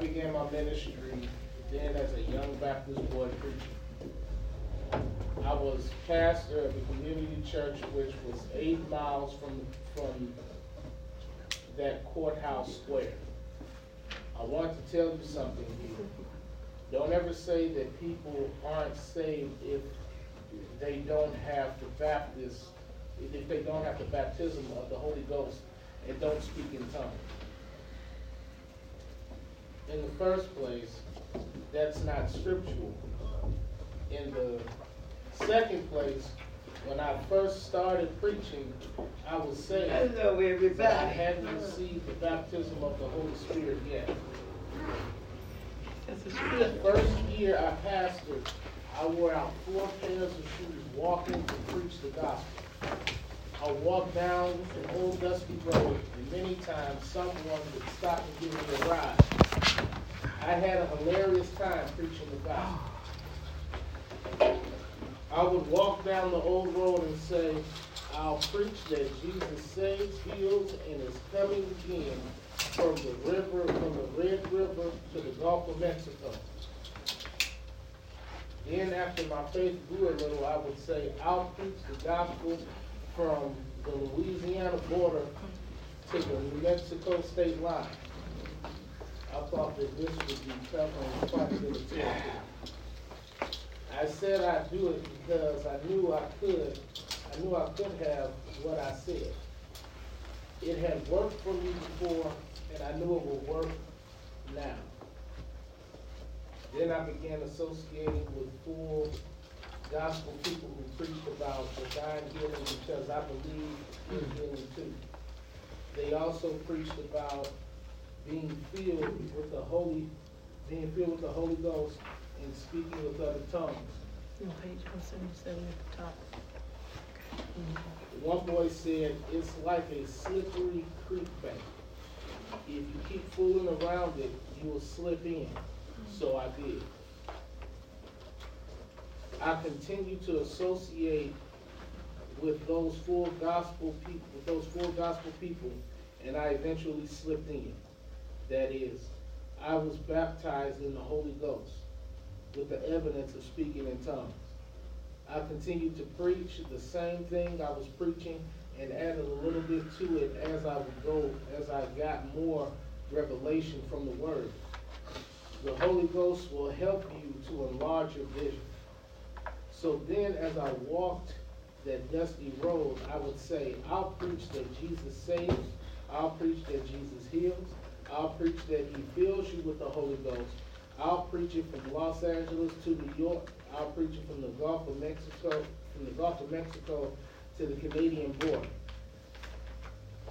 began my ministry then as a young Baptist boy preacher. I was pastor of a community church which was eight miles from, from that courthouse square. I want to tell you something here. Don't ever say that people aren't saved if they don't have the Baptist, if they don't have the baptism of the Holy Ghost and don't speak in tongues. In the first place, that's not scriptural. In the second place, when I first started preaching, I was saying Hello, everybody. that I hadn't received the baptism of the Holy Spirit yet. The first year I pastored, I wore out four pairs of shoes walking to preach the gospel. I walked down an old dusty road, and many times someone would stop and give me a ride. I had a hilarious time preaching the gospel. I would walk down the old road and say, I'll preach that Jesus saves, heals, and is coming again from the river, from the Red River to the Gulf of Mexico. Then after my faith grew a little, I would say, I'll preach the gospel from the Louisiana border to the New Mexico state line. I thought that this would be covering quite a bit of territory. I said I'd do it because I knew I could, I knew I could have what I said. It had worked for me before, and I knew it would work now. Then I began associating with full gospel people who preached about divine healing because I believe in healing too. They also preached about being filled with the Holy, being filled with the Holy Ghost and speaking with other tongues. On page one seventy-seven at the top. One boy said, it's like a slippery creek bank. If you keep fooling around it, you will slip in. So I did. I continue to associate with those four gospel people, with those full gospel people, and I eventually slipped in. That is, I was baptized in the Holy Ghost with the evidence of speaking in tongues. I continued to preach the same thing I was preaching and added a little bit to it as I would go, as I got more revelation from the Word. The Holy Ghost will help you to enlarge your vision. So then, as I walked that dusty road, I would say, I'll preach that Jesus saves, I'll preach that Jesus heals, I'll preach that He fills you with the Holy Ghost, I'll preach it from Los Angeles to New York, I'll preach it from the Gulf of Mexico, from the Gulf of Mexico to the Canadian border.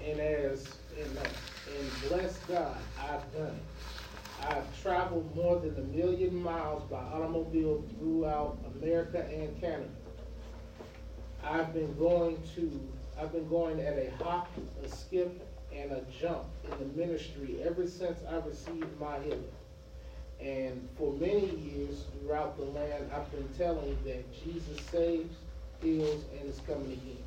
And as, and, and bless God, I've done it. I've traveled more than a million miles by automobile throughout America and Canada. I've been going to, I've been going at a hop, a skip, and a jump in the ministry ever since I received my healing. And for many years throughout the land, I've been telling that Jesus saves, heals, and is coming again.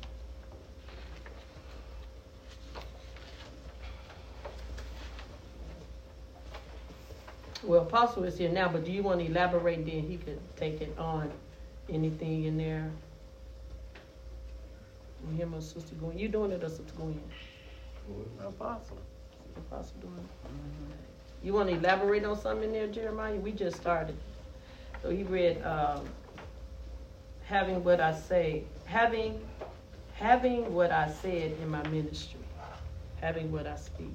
Well, Apostle is here now, but do you want to elaborate, then he could take it on, anything in there? Hear my sister going, you doing it or sister going? Apostle. Apostle doing it? You want to elaborate on something in there, Jeremiah? We just started. So he read, um, having what I say, having, having what I said in my ministry, having what I speak.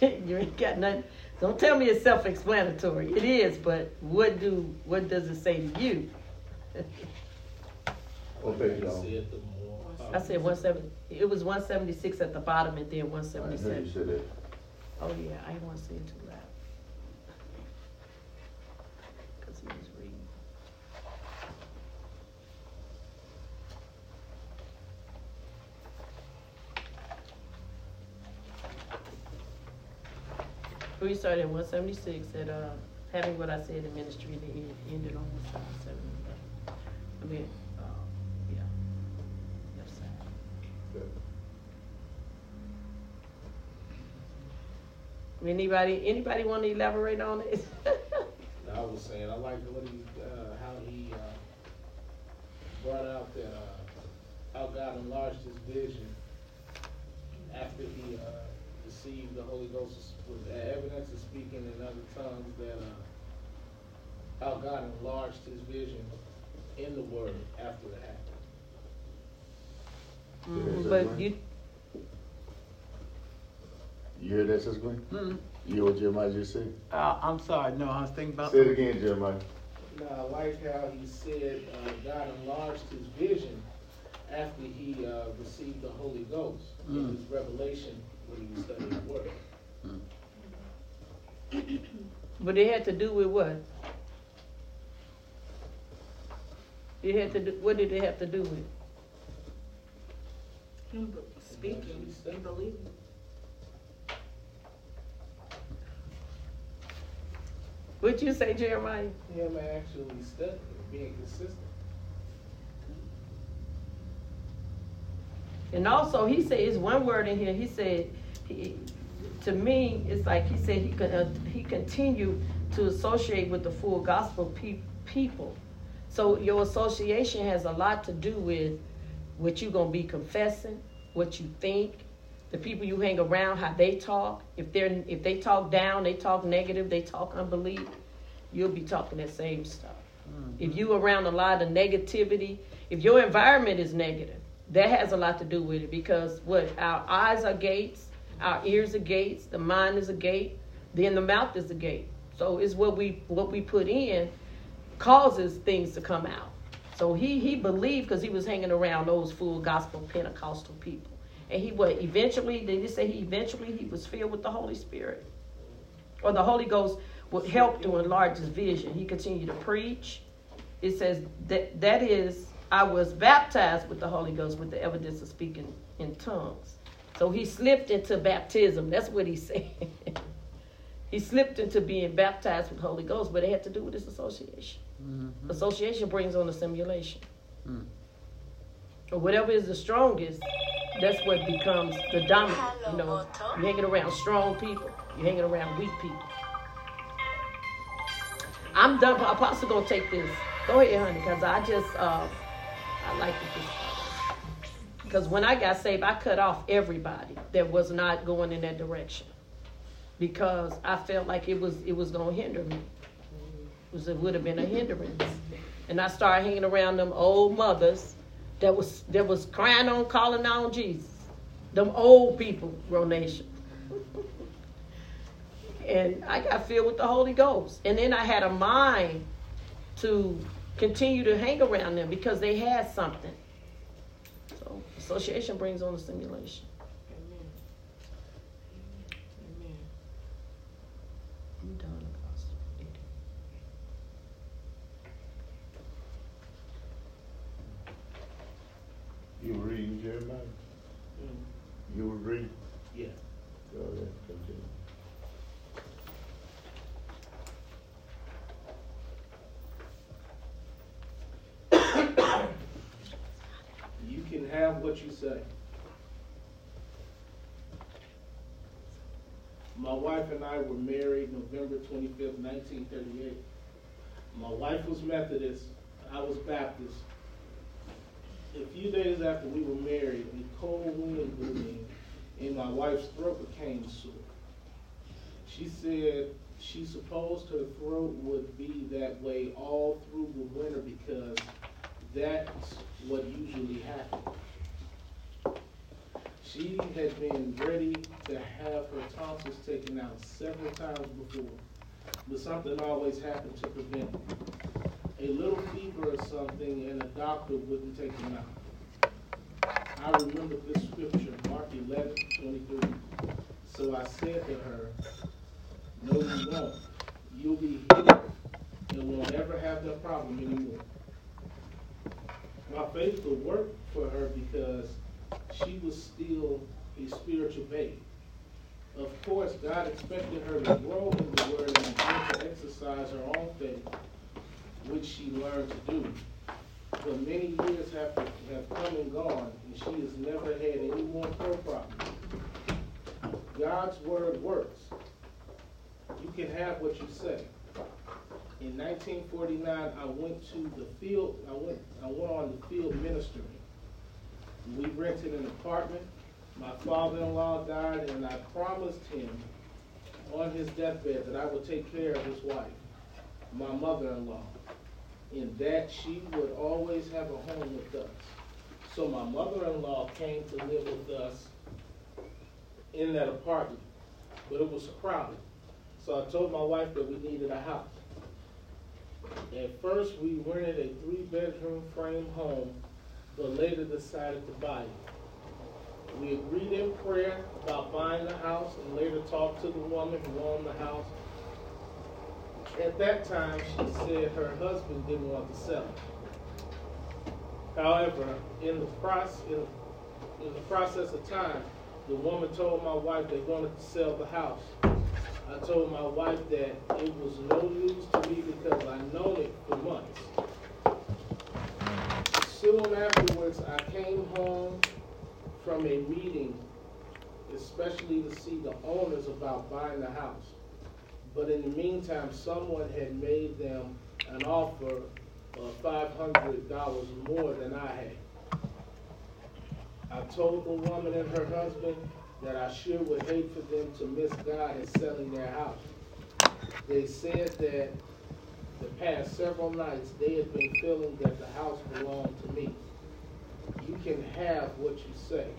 you ain't got nothing. Don't tell me it's self-explanatory. It is, but what do what does it say to you? What page y'all? Said the more- I said one seventy. It was one seventy six at the bottom, and then one I seventy heard you said that. Oh yeah, I didn't want to say it too loud. Cause he was reading. We started at one seventy six at uh having what I said in ministry and it ended on one seventy seven. I mean, um, yeah. Left side. Okay. Anybody, anybody want to elaborate on it? I was saying, I like what he, uh, how he, uh, brought out that, uh, how God enlarged his vision after he, uh, received the Holy Ghost with evidence of speaking in other tongues, that, uh, how God enlarged his vision in the word after it happened. But you, You hear that, Sister Gwen? Hmm. You hear what Jeremiah just said? Uh, I'm sorry, no, I was thinking about. Say it again, Jeremiah. Now, I like how he said, uh, God enlarged his vision after he, uh, received the Holy Ghost in Mm. his revelation when he was studying the word. but it had to do with what? It had to do, what did it have to do with? Him speaking, and believing. What'd you say, Jeremiah? Him actually studying, being consistent. And also, he said, it's one word in here, he said, he, to me, it's like he said he could, uh, he continued to associate with the full gospel pe- people. So your association has a lot to do with what you're gonna be confessing, what you think, the people you hang around, how they talk. If they're if they talk down, they talk negative, they talk unbelief, you'll be talking that same stuff. Mm-hmm. If you around a lot of negativity, if your environment is negative, that has a lot to do with it because what our eyes are gates, our ears are gates, the mind is a gate, then the mouth is a gate. So it's what we what we put in causes things to come out. So he he believed because he was hanging around those full gospel Pentecostal people, and he what eventually they just say he eventually he was filled with the Holy Spirit, or the Holy Ghost would help to enlarge his vision. He continued to preach. It says that that is I was baptized with the Holy Ghost with the evidence of speaking in tongues. So he slipped into baptism. That's what he said. he slipped into being baptized with the Holy Ghost, but it had to do with his association. Mhm. Association brings on assimilation. Mm. Or whatever is the strongest, that's what becomes the dominant. You know, you're hanging around strong people. You're hanging around weak people. I'm done. Apostle gonna take this. Go ahead, honey, because I just uh, I like it this. Because when I got saved, I cut off everybody that was not going in that direction, because I felt like it was it was gonna hinder me. It, was, it would have been a hindrance, and I started hanging around them old mothers that was that was crying on, calling on Jesus. Them old people, Grow Nation. and I got filled with the Holy Ghost. And then I had a mind to continue to hang around them because they had something. So association brings on the stimulation. Amen. Amen. I'm done, Apostle. You were reading Jeremiah? Mm, You were reading? Yeah. Go ahead, continue. You can have what you say. My wife and I were married November twenty-fifth, nineteen thirty-eight. My wife was Methodist, I was Baptist. A few days after we were married, a cold wind blew in, and my wife's throat became sore. She said she supposed her throat would be that way all through the winter because that's what usually happens. She had been ready to have her tonsils taken out several times before, but something always happened to prevent it. A little fever or something, and a doctor wouldn't take him out. I remember this scripture, Mark 11, 23. So I said to her, No, you won't. You'll be healed and won't ever have that problem anymore. My faith would work for her because she was still a spiritual babe. Of course, God expected her to grow in the Word and begin to exercise her own faith, which she learned to do. But many years have, have come and gone, and she has never had any more throat problems. God's Word works. You can have what you say. In 1949, I went to the field. I went. I went on the field ministering. We rented an apartment. My father-in-law died, and I promised him on his deathbed that I would take care of his wife, my mother-in-law, and that she would always have a home with us. So my mother-in-law came to live with us in that apartment, but it was crowded. So I told my wife that we needed a house. At first, we rented a three-bedroom frame home, but later decided to buy it. We agreed in prayer about buying the house and later talked to the woman who owned the house. At that time, she said her husband didn't want to sell it. However, in the process, in, the process of time, the woman told my wife they wanted to sell the house. I told my wife that it was no news to me because I known it for months. Soon afterwards, I came home from a meeting, especially to see the owners about buying the house. But in the meantime, someone had made them an offer of five hundred dollars more than I had. I told the woman and her husband that I sure would hate for them to miss God in selling their house. They said that the past several nights, they had been feeling that the house belonged to me. You can have what you say.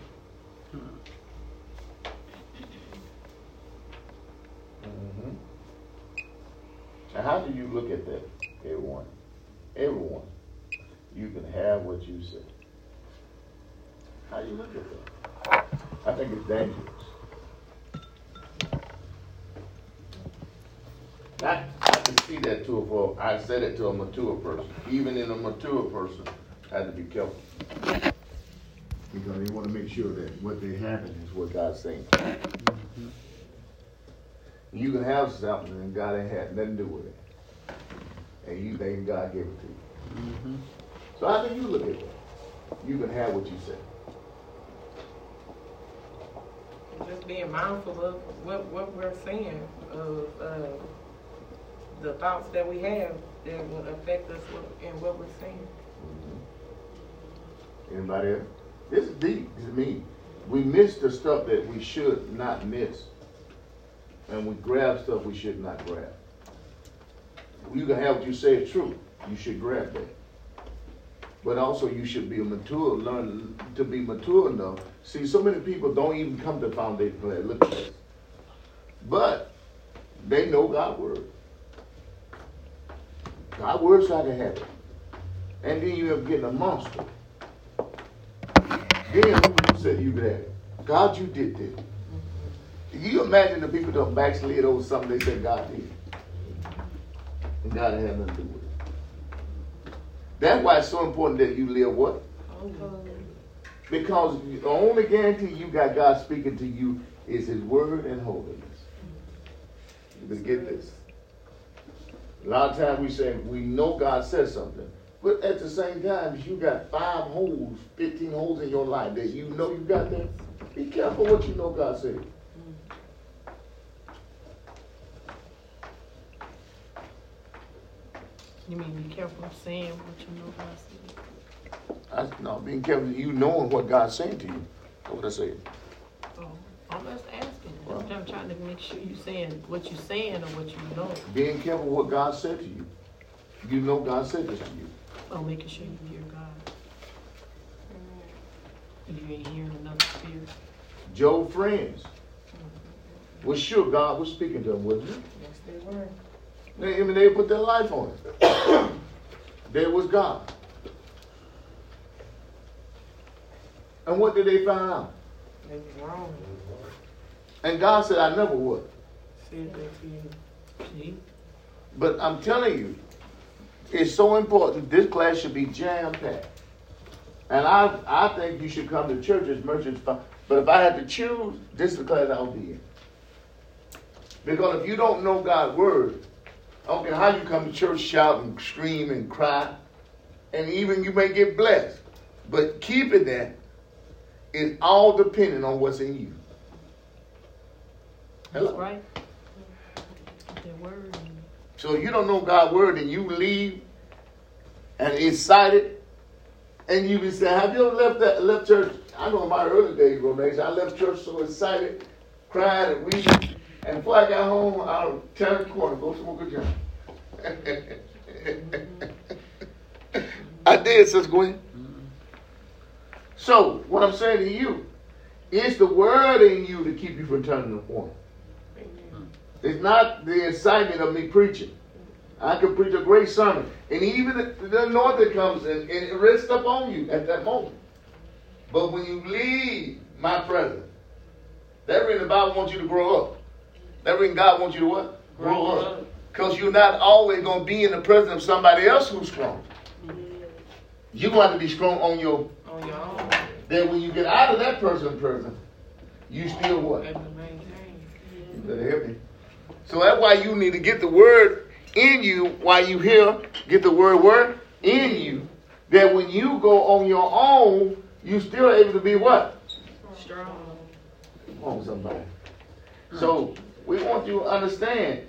Mhm. Now, how do you look at that, everyone? Everyone. You can have what you say. How do you look at that? I think it's dangerous. I, I can see that too for, I said it to a mature person. Even in a mature person, I have to be careful. Because they want to make sure that what they having is what God's saying. Mm-hmm. You can have something and God ain't had nothing to do with it. And you think God gave it to you. So how do you look at that? You can have what you say. Just being mindful of what, what we're saying, of, uh, the thoughts that we have that will affect us in what we're saying. Anybody else? This is deep. This is me. We miss the stuff that we should not miss. And we grab stuff we should not grab. You can have what you say is true. You should grab that. But also you should be mature, learn to be mature enough. See, so many people don't even come to foundation class. Look at this. But they know God's word. God's word's like a habit. And then you end up getting a monster. Then who said you it? God, you did this. You imagine the people that backslid over something they said God did? And God had nothing to do with it. That's why it's so important that you live what? Because the only guarantee you got God speaking to you is His Word and holiness. You can get this. A lot of times we say we know God says something, but at the same time, you got five holes, 15 holes in your life that you know you got there. Be careful what you know God said. You mean be careful of saying what you know God said? I, no, being careful, you knowing what God's saying to you. That's what I said. Oh, I'm just asking. Well- I'm trying to make sure you're saying what you're saying or what you know. Being careful what God said to you. You know God said this to you. Or making sure you hear God. And you ain't hearing another spirit. Job friends was sure God was speaking to them, wasn't he? Yes, they were. They, I mean, they put their life on it. there was God. And what did they find out? They was wrong. And God said, I never would. Said that to you. See? But I'm telling you, it's so important. This class should be jam packed. And I, I think you should come to church as much as fun. But if I had to choose, this is the class I'll be in. Because if you don't know God's word, I don't care how you come to church, shout and scream and cry, and even you may get blessed. But keeping that is all dependent on what's in you. That's right. So you don't know God's word and you leave and excited, and you be saying, have you ever left that left church? I know in my early days, Romance, I left church so excited, crying and weeping. And before I got home, I would turn the corner, go smoke a joint. I did, Sister Gwen. So, what I'm saying to you, it's the word in you to keep you from turning the corner. It's not the excitement of me preaching. I can preach a great sermon. And even the, the anointing comes in and it rests upon you at that moment. But when you leave my presence, that reason the Bible wants you to grow up. That reason God wants you to what? Grow, up. up. Because you're not always going to be in the presence of somebody else who's strong. You're going to have to be strong on your, on your own. Then when you get out of that person's presence, you still what? You better help me. So that's why you need to get the word in you while you here. Get the word word in you. That when you go on your own, you still able to be what? Strong. Come on, somebody. So we want you to understand.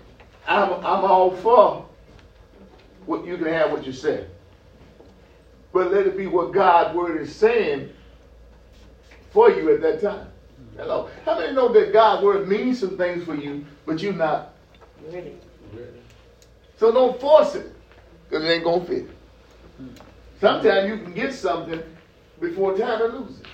I'm I'm all for what you can have what you say. But let it be what God's word is saying for you at that time. Hello. How many know that God's word means some things for you, but you're not ready? So don't force it, because it ain't gonna fit. Sometimes you can get something before time to lose it.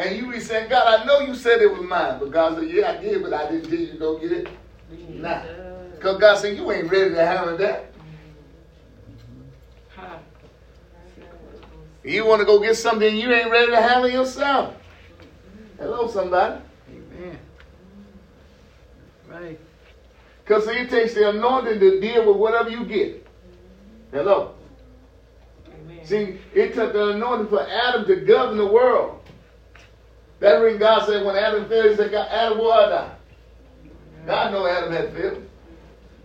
And you be saying, God, I know you said it was mine, but God said, Yeah, I did, but I didn't tell you to go get it. Nah. Because God said, You ain't ready to handle that. You want to go get something you ain't ready to handle yourself. Hello, somebody. Amen. Right. Because it takes the anointing to deal with whatever you get. Hello. Amen. See, it took the anointing for Adam to govern the world. That ring God said when Adam fell, he said, Adam, will I die? God know Adam had failed.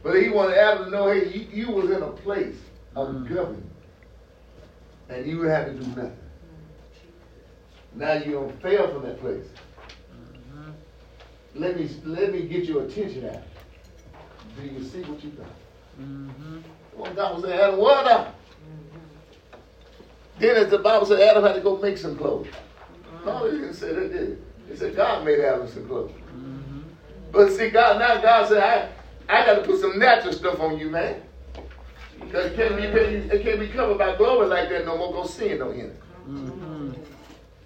But he wanted Adam to know, hey, you, you was in a place of mm. governing and you had to do nothing. Now you're gonna fail from that place. Mm-hmm. Let me let me get your attention out. Do you see what you done? Mm-hmm. Well, God was saying, Adam, what up? Mm-hmm. Then as the Bible said, Adam had to go make some clothes. Mm-hmm. No, he didn't say that, did it? He said God made Adam some clothes. Mm-hmm. But see, God now God said, I I got to put some natural stuff on you, man. Because it can't, be, it can't be covered by glory like that no more. Go sin no in it. Mm-hmm.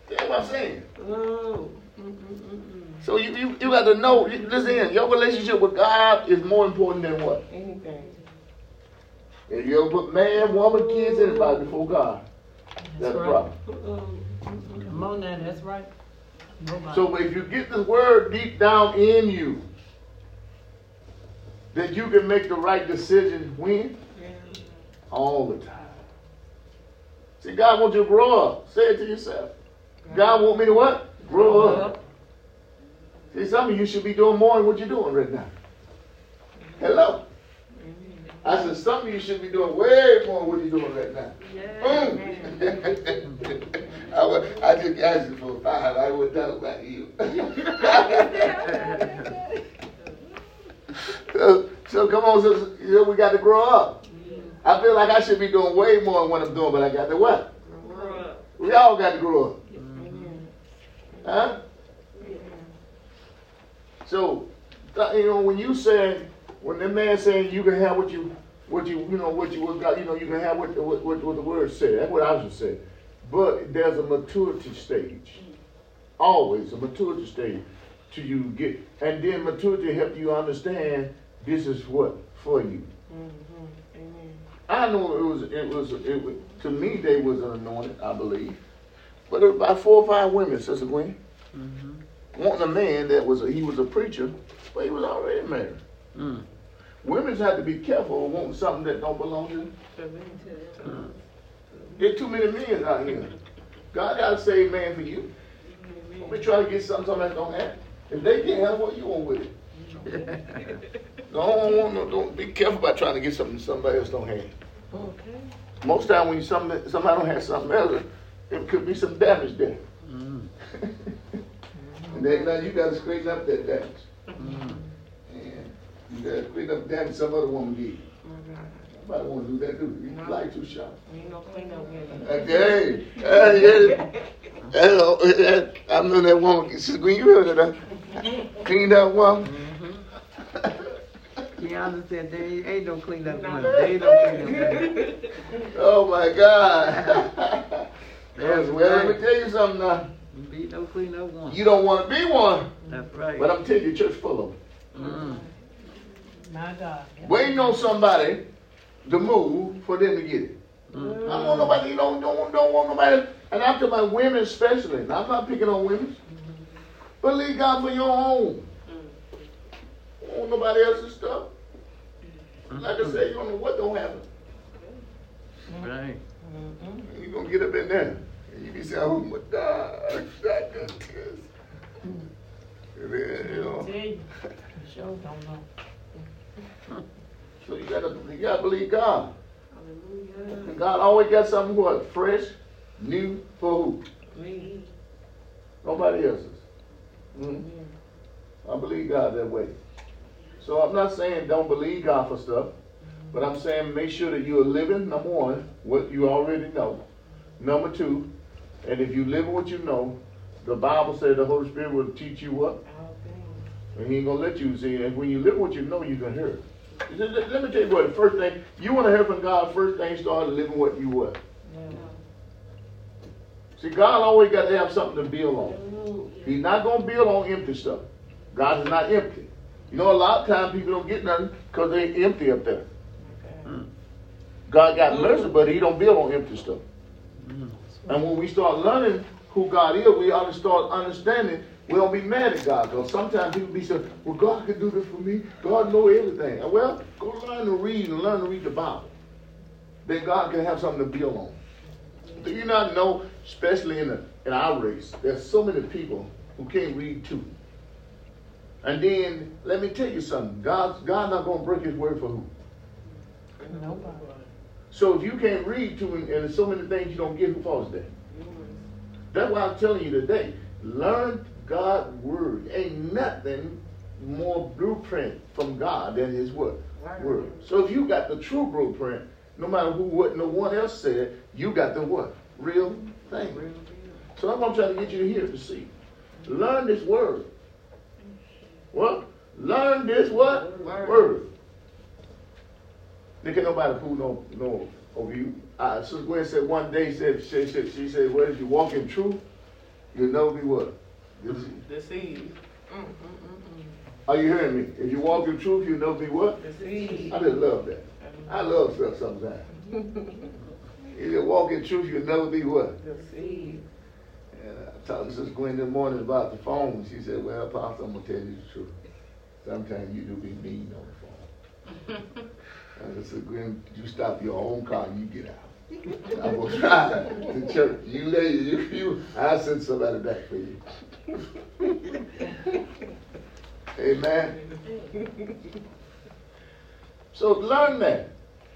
That's what I'm saying. Oh. So you, you, you got to know, listen, your relationship with God is more important than what? Anything. If you ever put man, woman, kids, anybody before God, that's, that's right. a problem. On now, that's right. Nobody. So if you get this word deep down in you, that you can make the right decision when? all the time. See, God wants you to grow up. Say it to yourself. God want me to what? Grow up. See, some of you should be doing more than what you're doing right now. Hello. I said, some of you should be doing way more than what you're doing right now. Yeah. Mm. I, would, I just asked you for five. I would talk about you. so, so come on, so, you know, we got to grow up. I feel like I should be doing way more than what I'm doing, but I got to what? We all got to grow up. Huh? So, uh, you know, when you say, when the man saying you can have what you, what you, you know, what you, what God, you know, you can have what, what, what, what the word said. That's what I should say. But there's a maturity stage. Always a maturity stage to you get, and then maturity help you understand this is what for you. Mm-hmm. I know it was, it was, it was, to me, they was an anointed, I believe. But there was about four or five women, Sister Gwen. Mm-hmm. Wanting a man that was, a, he was a preacher, but he was already married. Mm. Women have to be careful of wanting something that don't belong to them. Mm. There's too many men out here. God got to save man for you. Don't be trying to get something, something that don't have. If they can't have what you want with it. don't, don't, don't be careful about trying to get something somebody else don't have. Okay. Most time when you somebody, somebody don't have something else, it could be some damage there. Mm. and then now you got to straighten up that damage. Mm. You gotta clean up damn some other woman did. My Nobody wanna do that, do you? No. Like too sharp. Ain't no cleanup women. Okay. Hey, yeah. Hello. I know that woman. Sister Green, you heard of that? Clean that woman. Keanu said there ain't, ain't no cleanup women. They ain't no cleanup women. Oh my God. That's well, let me tell you something now. Be no cleanup woman. You don't want to be one, That's right. but I'm telling you, church full of Mm. My God. Waiting on somebody to move for them to get it. Mm. I don't want nobody, you don't, don't, don't want nobody, and I'm talking about women especially. Now, I'm not picking on women. Believe God for your own. Don't want nobody else's stuff. Like I said, you don't know what don't happen. Right. Mm-hmm. You're gonna get up in there. And you be saying, oh my God, I got this. And then, you know. Tell you. Sure don't know. So you gotta, you gotta believe God. Hallelujah. And God always got something what? Fresh, new for who? Me. Nobody else's. Mhm. I believe God that way. So I'm not saying don't believe God for stuff, but I'm saying make sure that you are living, number one, what you already know. Number two, and if you live what you know, the Bible says the Holy Spirit will teach you what? And he ain't gonna let you see. And when you live what you know, you can hear it. Let let- let me tell you what, the first thing, you want to hear from God, first thing, start living what you what. See, God always got to have something to build on. He's not going to build on empty stuff. God is not empty. You know, a lot of times people don't get nothing because they're empty up there. Mm. God got mercy, but he don't build on empty stuff. Mm. And when we start learning who God is, we ought to start understanding. We don't be mad at God because sometimes people be saying, "Well, God can do this for me. God know everything." Well, go learn to read and learn to read the Bible. Then God can have something to build on. Do you not know, especially in the in our race, there's so many people who can't read too. And then let me tell you something. God's God not gonna break His word for who. Nobody. So if you can't read too, and, and there's so many things you don't get, who falls there? That's why I'm telling you today. Learn God's word. Ain't nothing more blueprint from God than His word. Word. So if you got the true blueprint, no matter who, what, no one else said, you got the what? Real thing. Real. So that's what I'm trying to try to get you here to see. Learn this word. What? Learn this what? Word. Word. There can't nobody fool no no over you. Uh, Sister Gwen said one day said she said she said, "Well, if you walk in truth, you'll never be what? Deceived." Deceived. Mm, mm, mm, Are you hearing me? If you walk in truth, you'll never be what? Deceived. I just love that. I love stuff sometimes. if you walk in truth, you'll never be what? Deceived. And I talked to Sister Gwen this morning about the phone. She said, Well, Pastor, I'm going to tell you the truth. Sometimes you do be mean on the phone. I said, Gwen, you stop your own car and you get out. I'm going to try to church. You lady, you, you, I'll send somebody back for you. Amen. So learn that.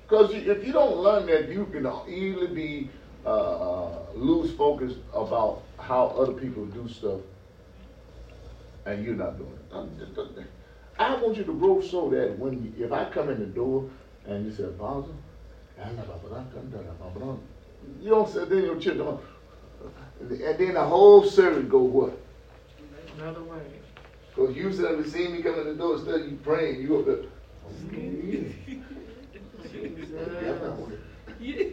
Because if you don't learn that, you can easily be uh, lose focus about how other people do stuff, and you're not doing it. I want you to grow so that when you, if I come in the door and you say, "Pastor," you don't say then your children, and then the whole service go what? Another way. Because you said, "We see me come in the door, instead of you praying, you up there." Jesus.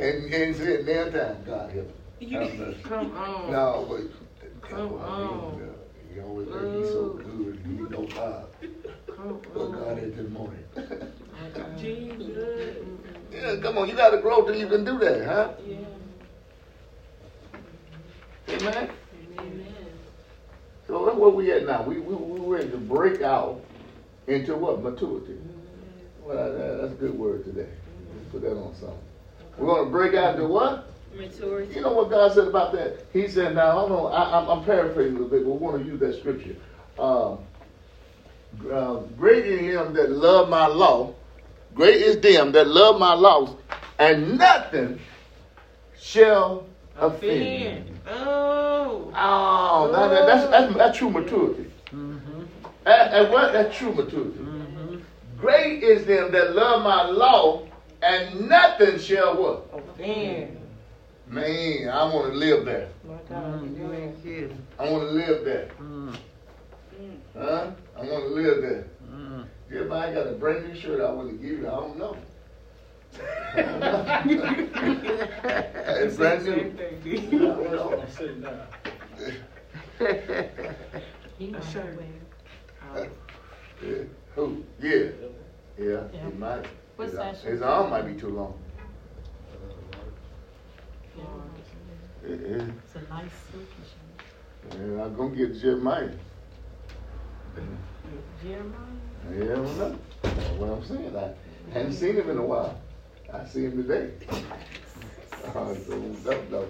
And and said, "Now time, God help me." Have. Come on. No, but Come on. He always think he's so good. He know God. Come But God on. is this morning. Jesus. yeah, come on. You got to grow till you can do that, huh? Yeah. Amen. Amen. So that's where we at now. We we we ready to break out into what maturity. Well, that, that's a good word today. Let's put that on something. We're gonna break out into what? Maturity. You know what God said about that? He said, now, hold on, I, I'm, I'm paraphrasing a little bit, but we want to use that scripture. Um, uh, great is him that love my law, great is them that love my laws, and nothing shall offend. Offend. Oh. Oh, that, that- that's, that's, that's true maturity. Mm-hmm. And, and what? That's true maturity. Mm-hmm. Great is them that love my law, and nothing shall what? Offend. Man, I want to live there. My God, Mm, you ain't kidding. I want to live there. Mm, Huh? I want to live there. mm. Everybody got a brand new shirt I want to give you. I don't know. I don't know. it's brand new. Same thing. I. I'm sitting down. He might Sure. wear- Yeah. Who? Yeah. Yeah. Yeah. He might. What his, size his shirt? arm might be too long. Yeah. It- it- It's a nice silky shirt. yeah, I'm gonna get Jeremiah. Jeremiah? Yeah, I don't know. That's what I'm saying. I hadn't seen him in a while. I see him today. Uh, so, no, no.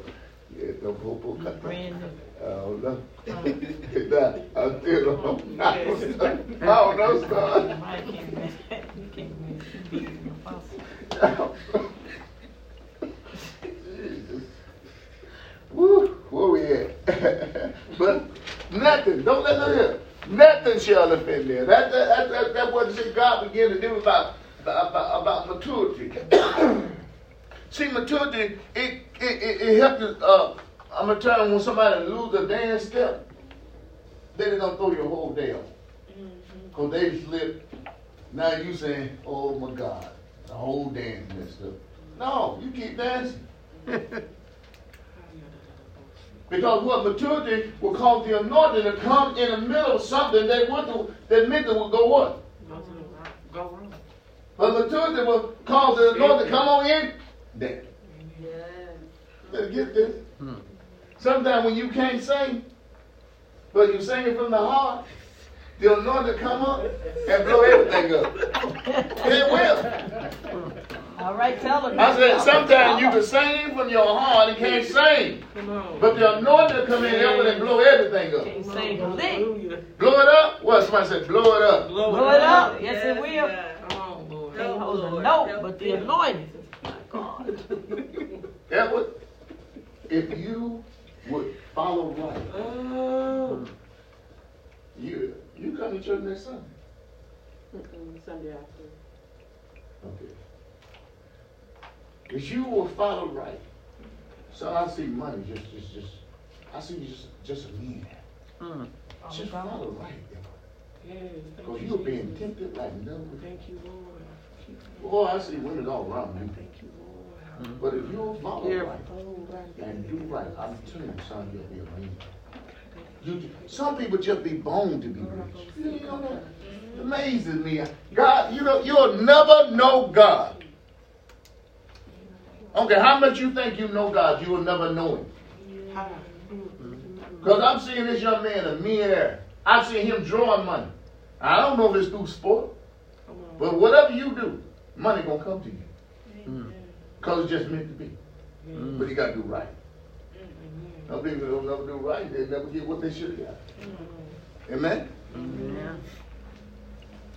Yeah, no popo cut. Brand new. Don't know. Nah, I still know. I don't know. I don't know, son. You can't be the. Jesus. Woo, where we at? but nothing, don't let them hear. Nothing shall offend them. That, that, that, that, that's what see, God began to do about, about, uh, uh, about maturity. see, maturity, it, it, it, it helps us, uh, I'm going to tell you, when somebody lose a dance step, then they're going to throw your whole day off. Mm-hmm. Because they slipped. Now you saying, oh my God, the whole dance messed up. No, you keep dancing. Because what maturity will cause the anointing to come in the middle of something that would do, that meant it would go what? Go to the right. Go wrong. But maturity will cause the Lord to come on in. There. Better get this. Hmm. Sometimes when you can't sing, but you sing it from the heart, the anointing come up and blow everything up. It will. All right, tell them. I said sometimes you can sing from your heart and can't sing. But the anointing will come in here and blow everything up. Can't sing a lick. Blow it up? What? Somebody said blow it up. Blow it up. Yes, it will. Come on, Lord. A note, but the anointing. My God. Edward, if you would follow right, Oh. you you come to church next Sunday. Sunday after. Okay. If you will follow right, so I see money just just just I see you just just a man. Mm. Just follow right, Edward. Yes. thank Because you, you're being tempted like never before. Thank you, Lord. Me. Boy, I see women all around you. Thank you, Lord. Mm. But if you'll follow Yeah. right Oh, and do right, I'm telling you, son, you'll be a man. You, some people just be born to be rich. You know that? It amazes me. God, you know, you'll never know God. Okay, how much you think you know God, you will never know Him. Because I'm seeing this young man a millionaire. I've seen him drawing money. I don't know if it's through sport. But whatever you do, money gonna come to you. Mm. Because it's just meant to be. Mm. But you gotta do right. Some people don't never do right, they never get what they should have got. Amen? Yeah.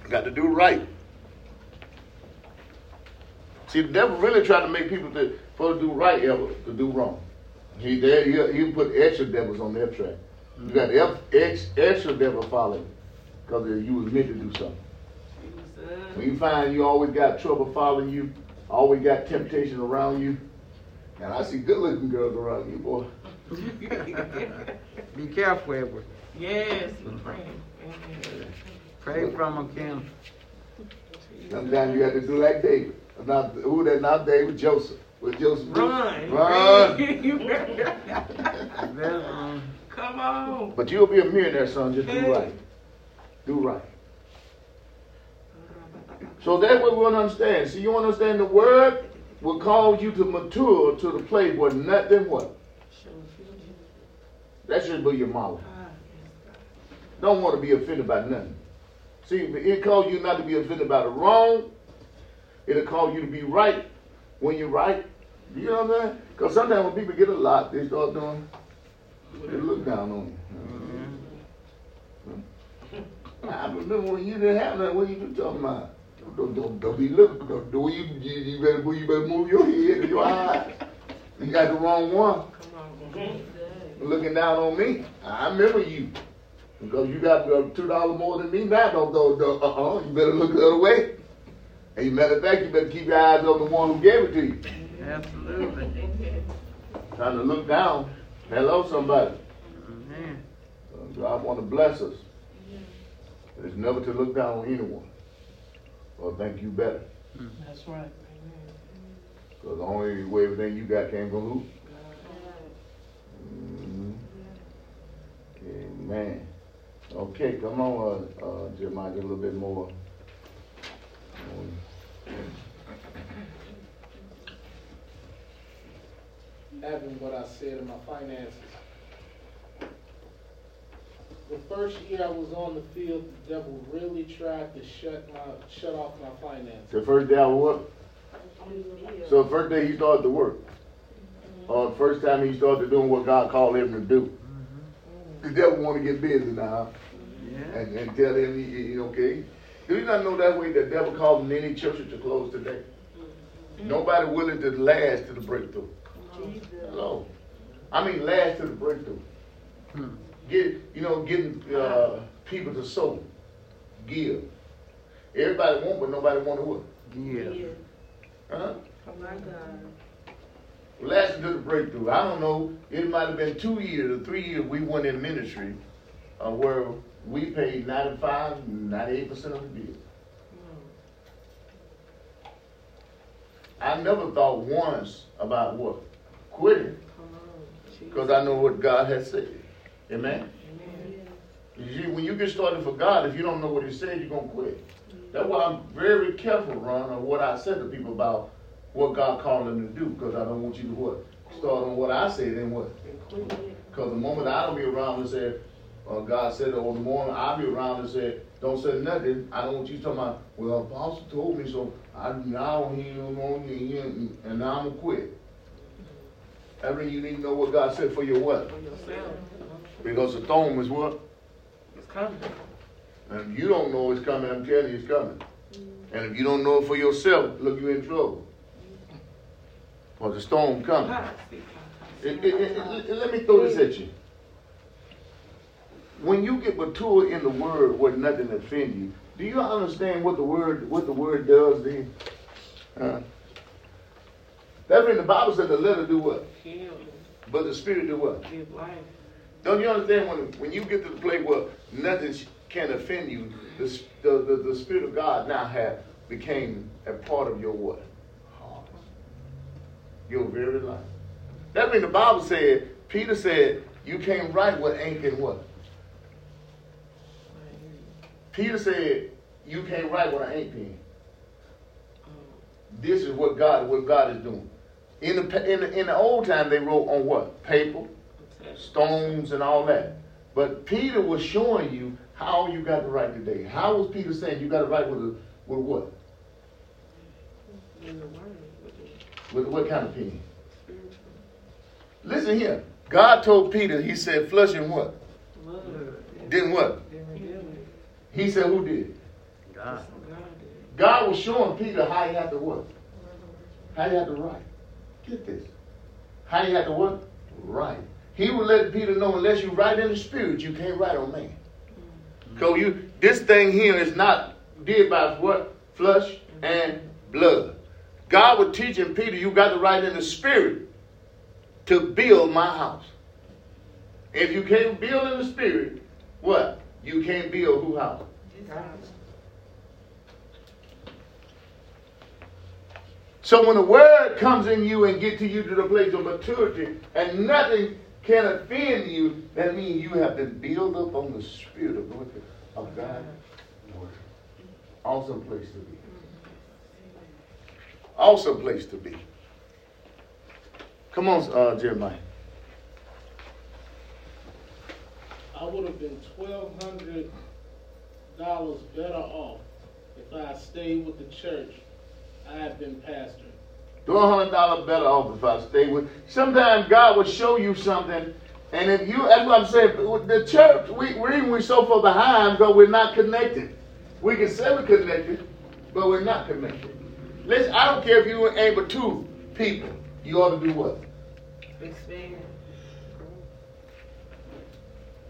Got to do right. See, the devil really trying to make people to, for to do right ever to do wrong. He there he, he put extra devils on their track. You got F, X, extra devil following because you was meant to do something. When you find you always got trouble following you, always got temptation around you, and I see good looking girls around you, boy. Be careful, Edward. Yes, we're praying. Amen. Pray from a can. Sometimes you have to do like David. Not who that? Not David, Joseph. What Joseph do? Run. Run. Um, Come on. But you'll be a millionaire, son. Just do right. Do right. So that's what we want to understand. See, you want to understand the word will cause you to mature to the place where nothing what? That should be your mouth. Don't want to be offended by nothing. See, it calls you not to be offended by the wrong. It'll call you to be right when you're right. You know what I'm saying? Because sometimes when people get a lot, they start doing, they look down on you. Mm-hmm. I remember when you didn't have that. What are you talking about? Don't, don't, don't be looking. Don't, do you, you, better move. You better move your head and your eyes. You got the wrong one. Looking down on me. I remember you. Because you got uh, two dollars more than me now, don't go. Uh uh. You better look the other way. And matter of fact, you better keep your eyes on the one who gave it to you. Absolutely. Trying to look down. Hello, somebody. Uh, God want to bless us. It's never to look down on anyone or think you better. That's right. Because the only way everything you got came from who? Mhm. Amen. Okay, come on, uh, uh, Jeremiah, get a little bit more. Having what I said in my finances. The first year I was on the field, the devil really tried to shut my shut off my finances. The first day I work. So the first day he started to work. Or the first time he started doing what God called him to do. Mm-hmm. The devil want to get busy now. Yeah. And, and tell him, he, he, okay. Do you not know that way the devil causing many churches to close today? Mm-hmm. Nobody willing to last to the breakthrough. Hello. I mean, last to the breakthrough. Hmm. Get, you know, getting uh, people to sow, give. Everybody want, but nobody want to what? Yeah. Huh? Oh my God. Last to the breakthrough. I don't know. It might have been two years or three years we went in ministry uh, where we paid 95, 98% of the bill. I never thought once about what? Quitting. Because I know what God has said. Amen? You see, when you get started for God, if you don't know what He said, you're going to quit. That's why I'm very careful, Ron, of what I said to people about what God called them to do, because I don't want you to what? Start on what I said and what? Because the moment I don't be around and say, uh, God said, or the moment I'll be around and say, don't say nothing, I don't want you to talking about, well, Apostle told me, so I now he don't know me, and now I'm going to quit. Means you need to know what God said for your what? For yourself. Because the storm is what? It's coming. And if you don't know it's coming, I'm telling you it's coming. And if you don't know it for yourself, look, you're in trouble. For the storm coming. It- it- it- let me throw this at you. When you get mature in the word where nothing offends you, do you understand what the word what the word does then? Huh? That means the Bible said the letter do what? But the spirit do what? Give life. Don't you understand when when you get to the place where nothing can offend you, the, the, the, the Spirit of God now have became a part of your what? Heart. Your very life. That means the Bible said, Peter said, you can't write what ain't in what? Peter said, you can't write what I ain't pen. This is what God what God is doing. In the, in the in the old time they wrote on what? Paper stones and all that. But Peter was showing you how you got to write today. How was Peter saying you got to write with a, with what? In the word. with With what kind of pen? Listen here. God told Peter, he said, flush and what? Love. Didn't what? Then reveal it. He said, who did? God. God. God was showing Peter how he had to what? How he had to write. Get this. How he had to what? Write. He would let Peter know unless you write in the spirit, you can't write on man. Mm-hmm. So you this thing here is not did by what? Flesh mm-hmm. and blood. God was teaching Peter, you got to write in the spirit to build my house. If you can't build in the spirit, what? You can't build who house? So when the word comes in you and get to you to the place of maturity and nothing can offend you, that means you have been built up on the spirit of, what? of word. Awesome place to be. Awesome place to be. Come on, uh, Jeremiah. I would have been twelve hundred dollars better off if I had stayed with the church I have been pastoring. hundred dollars better off if I stay with. Sometimes God will show you something, and if you, that's what I'm saying. The church, we we we so far behind because we're not connected. We can say we're connected, but we're not connected. Listen, I don't care if you ain't but two people. You ought to do what? Expand.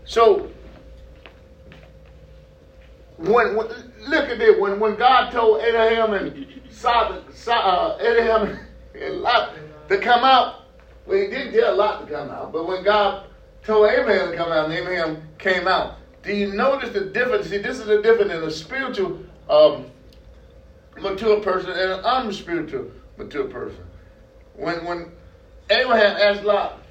So, when, when look at this, when when God told Abraham and Sodom, uh, Abraham and Lot to come out, well, he didn't get a Lot to come out, but when God told Abraham to come out, and Abraham came out, do you notice the difference? See, this is the difference in a spiritual um, mature person and an unspiritual mature person. When when Abraham asked Lot,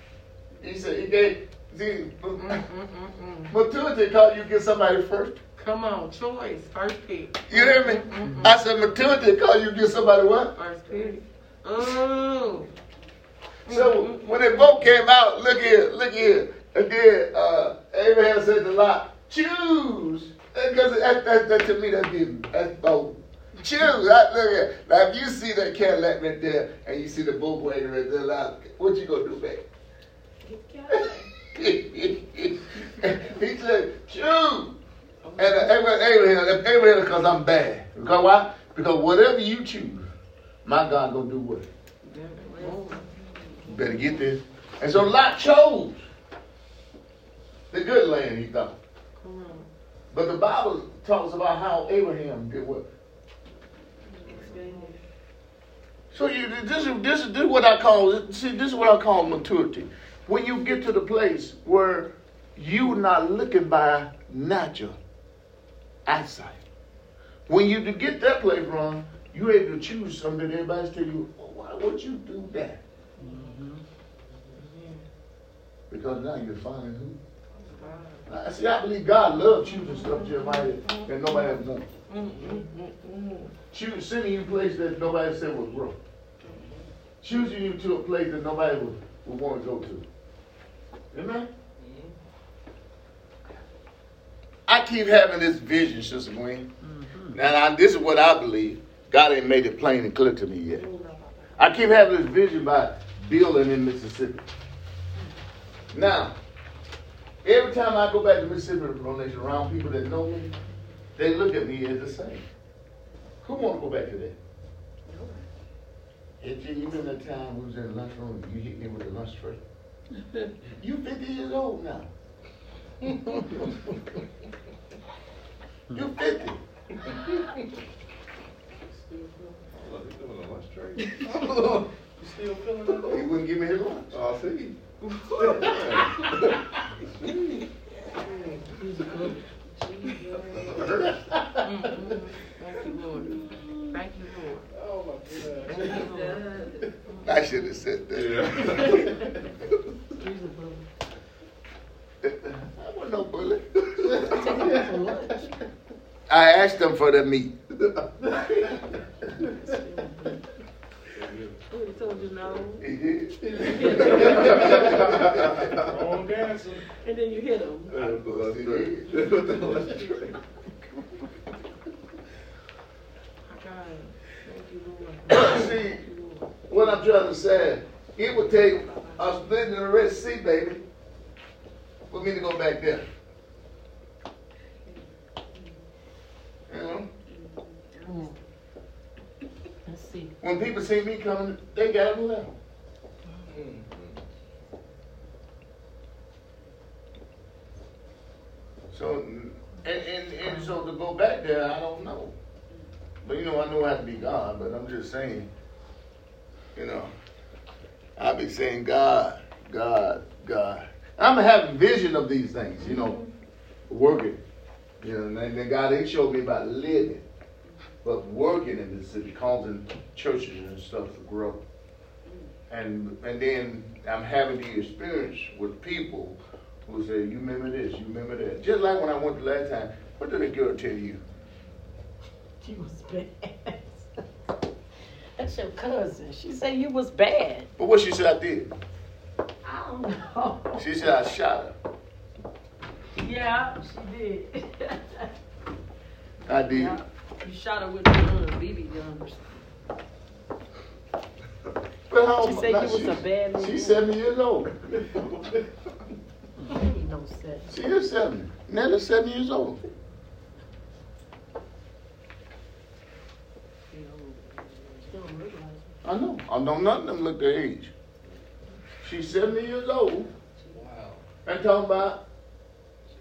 he said he gave see mm, mm, mm, maturity called you get somebody first. Come on, choice, first pick. You hear me? Mm-mm-mm. I said maturity called you get somebody what? First pick. Oh. So when they both came out, look here, look here. And then uh, Abraham said to Lot, choose. Because that, that, that, to me, that's getting, that's bold. Choose. I, look at, now if you see that Cadillac right there, and you see the bull wagon right there, what you gonna do, babe? he said, choose. And uh, Abraham, Abraham, because I'm bad. Because why? Because whatever you choose, my God gonna do what? Better get this. And so Lot chose the good land, he thought. But the Bible talks about how Abraham did what? So you, this is this is this is what I call see this is what I call maturity. When you get to the place where you not looking by natural eyesight. When you get that place wrong, you're able to choose something that everybody's telling you, well, why would you do that? Mm-hmm. Because now you're finding who. I see, I believe God loves choosing stuff, Jeremiah, that nobody else wants. Mm-hmm. Choose, sending you a place that nobody said was wrong. Choosing you to a place that nobody would, would want to go to. Amen? Mm-hmm. I keep having this vision, Sister Gwen. Mm-hmm. Now, this is what I believe. God ain't made it plain and clear to me yet. I keep having this vision by building in Mississippi. Now, every time I go back to Mississippi Nation around people that know me, they look at me as the same. Who want to go back to that? If you even the time we was in the lunchroom, you hit me with the lunch tray. you 50 years old now. you 50. You still feeling that? He wouldn't give me his lunch. Oh, I see. Thank you, Lord. Thank you, Lord. Oh my Thank you, Lord. I should have said that. I wasn't no bully. I asked them for the meat. Who told you no? Wrong answer. And then you hit him. Did. My God. Thank you, Lord. See, what I'm trying to say, it would take us in the Red Sea, baby, for me to go back there. You know? Let's see. When people see me coming, they got them left. So, and, and, and so to go back there, I don't know. But you know, I know I have to be God, but I'm just saying, you know, I be saying God, God, God. I'm having vision of these things, you know, working. You know, and then God, they showed me about living, but working in the city, causing churches and stuff to grow. And and then I'm having the experience with people who say, "You remember this? You remember that?" Just like when I went the last time. What did the girl tell you? She was bad. That's your cousin. She said you was bad. But what she said I did? I don't know. She said I shot her. Yeah, she did. I did. Yeah. You shot her with the gun, BB guns. But how She said now you was she- a bad man. She's 70 years old. Ain't no sense. She is 70. Nearly 70 years old. She don't look like it. I know. I know none of them look their age. She's 70 years old. Wow. And talking about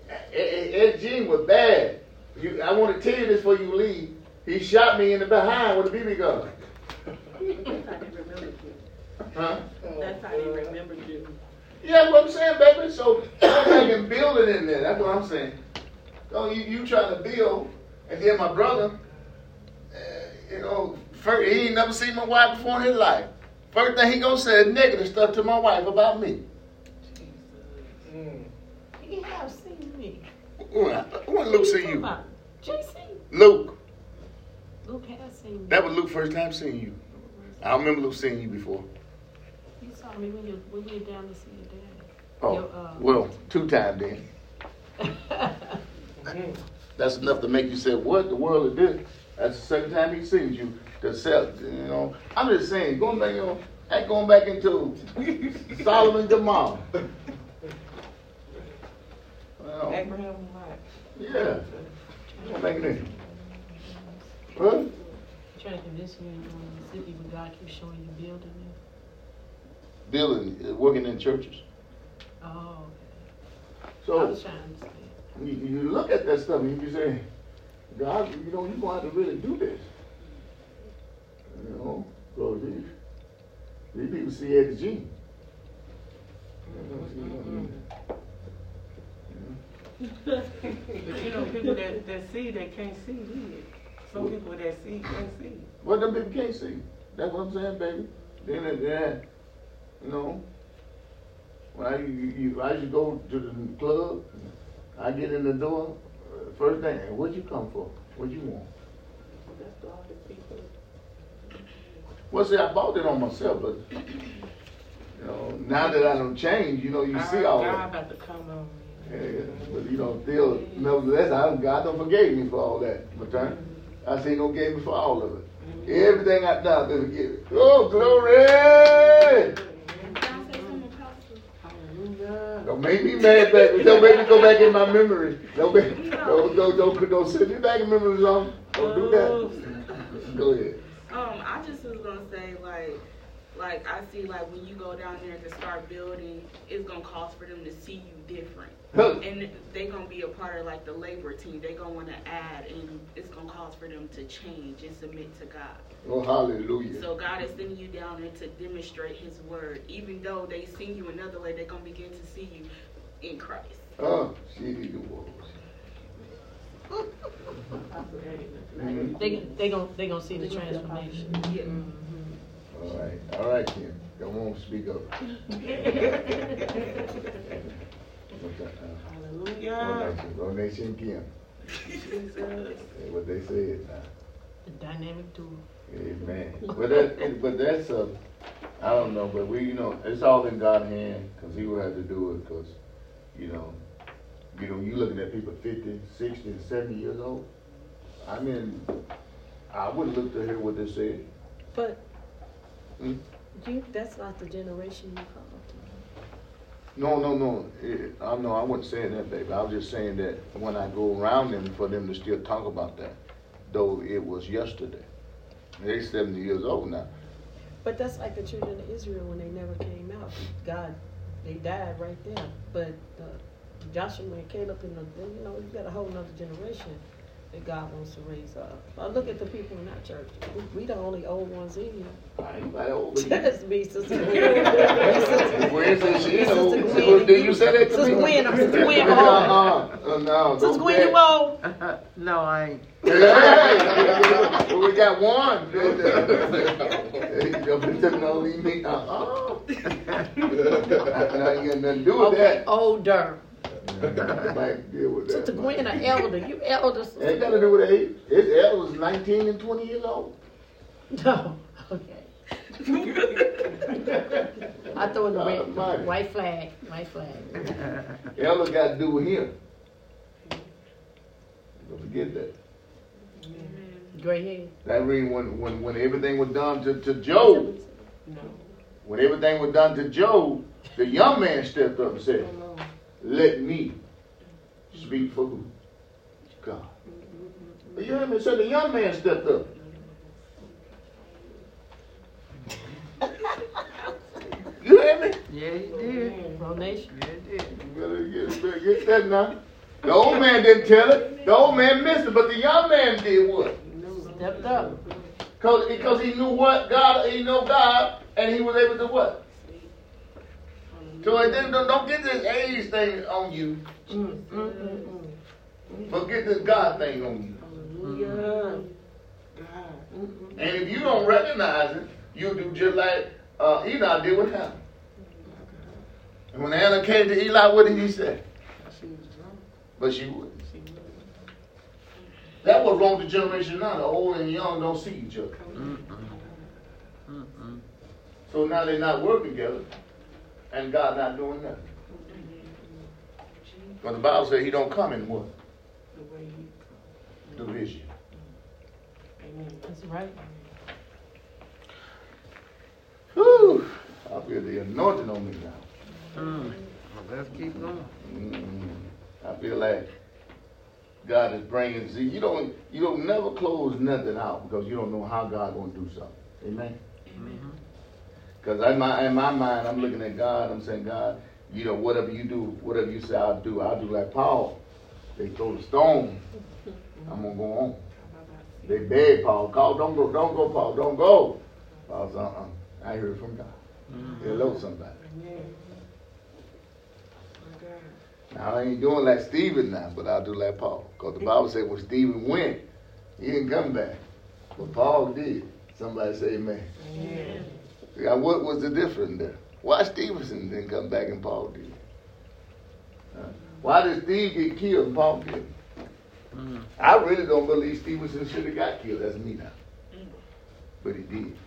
eh, eh, eh, Ed, Ed Jean was bad. You, I want to tell you this before you leave. He shot me in the behind with a BB gun. That's how they remember you. Huh? That's how he remembered you. Yeah, that's what I'm saying, baby. So I'm making building in there. That's what I'm saying. So you, you trying to build, and then my brother, uh, you know, first, he ain't never seen my wife before in his life. First thing he gonna say is negative stuff to my wife about me. Mm. He have seen me. When, when Luke see you? JC. Luke. Luke has seen me. That was Luke's first time seeing you. I don't remember Luke seeing you before. You saw me when you when we went down to see your dad. Oh, Your, uh, well, two times then. That's enough to make you say, "What the world is this?" That's the second time he sees you. To sell, you know. I'm just saying, going back, you know, ain't going back into Sodom and Gomorrah. Well, Abraham and Lot. yeah. Going back in there. Huh? Trying to convince you in Mississippi, but God keeps showing you building it. Building, uh, working in churches. Oh, I So was trying to you, you look at that stuff and you say, God, you know, you're going to have to really do this. You know, because these, these people see Eddie G. But you know, people that, that see, they can't see, do? Some people that see can't see. Well, them people can't see. That's what I'm saying, baby. Then, then, you know, when I, you, you, I used to go to the club, I get in the door, uh, first thing, what you come for? What you want? That's all the people. Well, see, I bought it on myself, but you know, now that I don't change, you know, you see all God that. about to come on me. Yeah, but you know, still, nevertheless, I, God don't forgave me for all that. But time, I say, don't forgive me for all of it. Everything I done, they forgive me. Oh, glory! Don't make me mad, baby. Don't make me go back in my memory. Don't make, don't, don't, don't, don't send me back in memory zone. Don't do that. Go ahead. Um, I just was gonna say like, like I see like when you go down there to start building, it's gonna cost for them to see you different, Huh. and they gonna be a part of like the labor team. They gonna want to add, and it's gonna cause for them to change and submit to God. Oh, hallelujah. So God is sending you down there to demonstrate His word. Even though they see you another way, they're gonna begin to see you in Christ. Oh, she need the wolves. Mhm. They they gonna they gonna see the transformation. Yeah. All right, all right, Kim. Come on, speak up. What's? Hallelujah. Donation, donation, Kim. Jesus. That's what they said now. The dynamic duo. Amen. But that, but that's a, I don't know, but we, you know, it's all in God's hand, cause He will have to do it, cause, you know, you know, you looking at people 50, 60, and 70 years old. I mean, I wouldn't look to hear what they said. But Hmm? you that's not the generation you called. No, no, no. It, I no, I wasn't saying that, baby. I was just saying that when I go around them, for them to still talk about that, though it was yesterday. They're seventy years old now. But that's like the children of Israel when they never came out. God, they died right there. But uh, Joshua and Caleb and the, you know, you got a whole nother generation that God wants to raise up. I look at the people in our church. We, we the only old ones in here. I ain't nobody old. but you. That's me, Sister Gwen. Gwen said she Sister old. Gwen. Did you say that to me? Sister Gwen, I'm Sister Gwen Uh, old. uh, uh, no, Sister don't Gwen, you old? no, I ain't. Hey, well, we got one. Don't tell no leave me. Uh, uh. I ain't got nothing to do with Okay, that. older. Might deal with that. Sister Gwen, an elder. You elder, Ain't Sister got to do with age. His elders 19 and 20 years old. No, okay. I throw in the Almighty. red, white flag, white flag. Elders got to do with him. Don't forget that. Gray hair. That means when, when, when everything was done to, to Job, No. when everything was done to Job, the young man stepped up and said, No. Let me speak for who? God. You hear me? So the young man stepped up. You hear me? Yeah, he did. Pro Nation. Yeah, he did. You better get, better get that now. The old man didn't tell it. The old man missed it, but the young man did what? Stepped up. Cause, because he knew what God, he knew God, and he was able to what? So it didn't, don't, don't get this age thing on you, Mm, mm, mm, mm. but get this God thing on you. Hallelujah. God. Mm, mm. And if you don't recognize it, you do just like uh, Enoch did with Hannah. And when Hannah came to Eli, what did he say? She was drunk. But she wouldn't. That was wrong with the generation now. The old and young don't see each other. So now they're not working together, and God not doing nothing. But the Bible says He don't come in what The way he. division. Amen. That's right. Whew. I feel the anointing on me now. Mm. Well, let's keep going. Mm. I feel like God is bringing. See, you don't you don't never close nothing out because you don't know how God going to do something. Amen. Mhm. Because in my in my mind, I'm looking at God. I'm saying, God, you know, whatever you do, whatever you say, I'll do. I'll do like Paul. They throw the stone. I'm gonna go on. They beg Paul, Paul, don't go, don't go, Paul, don't go. Paul said, uh-uh. I heard from God. Mhm. Hello, somebody. Amen. My Now I ain't doing like Stephen now, but I'll do like Paul. Because the Bible said when Stephen went, he didn't come back. But Paul did. Somebody say amen. Amen. Now, what was the difference there? Why Stevenson didn't come back and Paul did? Why did Steve get killed and Paul didn't? Mm. I really don't believe Stevenson should have got killed. That's me now. But he did.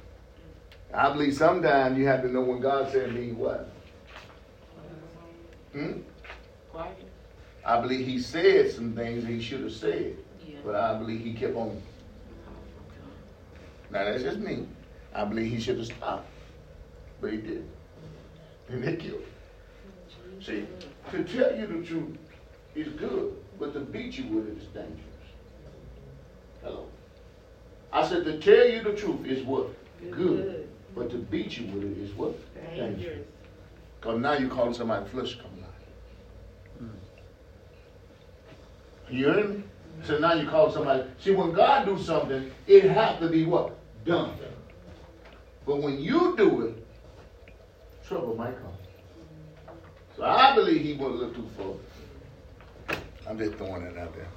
I believe sometimes you have to know when God said mean what. Hmm? Quiet. I believe he said some things he should have said, Yeah. but I believe he kept on. Now that's just me. I believe he should have stopped, but he did, and they killed. him. See, to tell you the truth is good, but to beat you with it is dangerous. Hello. I said to tell you the truth is what good, but to beat you with it is what dangerous. Because now you're calling somebody flesh come alive. Hmm. You hear me? So now you call somebody. See, when God do something, it has to be what? Done. But when you do it, trouble might come. So I believe he went a little too far. I'm just throwing it out there.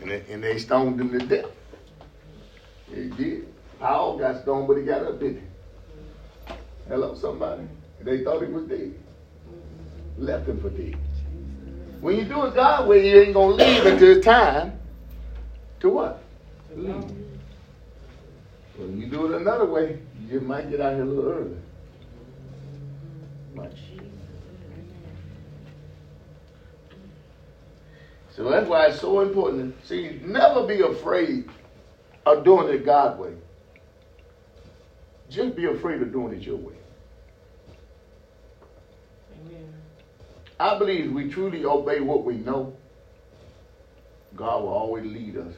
And they, and they stoned him to death. He did. Paul got stoned, but he got up, didn't he? Hello, somebody. They thought he was dead. Left him for dead. When you do it God's way, you ain't gonna leave until it's time to what? Leave. When you do it another way, you might get out here a little early. Much. So that's why it's so important. See, never be afraid of doing it God's way. Just be afraid of doing it your way. Amen. I believe we truly obey what we know, God will always lead us.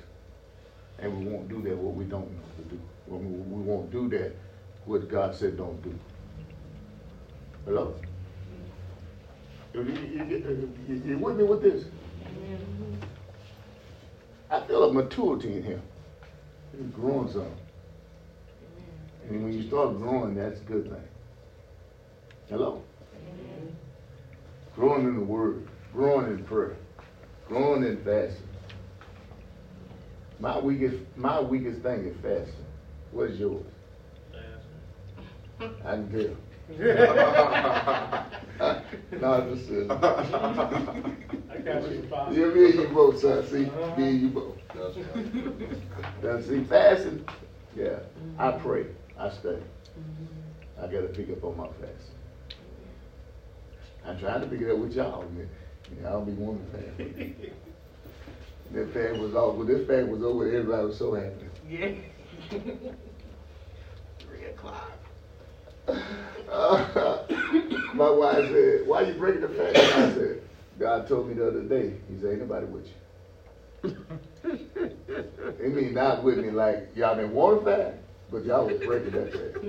And we won't do that what we don't know to do. We won't do that what God said don't do. Hello? You, you, you, you- you with me with this? Mm-hmm. I feel a maturity in here. He's growing some. And when you start growing, that's a good thing. Hello? growing in the Word, growing in prayer, growing in fasting. My weakest, my weakest thing is fasting. What is yours? Fasting. I can tell. no, I'm just saying. I got you, Father. Yeah, me and you both, son. See, uh-huh. me and you both. Now, see, fasting, yeah, I pray, I study. Mm-hmm. I got to pick up on my fasting. I'm trying to pick it up with y'all, man. Y'all be wanting to fast. That fast was over. When this fast was over, everybody was so happy. Yeah. Three o'clock. Uh, my wife said, "Why you breaking the fast?" I said, "God told me the other day. He said, ain't nobody with you." It mean not with me like y'all didn't fast, but y'all was breaking that fast.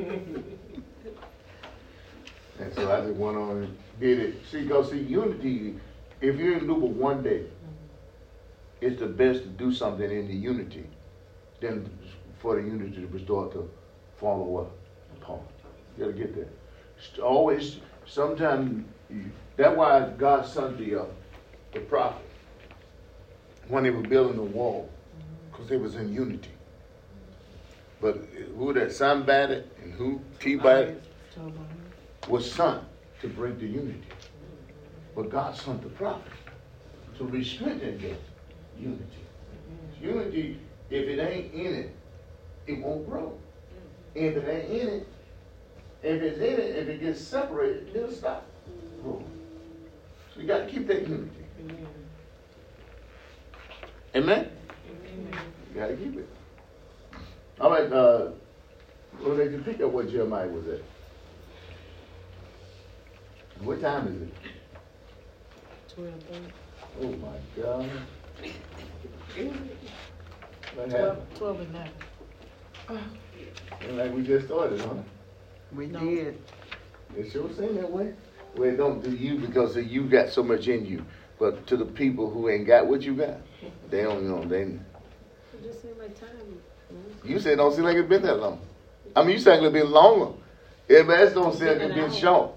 And so I just went on and did it. See, go see unity. If you didn't do one day, it's the best to do something in the unity than for the unity to restore to fall away apart. You gotta get that. St- Always, sometimes, that's why God sent the, uh, the prophet when they were building the wall, because they was in unity. But uh, who that somebody and who T-body was sent to bring the unity. But God sent the prophet to restrict against unity. Unity, if it ain't in it, it won't grow. And if it ain't in it, if it's in it, if it gets separated, it'll stop growing. So you got to keep that unity. Amen? You got to keep it. All right, uh, well, they can pick up what Jeremiah was at. What time is it? Twelve thirty. Oh my God. What Twelve, happened? twelve and nine. Seems like we just started, huh? We No. did. It sure seem that way. Well, it don't do you because you got so much in you. But to the people who ain't got what you got, they don't know. They It just seemed like time. you said it don't seem like it's been that long. I mean, you said it's been longer. Everybody else don't seem like it's been short.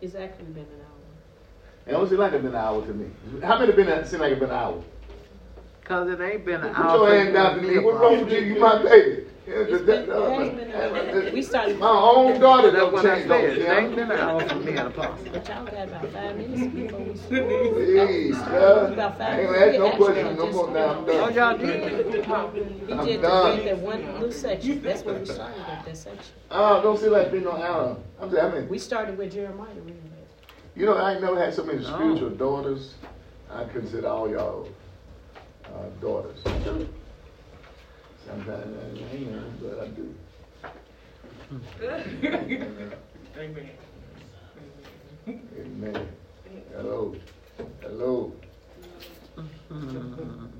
It's actually been an hour. It don't seem like it's been an hour to me. How many been that seem like it's been an hour? Cause it ain't been an Put hour. your hand down to me. What's wrong with you? You my baby. It's been- it has been an hour. We started- My own daughter That's don't what I change said. It ain't been an hour for me, Apostle. But y'all got about five minutes before we started. Please, About God. five I ain't minutes. no We questions no actually more now. I'm Oh, y'all did? He I'm did done. that one little section. That's where we started at that section. Oh, don't seem like it's no hour. I'm saying, I mean, We started with Jeremiah reading you know, I ain't never had so many No. spiritual daughters. I consider all y'all uh, daughters. Sometimes I ain't know, but I do. Amen. Amen. Hello. Hello. Mhm.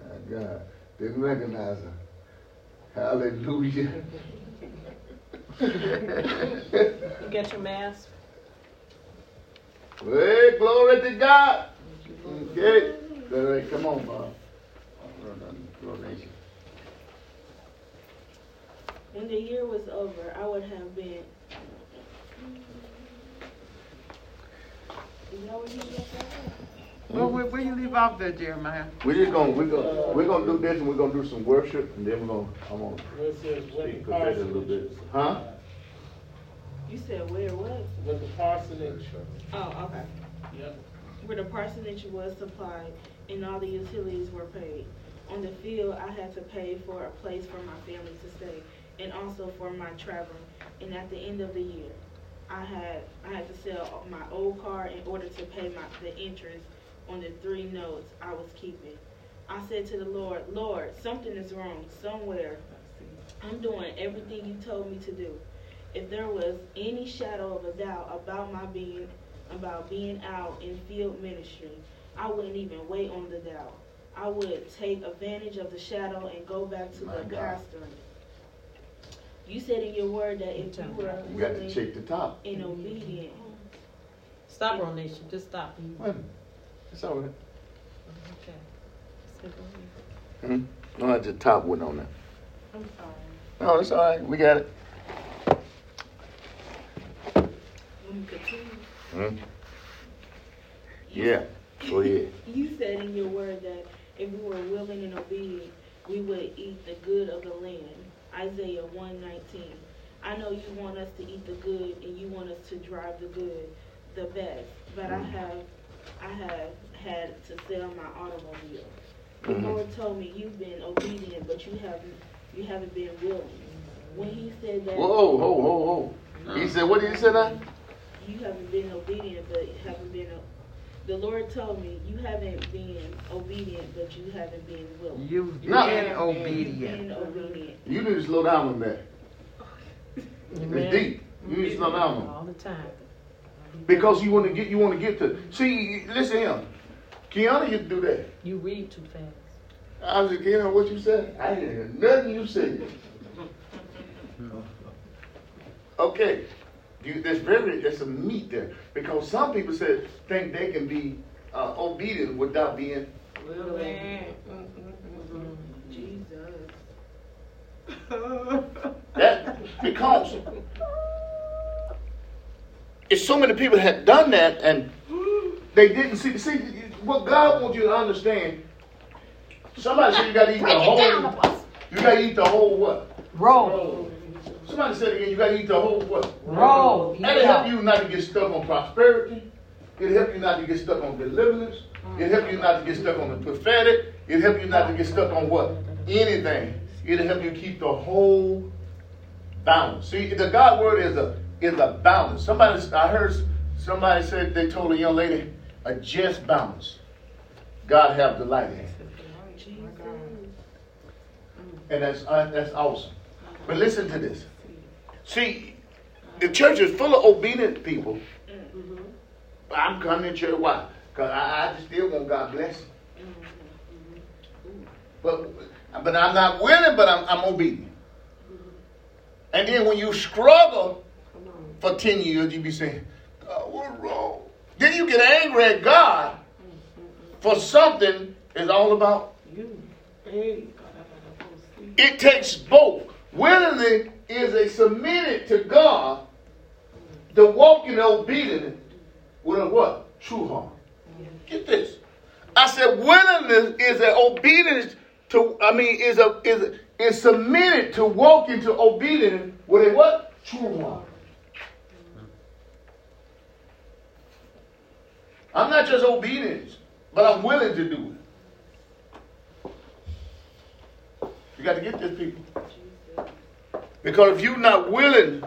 My God. Didn't recognize her. Hallelujah. You got your mask? Hey, glory to God. Okay. All right, come on, Bob. Donation. When the year was over, I would have been. Is that what you? Well, where, where you leave off there, Jeremiah? We're just gonna we're gonna we're gonna do this and we're gonna do some worship and then we're gonna I'm gonna Where it says what speak a little bit. Huh? You said where what? With the parsonage, Oh, okay. yep. Where the parsonage was supplied and all the utilities were paid. On the field, I had to pay for a place for my family to stay and also for my travel. And at the end of the year, I had I had to sell my old car in order to pay my the interest on the three notes I was keeping. I said to the Lord, Lord, something is wrong somewhere. I'm doing everything you told me to do. If there was any shadow of a doubt about my being about being out in field ministry, I wouldn't even wait on the doubt. I would take advantage of the shadow and go back to My the God. pastoring. You said in your word that if you were You got to willing check the top. and obedient, Stop, Ronation. Just stop. Wait a minute. It's all right. Okay. So go ahead. Hmm? No, the top went on there. I'm sorry. No, it's all right. We got it. Let me continue. Hmm? Yeah. Go ahead. You said in your word that if we were willing and obedient, we would eat the good of the land. Isaiah 119. I know you want us to eat the good and you want us to drive the good, the best. But I have I have had to sell my automobile. The Mhm. Lord told me you've been obedient but you haven't you haven't been willing. When he said that Whoa, whoa, whoa, whoa. He said, what did he say now? you haven't been obedient, but haven't been. The Lord told me you haven't been obedient, but you haven't been willing. You No. been Been obedient. obedient. You need to slow down on that. Amen. It's deep. You need to slow down on. All the time. Because you want to get, you want to get to. See, listen here. Kiana used to do that. You read too fast. I was like, Kiana, what you said? I didn't hear nothing you said. Okay. You, there's very, there's some meat there. Because some people said, think they can be uh, obedient without being Little. Jesus. That because it's so many people had done that and they didn't see. See what God wants you to understand. Somebody said you got to eat the whole. You got to eat the whole what? Roll, Somebody said again. You got to eat the whole what? roll. That'll help you not to get stuck on prosperity. It'll help you not to get stuck on deliverance. It'll help you not to get stuck on the prophetic. It'll help you not to get stuck on what? Anything. It'll help you keep the whole balance. See, the God word is a is a balance. Somebody I heard somebody said they told a young lady a just balance. God have delight in. And that's uh, that's awesome. But listen to this. See, the church is full of obedient people. I'm coming to church. Why? Because I, I just still want God bless. But but I'm not willing, but I'm, I'm obedient. And then when you struggle for 10 years, you be saying, God, what's wrong? Then you get angry at God for something is all about You. It takes both. Willingly is a submitted to God, the walking obedient with a what? True heart. Get this. I said willingness is an obedience to I mean is a is a, is submitted to walk into obedience with a what? True heart. I'm not just obedient, but I'm willing to do it. You got to get this, people. Because if you're not willing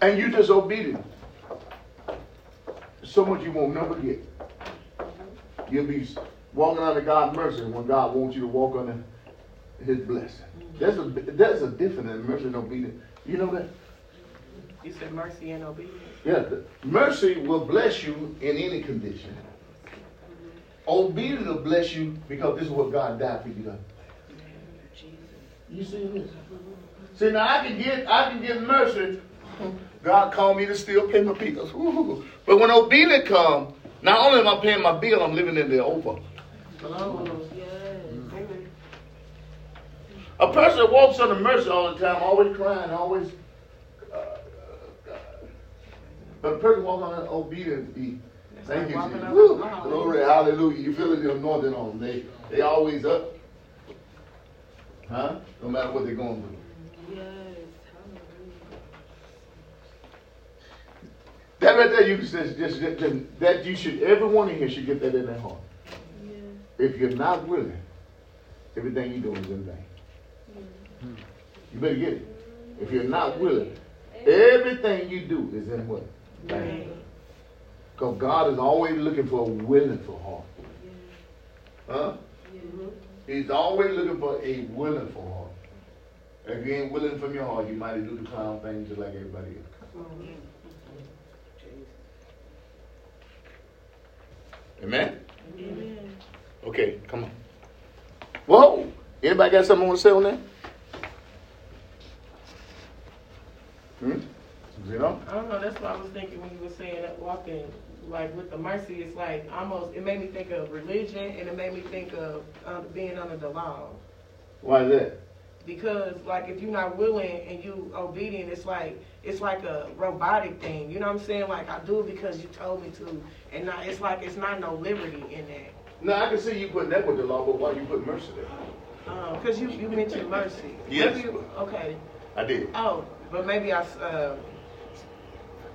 and you disobedient, so much you won't never get. You'll be walking under God's mercy when God wants you to walk under His blessing. There's a there's a difference in mercy and obedience. You know that? You said mercy and obedience. Yeah, mercy will bless you in any condition. Obedience will bless you because this is what God died for you. You see this? See now I can get I can get mercy. God called me to still pay my bills. But when obedience come, not only am I paying my bill, I'm living in the over. A person that walks under mercy all the time, always crying, always. Uh, uh, but a person walking under obedience, he, thank you, Jesus. under Woo. the law. Glory, hallelujah. You feeling the anointing on them. They, they always up. Huh? No matter what they're going through. Yes. Hallelujah. That right there, you can say, just, just, just- that you should, everyone in here should get that in their heart. Yeah. If you're not willing, everything you do is in vain. You better get it. If you're not willing, everything you do is in what? Vain. Because God is always looking for a willing for heart. Huh? Mm-hmm. He's always looking for a willing for heart. If you ain't willing from your heart, you might do the clown thing just like everybody else. Amen? Amen. Okay, come on. Whoa! Anybody got something want to say on that? Hmm? You know? I don't know. That's what I was thinking when you were saying that walking, like with the mercy. It's like almost. It made me think of religion, and it made me think of uh, being under the law. Why is that? Because like if you're not willing and you obedient, it's like it's like a robotic thing. You know what I'm saying? Like I do it because you told me to, and not, it's like it's not no liberty in that. No, I can see you putting that with the law, but why you put mercy there? Because you you mentioned mercy. Yes. Maybe, okay. I did. Oh, but maybe I. Uh,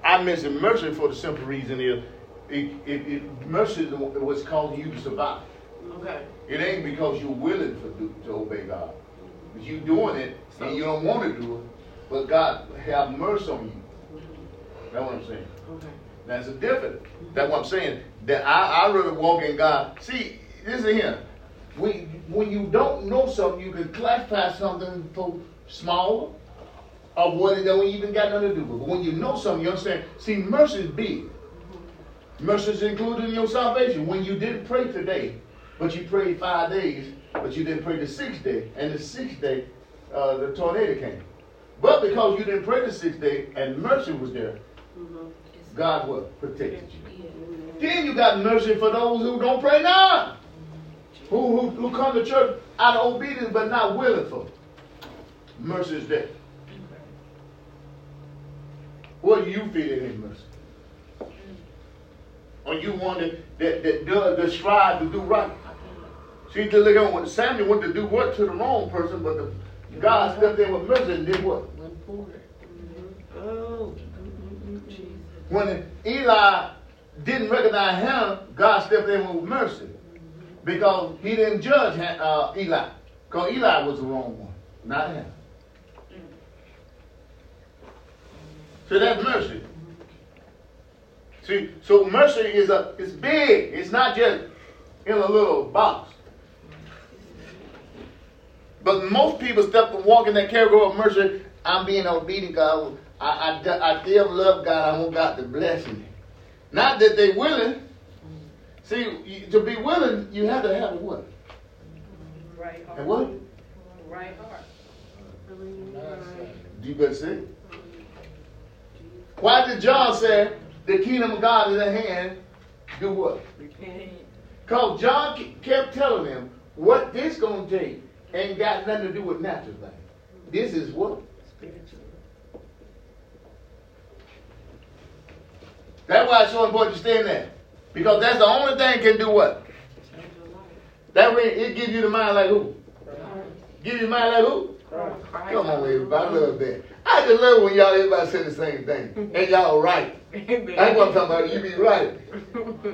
I mentioned mercy for the simple reason is it, it, it, mercy is what's causing you to survive. okay. It ain't because you're willing to, do, to obey God. But you doing it and you don't want to do it, but God have mercy on you. Mm-hmm. That's what I'm saying. Okay. That's a difference. That's what I'm saying. That I, I rather walk in God. See, this is here. When, when you don't know something, you can classify something for small of what it don't even got nothing to do with. But when you know something, you understand. See, mercy is big. Mercy is included in your salvation. When you didn't pray today, but you prayed five days, but you didn't pray the sixth day, and the sixth day, uh, the tornado came. But because you didn't pray the sixth day and mercy was there, God what? Protected you. Then you got mercy for those who don't pray now. Who, who, who come to church out of obedience but not willing for. Mercy is there. What do you feel in his mercy? Or you wanted that that does that strive to do right? See, to look at what Samuel wanted to do what to the wrong person, but the, God stepped in with mercy and did what? Oh. When Eli didn't recognize him, God stepped in with mercy because he didn't judge uh, Eli. Because Eli was the wrong one, not him. So that's mercy. See, so mercy is a it's big. It's not just in a little box. But most people step and walk in that category of mercy. I'm being obedient, God. I, I, I still love God. I want God to bless me. Not that they willing. See, to be willing, you have to have a what? Right heart. And what? Right heart. Do you better say. Why did John say the kingdom of God is at hand? Do what? Because John kept telling them what this gonna take ain't got nothing to do with natural things. This is what? Spiritual. That's why it's so important to stay in there. Because that's the only thing can do what? That way it gives you the mind like who? Give you the mind like who? Come on, everybody. I love that. I just love when y'all everybody say the same thing. And y'all right. That's what I'm talking about. You be right.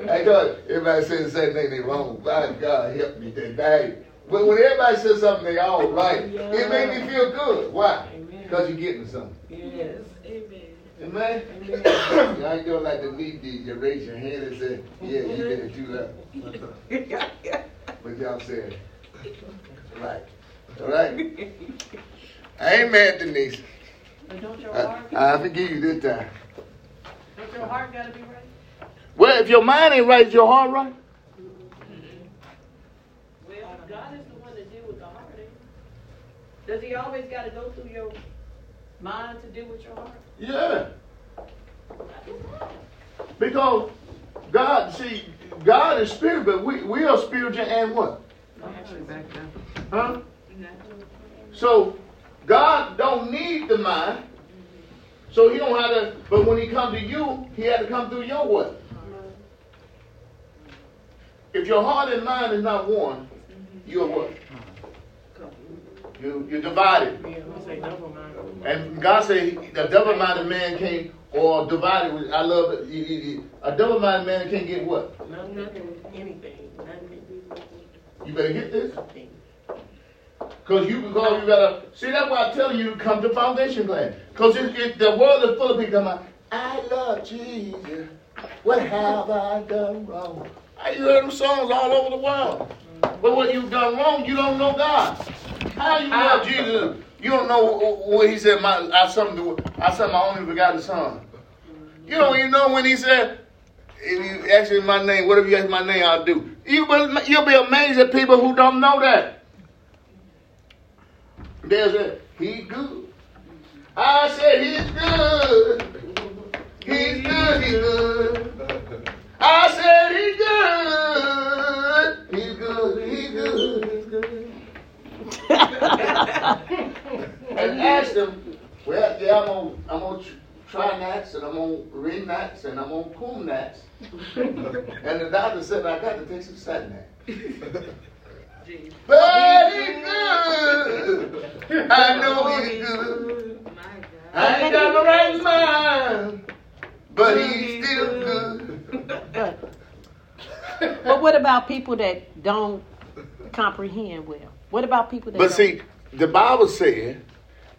I thought everybody say the same thing, they wrong. My God help me today. But when everybody says something, they all right. It make me feel good. Why? Because you're getting something. Yes. Amen. Amen. Y'all ain't doing like the lead did. You raise your hand and say, yeah, you did it too loud. But y'all said, right. All right? Amen, Denise. But don't I, I forgive you this time. Don't your heart gotta be right? Well, if your mind ain't right, is your heart right? Mm-hmm. Well, God is the one that deal with the heart. Does he always gotta go through your mind to deal with your heart? Yeah. Because God, see, God is spirit, but we, we are spiritual and what? Actually, back down. Huh? So God don't need the mind. So he don't have to, but when he come to you, he had to come through your what? If your heart and mind is not one, you're what? You, you're divided. And God said the double-minded man can't, or divided. I love it. A double-minded man can't get what? Nothing, anything. You better get this. Cause you, because you gotta see. That's why I tell you come to foundation class. Cause it, it, the world is full of people coming. I love Jesus. What have I done wrong? I you heard them songs all over the world. But what you've done wrong, you don't know God. How you love Jesus? You don't know what He said. My I him. I sent my only begotten Son. You don't even know when He said. If you ask me my name, whatever you ask my name, I'll do. You will, you'll be amazed at people who don't know that. A he good. I said he's good. He's good. He's good. I said he's good. He's good. He's good. He's good. and asked him, well, yeah, I'm gonna, I'm gonna try nats and I'm gonna read nats and I'm gonna cool nats. and the doctor said I got to take some Satinat. But he's good. I know he's good. I ain't got no right mind, but he's still good. But, but what about people that don't comprehend well? What about people that But don't? see, the Bible said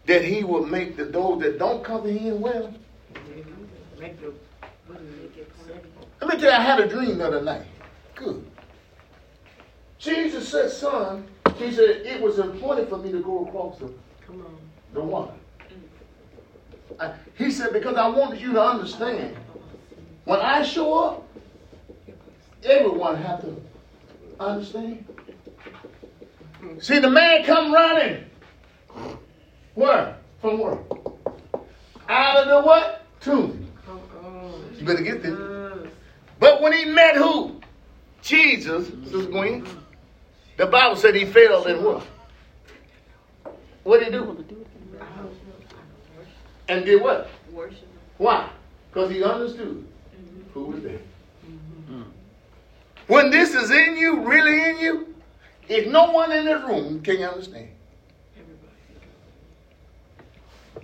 that he will make the those that don't comprehend well. Let me tell you, I had a dream the other night. Good. Jesus said, son, he said, it was important for me to go across the, come on. the water. I- he said, because I wanted you to understand, when I show up, everyone have to understand. See, the man come running. Where? From where? Out of the what? Tomb. You better get this. But when he met who? Jesus, mm-hmm. Sister Gwen. The Bible said he failed in what? What did he do? And did what? Worship. Why? Because he understood who was there. When this is in you, really in you, if no one in this room can understand. Everybody.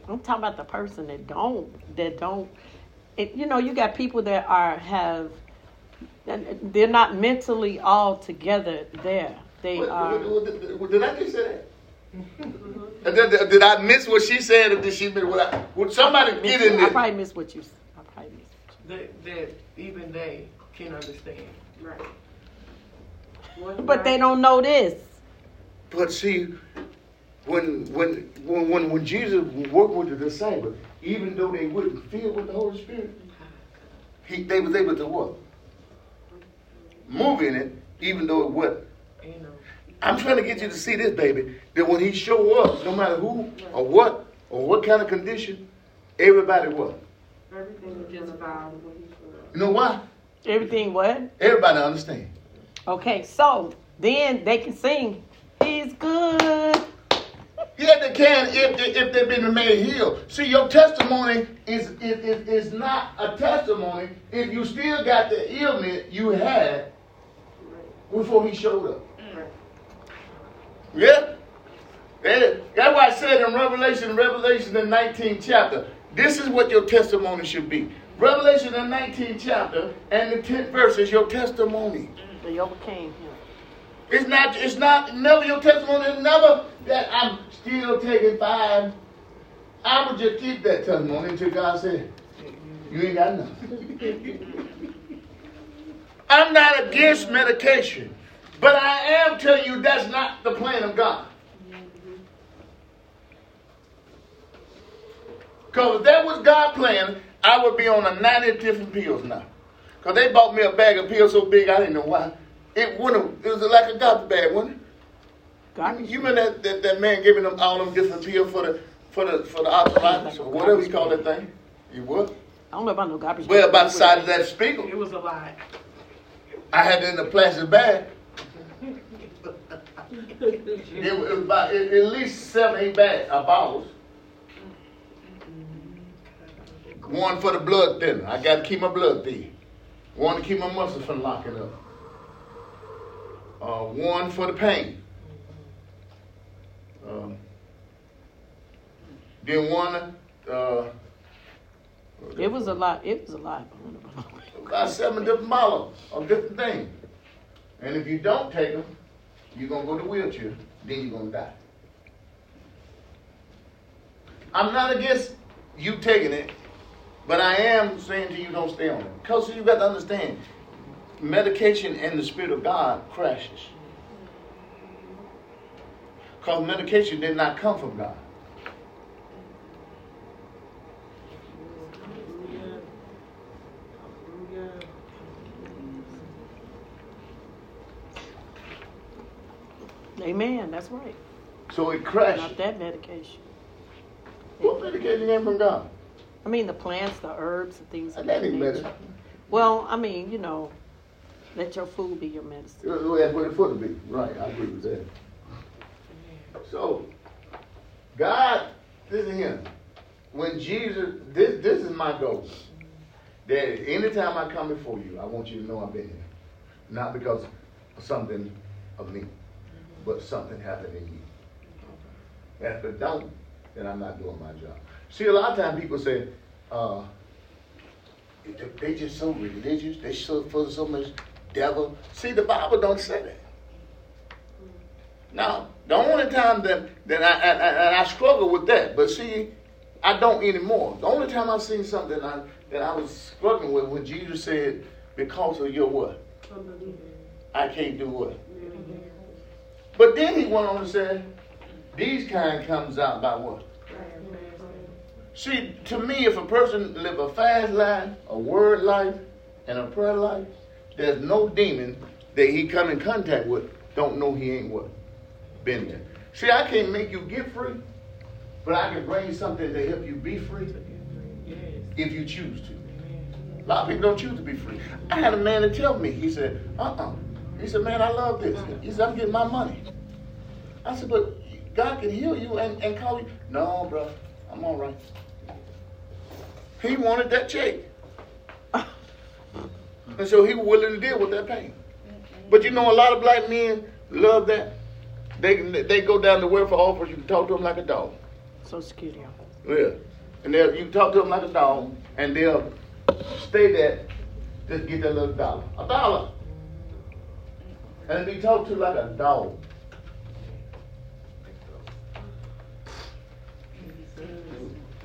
I'm talking about the person that don't, that don't. It, you know, you got people that are have, they're not mentally all together there. They What- are. what- what- what- Did I just say that? Uh, did, did- did I miss what she said, or did she miss what I? Would somebody get in I there? probably missed what you. s- I probably missed. That, that even they can understand. Right. But they don't know this. But see, when when when when, when Jesus worked with the disciples, even though they wouldn't feel with the Holy Spirit, he they was able to what? Move in it, even though it wasn't. You know. I'm trying to get you to see this, baby. That when he show up, no matter who or what or what kind of condition, everybody what? Everything is just about what he You know why? Everything what? Everybody understand. Okay, so then they can sing. He's good. Yeah, they can if they, if they've been made healed. See, your testimony is, is, is, is not a testimony if you still got the ailment you had before he showed up. Yeah? That- That's why I said in Revelation, Revelation the 19th chapter, this is what your testimony should be. Revelation the 19th chapter and the 10th verse is your testimony. They overcame him. It's not, it's not, never your testimony is never that I'm still taking five. I would just keep that testimony until God said, you ain't got nothing. I'm not against medication, but I am telling you that's not the plan of God. Because if that was God plan, I would be on a 90 different pills now. Because they bought me a bag of pills so big I didn't know why. It wouldn't. It was like a garbage bag, wasn't it? God, You remember that, that, that man giving them all them different pills for the for the for the arthritis or whatever you call that thing? You what? I don't know about no garbage. Well, bag. about the size of that speaker. It was a lie. I had it in a plastic bag. It was about at at least seven, eight bag of bottles. One for the blood thinner. I got to keep my blood thin. One to keep my muscles from locking up. Uh, one for the pain. Um, then one. Uh, It was a lot. It was a lot. about seven different models of different things. And if you don't take them, you're going to go to wheelchair, then you're going to die. I'm not against you taking it, but I am saying to you don't stay on it. Because you got to understand, medication and the Spirit of God crashes. Because medication did not come from God. Amen. That's right. So it crashes. Not that medication. What medication came from God? I mean, the plants, the herbs, and things That that ain't medicine. Well, I mean, you know, let your food be your medicine. Well, That's what it ought to be. Right, I agree with that. So, God, listen here. When Jesus, this this is my goal. That anytime I come before you, I want you to know I've been here. Not because of something of me, but something happened in you. And if it don't, then I'm not doing my job. See, a lot of times people say, uh, they just so religious. They're so full of so much devil. See, the Bible don't say that. Now, the only time that, that I, I, I, I struggle with that, but see, I don't anymore. The only time I've seen something I, that I was struggling with when Jesus said, because of your what? I can't do what? But then he went on to say, these kind comes out by what? See, to me, if a person live a fast life, a word life, and a prayer life, there's no demon that he come in contact with don't know he ain't what? Been there. See, I can't make you get free, but I can bring something to help you be free if you choose to. A lot of people don't choose to be free. I had a man to tell me, he said, uh-uh. He said, man, I love this. He said, I'm getting my money. I said, but God can heal you and, and call you. No, bro, I'm all right. He wanted that check. And so he was willing to deal with that pain. Mm-hmm. But you know, a lot of black men love that. They they go down to welfare office. You can talk to them like a dog. So security. Yeah, and they'll you can talk to them like a dog, and they'll stay there just get that little dollar, a dollar, and be talked to like a dog.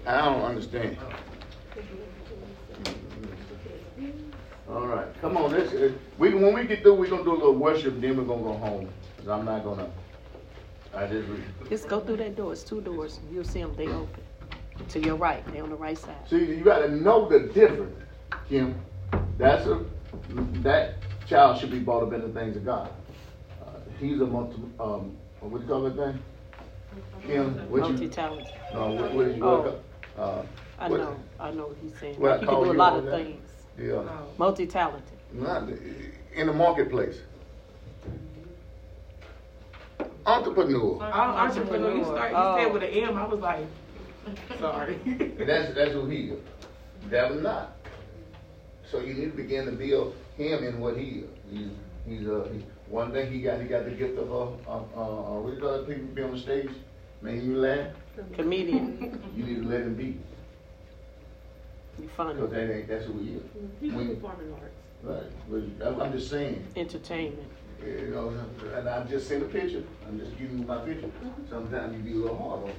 I don't understand. All right, come on. Let's, uh, we when we get through, we're gonna do a little worship. Then we're gonna go home. Cause I'm not gonna. I just. Re- Just go through that door. It's two doors. You'll see them. They open. To your right. They on the right side. See, you got to know the difference, Kim. That's a that child should be brought up in the things of God. Uh, he's a multi, um, what do you call that thing? Kim, what you? Multi-talented. No, what, what did you? Oh. What, uh, I what- know. I know what he's saying. What I Like, you can do a lot of there? things. Yeah, Multi-talented. not in the marketplace. Entrepreneur. All entrepreneur, you start, you Oh. said with an M, I was like, sorry. That's that's who he is. Devil not. So you need to begin to build him in what he is. He's he's uh he, one thing he got he got the gift of uh uh, uh, uh what do you call? People be on the stage, making you laugh. Comedian. You need to let him be, You funny. because that ain't that's who he is. He's When- performing arts. Right. But I'm, I'm just saying. Entertainment. You know, and I've just seen a picture. I'm just giving you my picture. Sometimes you be a little hard on. him.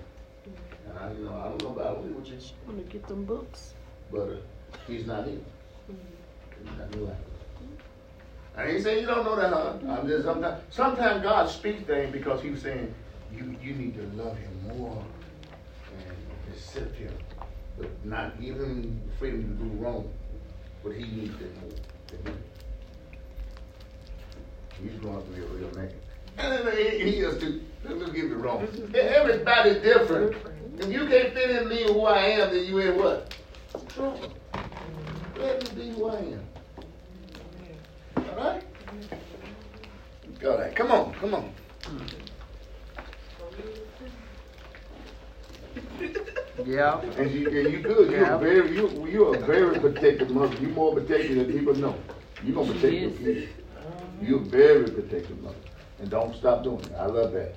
And I, you know, I don't know about what you, Just want to get them books. but uh, he's not here. Not. I ain't saying you don't know that, huh? I'm just sometimes. Sometimes God speaks things because He's saying you you need to love Him more and accept Him, but not give Him freedom to do wrong. But He needs it more. He's going to be a real man. And he, is too. Let me get me wrong. Everybody's different. If you can't fit in me who I am, then you in what? Let me be who I am. All right? All right. Come on. Come on. Yeah. And you, and you good. You're very, you, you're a very protective mother. You're more protective than people know. You're gonna protect your kids. You're very protective mother, and don't stop doing it. I love that.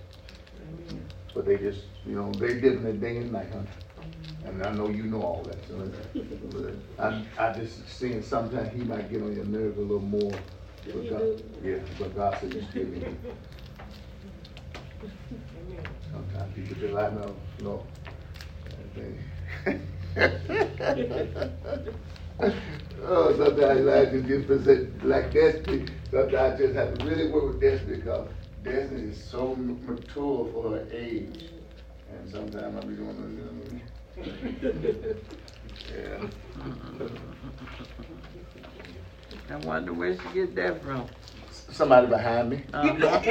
But they just, you know, they different than day and night, huh? And I know you know all that. So I, I just seeing sometimes he might get on your nerves a little more. But God, yeah, but God said you still need him. Sometimes people just like no, no. oh, sometimes life can just present like Destiny. Sometimes I just have to really work with Destiny because Destiny is so mature for her age. And sometimes I'll be doing the, mm. yeah. I wonder where she get that from. Somebody behind me. Uh-huh. That's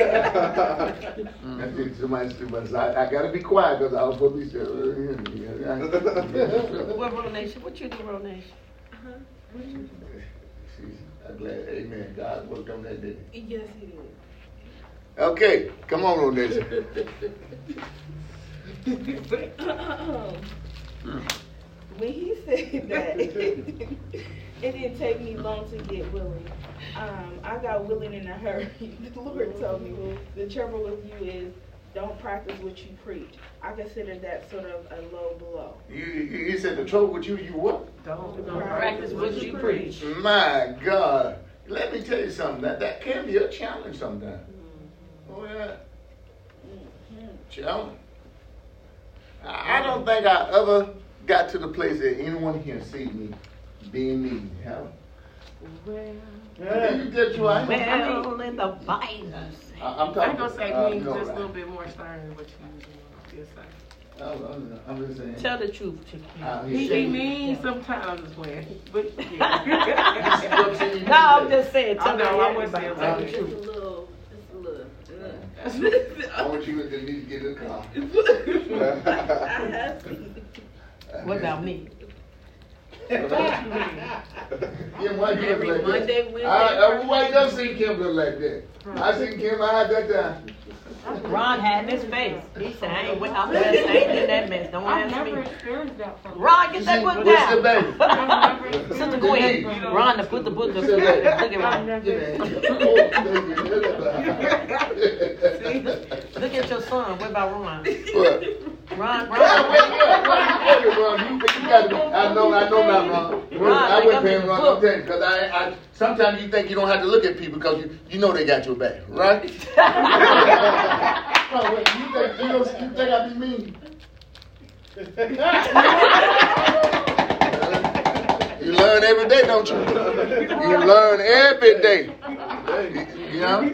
it. Somebody said, I, I gotta be quiet because I was supposed to be saying, What, Ronation? What you do, Ronation? I'm glad, amen. God worked on that, didn't Yes, he did. Okay, come on, Ronation. when he said that, it didn't take me long to get willing. Um, I got willing in a hurry. The Lord told me the trouble with you is don't practice what you preach. I consider that sort of a low blow. You, you, you said the trouble with you, you what? Don't, Don't Practice what you preach. My God. Let me tell you something. That, that can be a challenge sometimes. Oh, yeah. Challenge. I, I don't think I ever got to the place that anyone here see me being me. Have Well, I? You get you. I, ain't- well, in the Bible. I, I'm I talking. ain't gonna say uh, me, no, just a little bit more stern than what you usually say. I'm, I'm, I'm just saying. Tell the truth, Chicky. Uh, He, he shame. mean sometimes, I'm just playing, but yeah. No, I'm just saying. I Tell know, the I wasn't saying tell the It's truth. a little, it's a little. that. I want you to need to get in the car. I. What about me? Kim, why you Every look like Monday, that? Wednesday, I, I, Thursday. why you see Kim look like that? I seen Kim I had that time. Ron had his face. He said, I ain't, wi- I'm West, I ain't in that mess. Don't I've ask never me. experienced that from. Ron, get that See, book what's the down. baby? I've never Sister experienced Gwen, that. Ron, to put the book, look Sit back. at Ron. Look at your son. What about Ron? What? Ron, Ron. wait, what? Why you Ron? You, you got to, I know, I know not Ron. Ron, I like wouldn't I'm pay in him Ron, book. I'm telling you, because I, I, sometimes you think you don't have to look at people because you, you know they got your back, right? Wait, you think, you, know, you think I be mean? You learn every day, don't you? You learn every day. You know?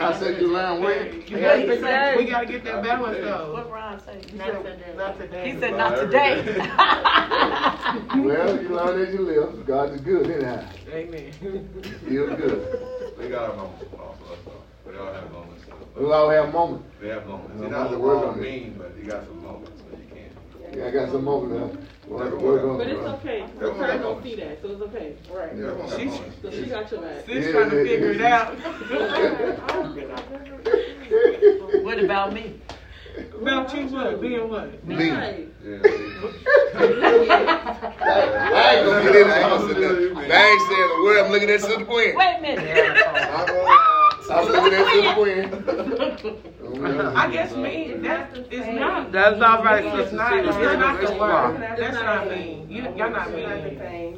I said you learn when? You gotta get that- We gotta get that balance though. What Ron said? Not today. Not today. He said, not today. Well, you learn as you live. God is good anyhow. Amen. Still good. They got our moments also, we all have moments. We all have moments. They have moments. No, You're not the the word wrong on it. mean, but you got some moments, so you can't. Yeah, I got some moments. Huh? We'll have to work on But it's okay. Yeah, The we child don't see that, so it's okay. Right. Yeah, everyone got She's- moments. So she got your back. Sis trying to figure it out. What about me? About you what? Being what? Me. Right. Yeah. I ain't gonna get in there. I'm. I ain't saying a word. I'm looking at Sister Gwen. Wait a minute. I'm gonna- I'm looking at Sister Gwen. I guess me, that's, it's not. That's all right, It's Sister not, Sheila. it's not the It's word. That's not mean. You, y'all not mean.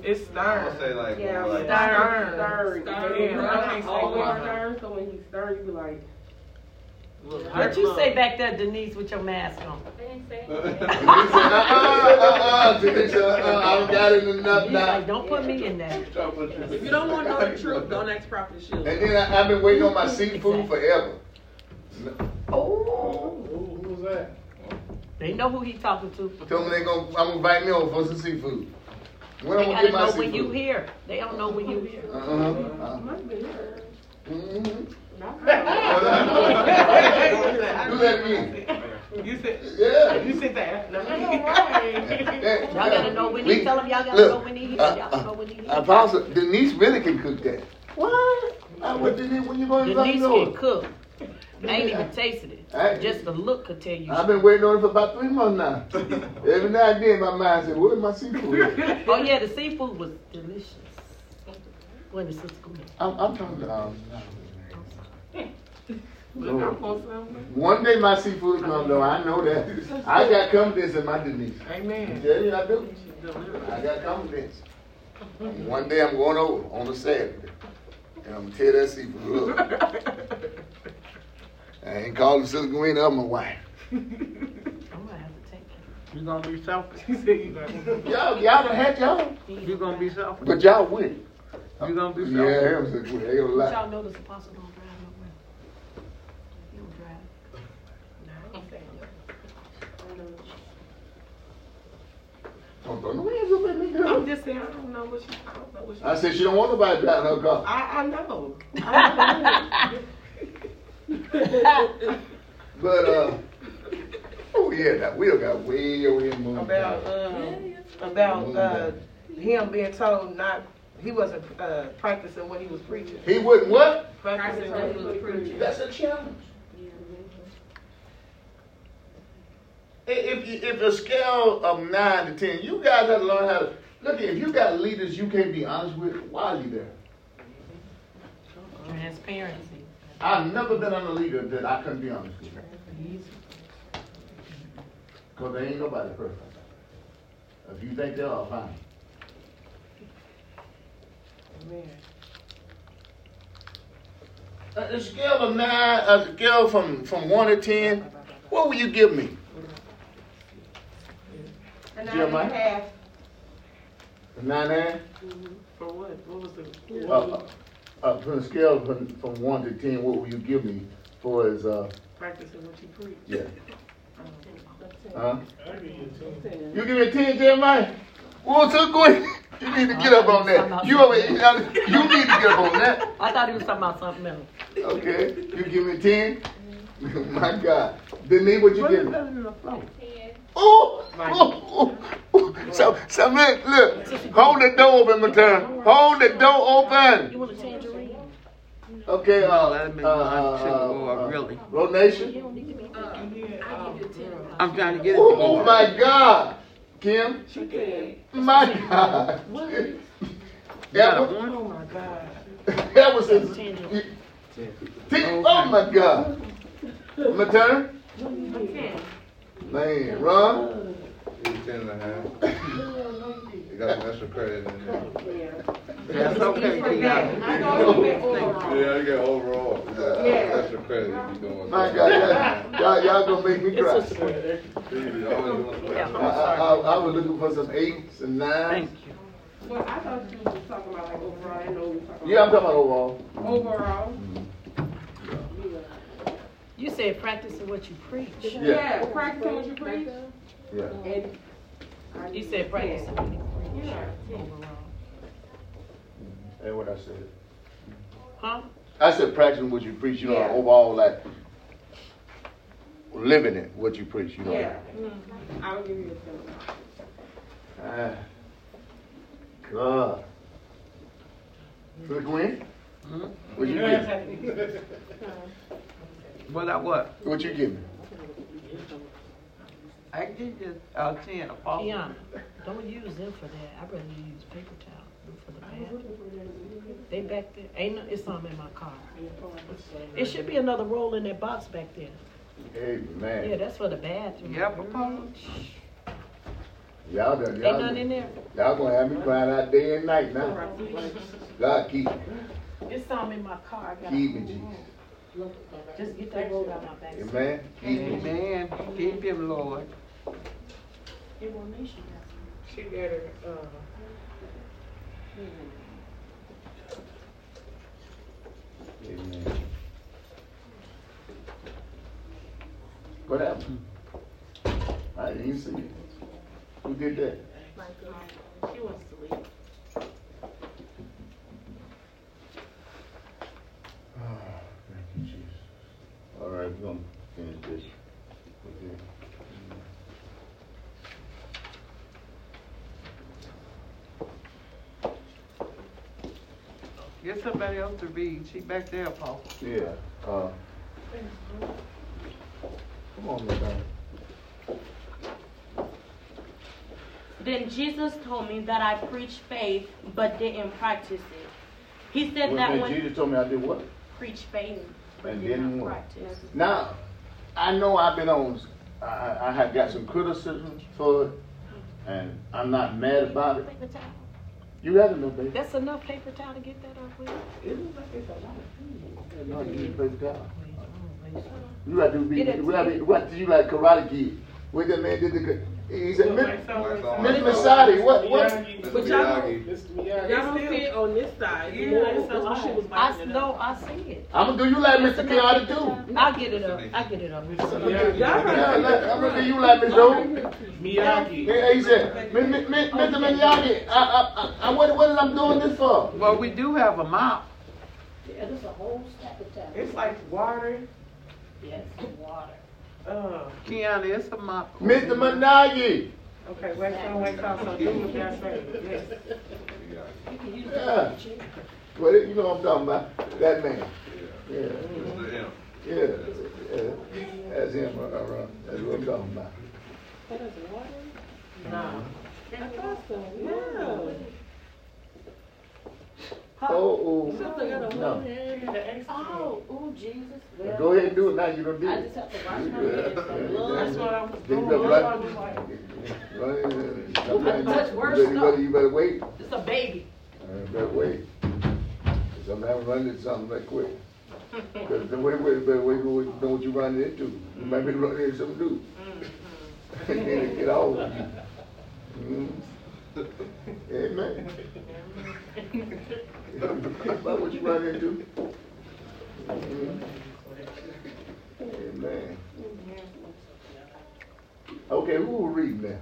It's I'm stern. gonna say like, Yeah, more like Stern. Stern. Yeah, I can't say All stern, so when he's stern, you be like, What you say back there, Denise, with your mask on? They didn't say anything. uh-uh, uh-uh, Tanisha, uh-uh, I don't got it enough now. like, don't put me in there. if you don't want to know the truth, don't ask Prophet Sheila. And then I, I've been waiting on my seafood forever. Oh. Who, who was that? They know who he talking to. Tell me they gonna, I'm gonna invite me over for some seafood. When I'm They gonna gotta know seafood? when you here. They don't know when you here. Uh-huh. uh Mhm. Do that again. You said, Yeah. you said that. No. Y'all gotta know when he tell him y'all gotta look, know when he uh, Y'all gotta know when he uh. Apostle Denise really can cook that. What? I what Denise when you gonna Denise can over? cook. I ain't even tasted it. I- Just the look could tell you. I've been waiting on it for about three months now. Every now and then my mind said, where's my seafood? at?" Oh yeah, the seafood was delicious. When the sister come. I'm, I'm talking to, um, Look, I'm supposed to- one day my seafood come though, I know that. I got confidence in my Denise. Amen. Tell you I do. I got confidence. One day I'm going over on a Saturday. And I'm gonna tear that seafood up. I ain't calling Sister Gwen up my wife. I'm gonna have to take it. You gonna be selfish. She said you got Y'all, y'all done had y'all. You gonna be selfish. But y'all win. You gonna be Yeah, selfish. him Sister Gwen. They gonna But y'all know this apostle don't drive nowhere. He don't drive. Don't throw no hands up at me, girl. I'm just saying, I don't know what she, I don't know what she. I said she don't want nobody driving her car. I, I know. I know. But uh, oh yeah, that wheel got way over about um, about uh, him being told not he wasn't uh, practicing what he was preaching. He wouldn't what? Practicing what he was preaching. That's a challenge. If you, if a scale of nine to ten, you guys have to learn how to look. If you got leaders you can't be honest with, why are you there? Transparency. I've never been on a leader that I couldn't be honest with, because there ain't nobody perfect. If you think they are, all fine. Amen. A, a scale of nine, a scale from from one to ten, what will you give me? And Jeremiah? I have A nine and? For what? What was the? Uh, uh, uh, from the scale from, from one to ten, what will you give me for as uh Practicing what you preach. yeah? Um, Huh? I give you a ten. You give me a ten, Jeremiah? Well, so go ahead. You need to get up on that. You over, you need to get up on that. I thought he was talking about something else. Okay, you give me a ten. My God, Denise, what you What give is me? Oh, oh, oh. So, so look, look. Hold the door open, matern. Hold the door open. You want a tangerine? Okay, uh, uh, uh, sugar go up uh, really. Road Nation. I'm trying to get it. Oh, oh my God, Kim. My God. You That was. Oh my God. that was his. Oh my God. Matern. Man, Ron. It's ten and a half. You got some extra credit in there. That's okay, Keon. I know you been overall. Yeah, you get overall. Yeah. Extra credit you be doing. My God, y'all, y'all, y'all gonna make me cry. See, you always doing I, some I, I, I was looking for some eights and nines. Thank you. Well, I thought you was talking about like overall. I know you were talking Yeah, I'm talking about overall. Overall. Mm-hmm. You said practicing what you preach. Yeah. Yeah, practicing what you preach. Yeah. And. You said practicing what you preach. Yeah. Overall. That's what I said. Huh? I said practicing what you preach, you know, Yeah. overall, like living it, what you preach, you know. Yeah. I'll give you a seven. Ah, God. Look, Gwen, Hmm? what you give me? What I what? What you give me? I give you uh, ten, a false. Keon, don't use them for that. I'd rather you use paper towel for the bathroom. They back there. Ain't no, it's something in my car. It should be another roll in that box back there. Hey, Yeah, that's for the bathroom. Yeah, Papa. Y'all done, Ain't y'all, nothing in there. y'all gonna have me crying out day and night now. God keep me. It's something in my car. I gotta Keep me, Jesus. Just get that roll out my back. Amen. Keep me. Amen. Keep him, Lord. She got her, uh, Amen. What happened? I didn't see it. Who did that? She wants to leave. Ah, Thank you, Jesus. All right, we're gonna finish this. Okay. Get somebody else to read. She back there, Paul. Yeah, uh. Come on, madam. Then Jesus told me that I preached faith but didn't practice it. He said that When when Jesus told me I did what? preach faith but And did didn't what? practice. Now, I know I've been on, I, I- have got some criticism for it, and I'm not mad about it. Paper towel. You got it, no baby. That's enough paper towel to get that off with. No, you need paper towel. Wait, wait. You got to be, Get it. we got to be, what did you like Karate Kid? What that man did the, he said, Miss Masadi, what, what? But y'all- Miyagi. Mr. Y'all don't see it on this side. You Yeah, know, it's that's what she was I liking it know. I see it. I'm gonna do you like Mr. enough Kiata too. I'll get it up. I'll get it up. Miyagi. Yeah, like, I'm gonna do you like Miss Joe. Miyagi. Yeah, he said, "Mi- mi- mi- Mr. Miyagi, I, I, I, what, what is I'm doing this for? Well, we do have a mop. Yeah, there's a whole stack of towels. it's like water, Yes, water. Uh, Keon, it's a mop. Mr. Managi. okay, wait till, wait till, so do what y'all say, yes. You can use Yeah. that. Well, you know what I'm talking about, that man. Yeah, Mr. M. yeah, yeah, that's him, uh, uh, that's what I'm talking about. That is water? Nah. Yeah. Oh, oh, Something got a no. one hand. Oh, ooh, Jesus. Now Go ahead and do it now, you don't do I just have to wash my hands. That's what I was doing. better That's what I was like. Run, I you worse better- you stuff. better- You better wait, It's a baby. Uh, you better wait. Sometimes run into something that quick. Cause the way, way, better wait, know what know what you running into. You might be running into something new. And then it get all of you. Mm. Amen. About what you run into. Amen. Okay, who will read now?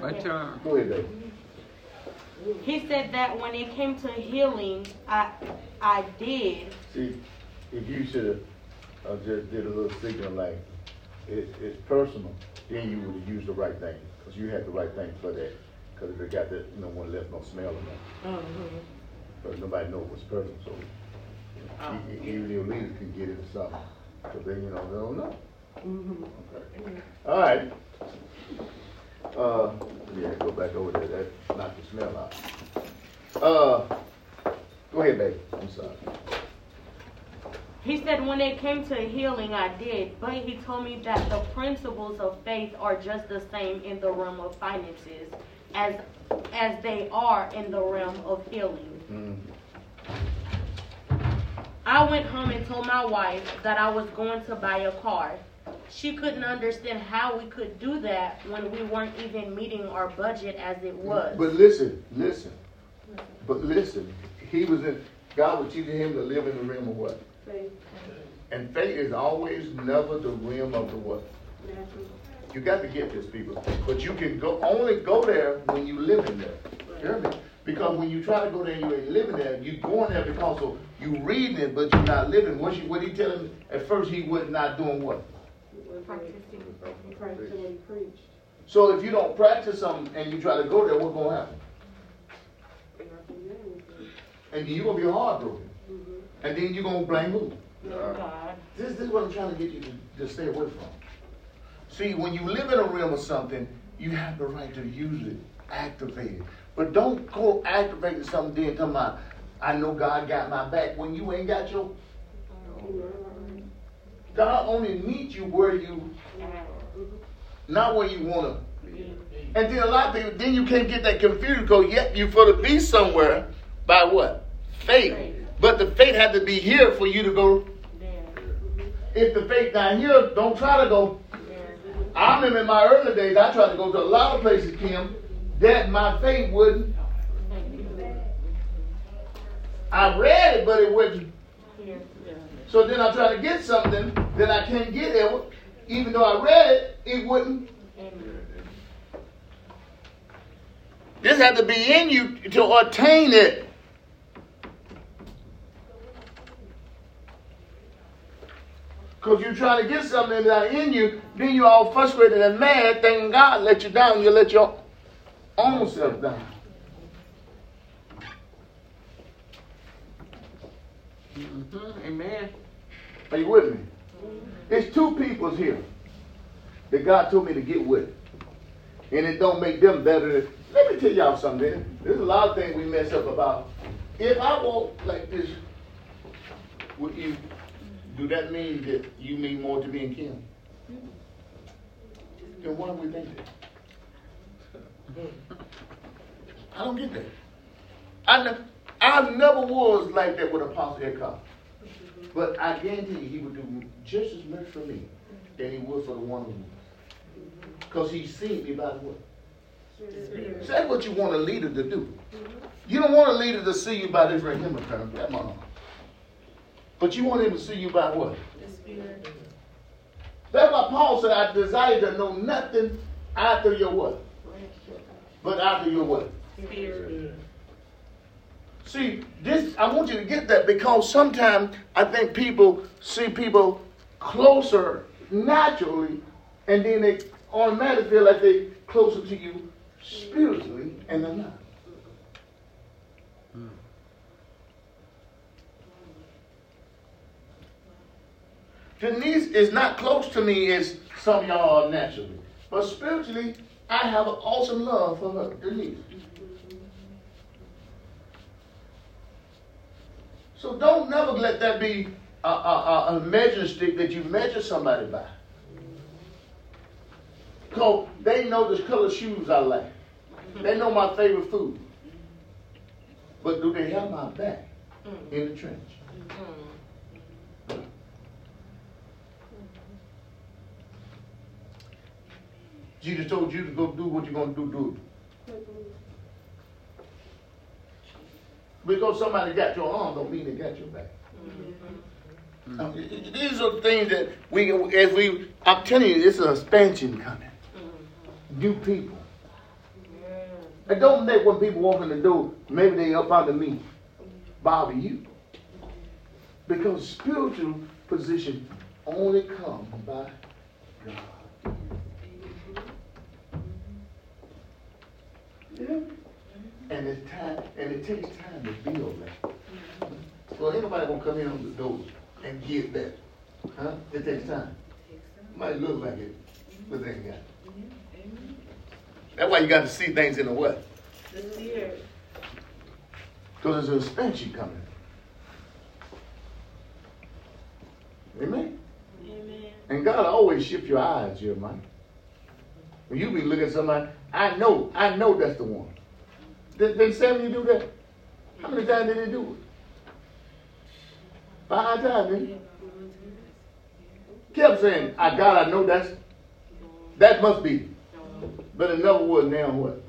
My turn. Go ahead, baby. He said that when it came to healing, I I did. See, if you should have uh, just did a little signal like, it, it's personal, then you would use the right thing, because you had the right thing for that. Because if it got that, you know, one left no smell in there. But nobody knows what's personal, so e- e- even your leaders can get into something, because they, you know, they don't know. Mm-hmm. Okay. All right. Uh, yeah, go back over there, that knocked the smell out. Uh, go ahead, baby, I'm sorry. He said when it came to healing, I did, but he told me that the principles of faith are just the same in the realm of finances as as they are in the realm of healing. Mm. I went home and told my wife that I was going to buy a car. She couldn't understand how we could do that when we weren't even meeting our budget as it was. But listen, listen, but listen, he was in, God was teaching him to live in the realm of what? Faith, And faith is always never the realm of the what? natural. You got to get this, people. But you can go only go there when you live in there. Hear me? Because when you try to go there and you ain't living there, you're going there because of you reading it, but you're not living. What, you, what he telling at first he was not doing what? Practicing what he preached. So if you don't practice something and you try to go there, what's gonna happen? And you're gonna be heartbroken. Mm-hmm. And then you're gonna blame who? God. This, this is what I'm trying to get you to, to stay away from. See, when you live in a realm of something, you have the right to use it, activate it. But don't go activating something then talking about, I know God got my back when you ain't got your. God only needs you where you, not where you want to. And then a lot of people, then you can't get that confused because yet you for to be somewhere by what? Faith. But the faith had to be here for you to go. If the faith not here, don't try to go. I remember in my early days, I tried to go to a lot of places, Kim, that my faith wouldn't. I read it, but it wouldn't. So then I try to get something that I can't get it, even though I read it, it wouldn't. This had to be in you to attain it. Because you're trying to get something that's in you, then you're all frustrated and mad, thinking God let you down, you let your own self down. Mhm, Amen. Are you with me? It's two peoples here that God told me to get with. And it don't make them better. Let me tell y'all something. There's a lot of things we mess up about. If I walk like this with you, do that mean that you mean more to me and Kim? Then why do we think that? Mm. I don't get that. I, ne- I never was like that with Apostle Eckhart. But I guarantee you, he would do just as much for me than he would for the one who Because he seen me by what? So that's what you want a leader to do. You don't want a leader to see you by this right friend. Come on. But you want him to see you by what? That's why Paul said, I desire to know nothing after your what? But after your what? See, this I want you to get that because sometimes I think people see people closer naturally, and then they automatically feel like they're closer to you spiritually, and they're not. Denise is not close to me as some of y'all are naturally, but spiritually, I have an awesome love for her, Denise. So don't never let that be a, a, a, measuring stick that you measure somebody by. Because they know the color shoes I like. They know my favorite food. But do they have my back in the trench? Mm. Jesus told you to go do what you're going to do, do it. Because somebody got your arm don't mean they got your back. Um, These are things that we, as we, I'm telling you, it's an expansion coming. New people. And don't make when people walk in the door, maybe they up under me, bother you. Because spiritual position only comes by God. Yeah. And it's time, and it takes time to build that. So ain't nobody gonna come in on the door and get that. Huh? It takes time. Might look like it, but they ain't got it. That's why you got to see things in the what? The spirit. Because there's an expansion coming. Amen. Amen. And God always shift your eyes, Jeremiah. When you be looking at somebody, I know, I know that's the one. Did, did Samuel do that? How many times did he do it? Five times, didn't he? Kept saying, I God, I know that's that must be. But it never was now what?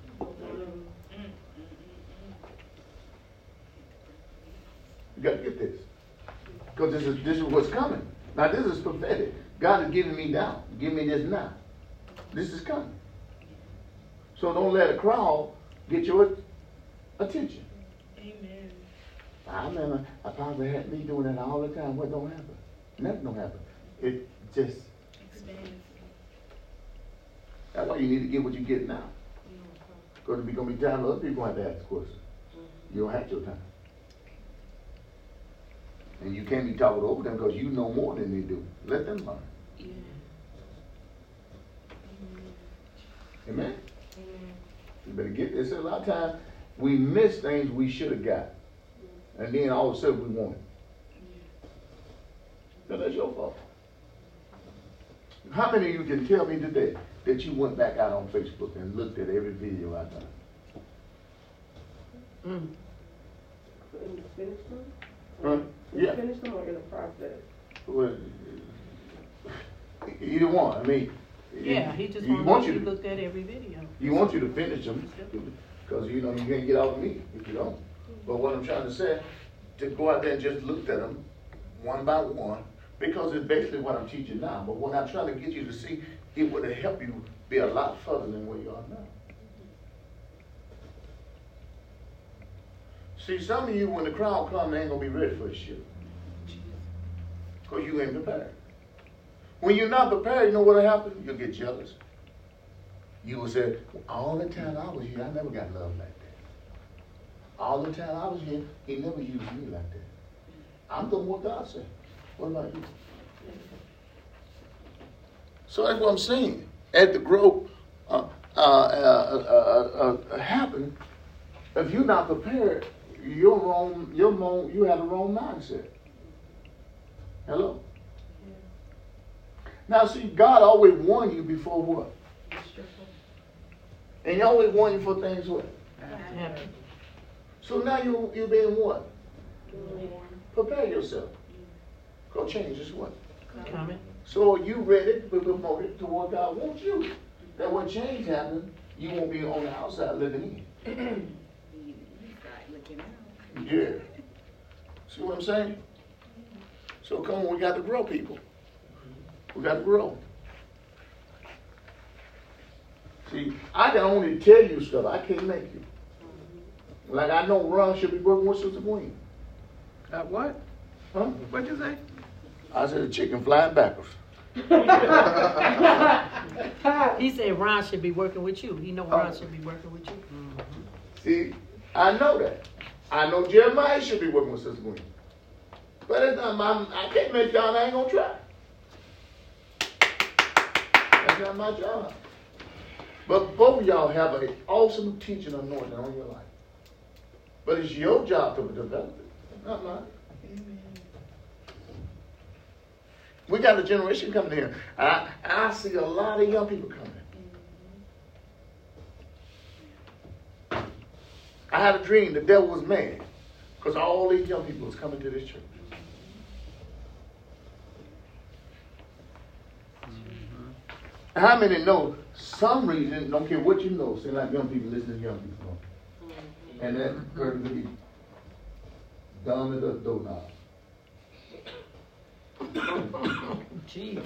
You gotta get this. Because this is this is what's coming. Now this is prophetic. God is giving me now. Give me this now. This is coming. So don't let a crowd get your attention. Amen. I remember I probably had me doing that all the time. What don't happen? Nothing don't happen. It just Expands. that's why you need to get what you get now. Mm-hmm. Because it's gonna be time other people have to ask questions. Mm-hmm. You don't have your time. And you can't be talking over them because you know more than they do. Let them learn. Yeah. Amen? You better get this. A lot of times we miss things we should have got. And then all of a sudden we want it. So that's your fault. How many of you can tell me today that you went back out on Facebook and looked at every video I done? Mm. In the finish them? Huh? Yeah. Finish them or in the process? Well, either one. I mean, Yeah, he just you wanted want you to look at every video. He wants you to finish them, because you know you can't get out of me if you don't. But what I'm trying to say, to go out there and just look at them one by one, because it's basically what I'm teaching now. But what I'm trying to get you to see, it would help you be a lot further than where you are now. See, some of you, when the crowd comes, they ain't gonna be ready for the shit. Because you ain't prepared. When you're not prepared, you know what'll happen? You'll get jealous. You will say, all the time I was here, I never got love like that. All the time I was here, he never used me like that. I'm doing what God said. What about you? So that's what I'm saying. At the growth uh, uh, uh, uh, uh, happen, if you're not prepared, you're wrong. You're wrong. You have the wrong mindset. Hello. Now, see, God always warned you before what? And he always warned you for things what? Happen. So now you you're being what? Prepare yourself. Go change is what? Coming. So you ready to be promoted to what God wants you. That when change happens, you won't be on the outside looking in. Yeah. See what I'm saying? So come on, we got to grow people. We got to grow. See, I can only tell you stuff. I can't make you. Like I know Ron should be working with Sister Queen. Uh, what? Huh? What'd you say? I said the chicken flying backwards. He said Ron should be working with you. He know Ron should be working with you. See, I know that. I know Jeremiah should be working with Sister Queen. But it's not my, I can't make y'all, I ain't gonna try. Not my job. But both of y'all have an awesome teaching anointing on your life. But it's your job to develop it, not mine. Amen. We got a generation coming here. I, I see a lot of young people coming. I had a dream the devil was mad because all these young people was coming to this church. And How many know some reason, don't care what you know, seem like young people listen to young people. Mm-hmm. And that person could be dumb as a doorknob. Jesus.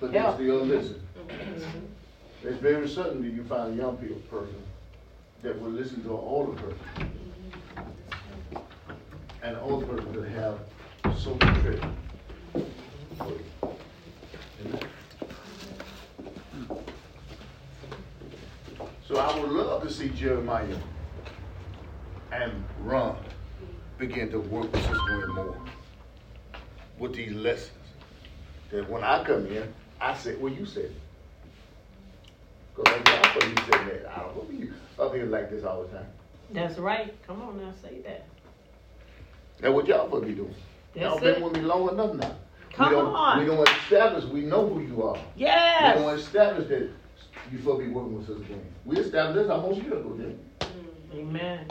But they still listen. Mm-hmm. It's very certain that you find a young people person that will listen to an older person. Mm-hmm. And an older person will have so much treasure. To see Jeremiah and Ron begin to work with Sister Gwen more with these lessons. That when I come in, I say, well, you said it. Because y'all for you said that. I don't know you up here like this all the time. That's right. Come on now, say that. That's what y'all supposed to be doing. y'all been it. with me long enough now. Come we on. We don't establish, we know who you are. Yes. We don't establish that you supposed to be working with Sister Gwen. We established this almost a year ago, didn't we? Amen.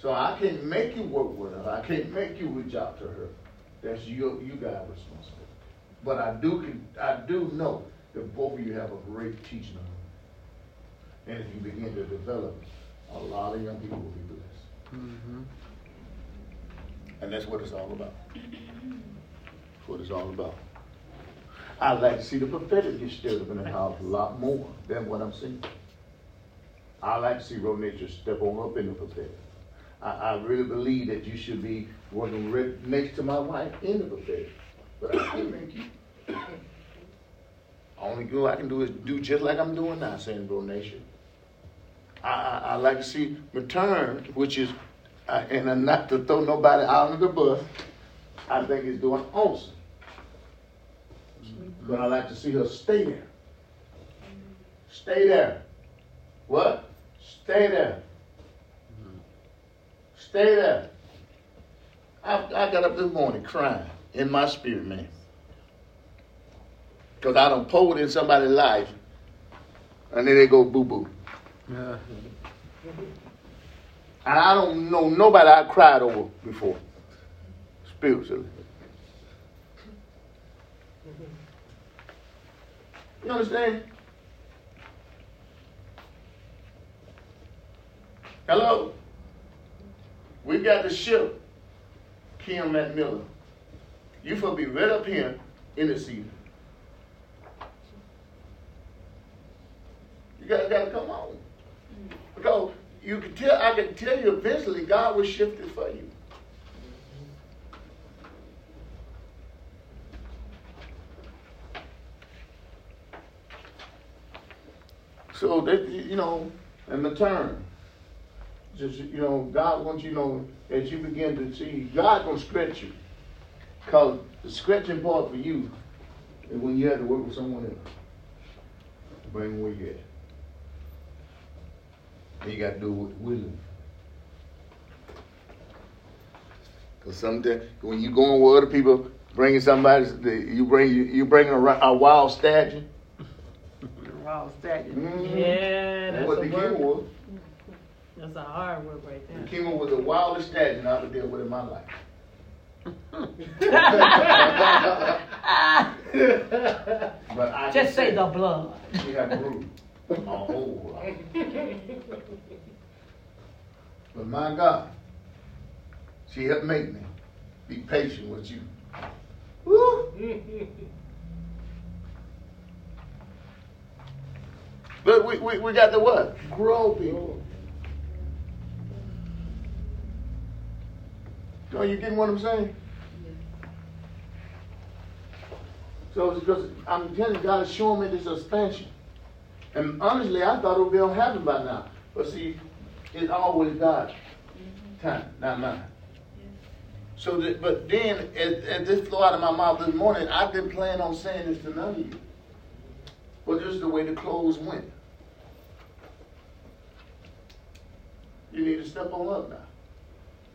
So I can't make you work with her. I can't make you reach out to her. That's your you guys' responsibility. But I do can I do know that both of you have a great teaching on And if you begin to develop, a lot of young people will be blessed. Mm-hmm. And that's what it's all about. That's what it's all about. I'd like to see the prophetic up in the house a lot more than what I'm seeing. I like to see Ronacia step on up in the prophetic. I, I really believe that you should be working right next to my wife in the prophetic. But I can't make you. Only good I can do is do just like I'm doing now, saying Ronacia. I, I, I like to see return, which is, uh, and uh, not to throw nobody out of the bus, I think he's doing awesome. But I like to see her stay there. Stay there. What? Stay there. Stay there. I, I got up this morning crying in my spirit, man. Because I done pulled in somebody's life, and then they go boo boo. Yeah. And I don't know nobody I cried over before, spiritually. You understand? Hello? We got the ship, Kim McMillan. You for be right up here in the seat. You gotta, gotta come on. Mm. Because you can tell, I can tell you eventually God will shift it for you. So that you know, and the turn. Just you know, God wants you to know as you begin to see God gonna stretch you. Cause the stretching part for you is when you have to work with someone else. To bring them where you at. And you got to do it with willing. Because sometimes when you going with other people, bringing somebody, you bring you, you bring a, a wild stallion. Wild stallion. Mhm. Yeah, That's that's what a the king word. was. That's a hard word right there. The there. king was the wildest stallion I've ever dealt with in my life. But I Just say the blood. She had grew a whole lot. But my God, she helped make me be patient with you. But we, we, we got to what? Grow people. Are you getting what I'm saying? So it's because I'm telling God is showing me this expansion. And honestly, I thought it would be all happen by now. But see, it's always God's mm-hmm. time, not mine. So, that, but then, as, this flew out of my mouth this morning, I've been planning on saying this to none of you. But this is the way the clothes went. You need to step on up now.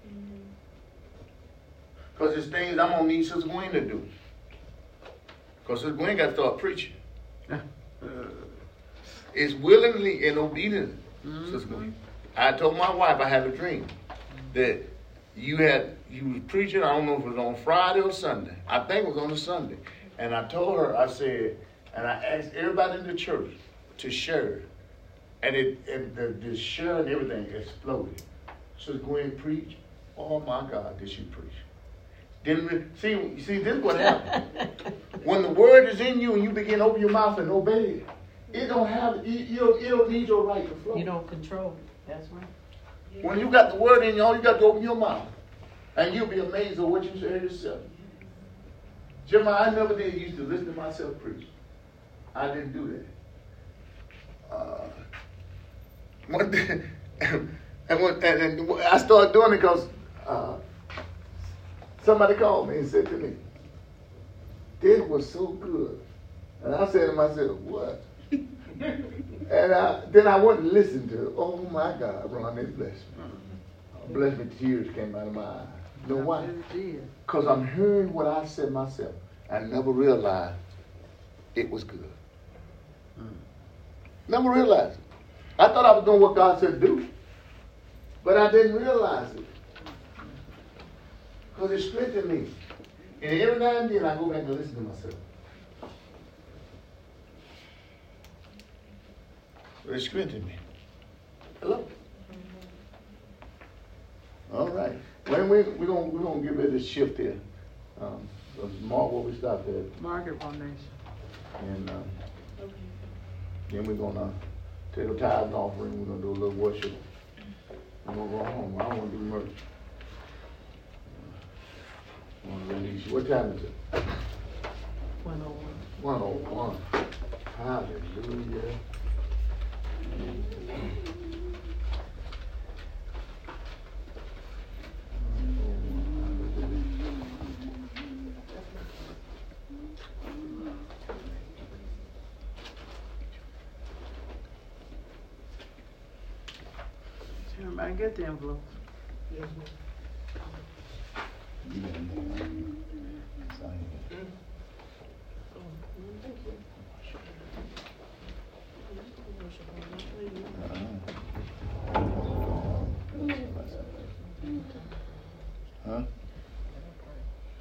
Mm-hmm. Because there's things I'm going to need Sister Gwen to do. Because Sister Gwen got to start preaching. It's willingly and obediently, mm-hmm. Sister Gwen. I told my wife I had a dream that you had you was preaching. I don't know if it was on Friday or Sunday. I think it was on a Sunday. And I told her, I said, and I asked everybody in the church to share. And it and the, the share and everything exploded. So Gwen preached. Oh my God, did she preach? Then we, see, see, this is what happened. when the word is in you and you begin to open your mouth and obey it, it don't have it, you don't, it don't need your right to flow. You don't control it. That's right. When you got the word in you, all you got to open your mouth. And you'll be amazed at what you say yourself. Jeremiah, I never did used to listen to myself preach. I didn't do that. Uh, one day, and, and, and I started doing it because uh, somebody called me and said to me, "This was so good," and I said to myself, "What?" and I, then I went and listened to it. Oh my God, Ron, it blessed me. Bless me, tears came out of my eyes. You know why? Because I'm hearing what I said myself. I never realized it was good. Never realized. I thought I was doing what God said to do, but I didn't realize it. Because it strengthened me. And every now and then I go back and listen to myself. But it strengthened me. Hello? All right. When we we're gonna we're gonna get ready to shift here. Um, so mark where we stopped at, Market Foundation. and um, then we're gonna take a tithe offering. We're gonna do a little worship. I'm gonna go home. I don't wanna do merch. I wanna release you. What time is it? One oh one. One oh one. Hallelujah. Everybody get the envelope. Huh?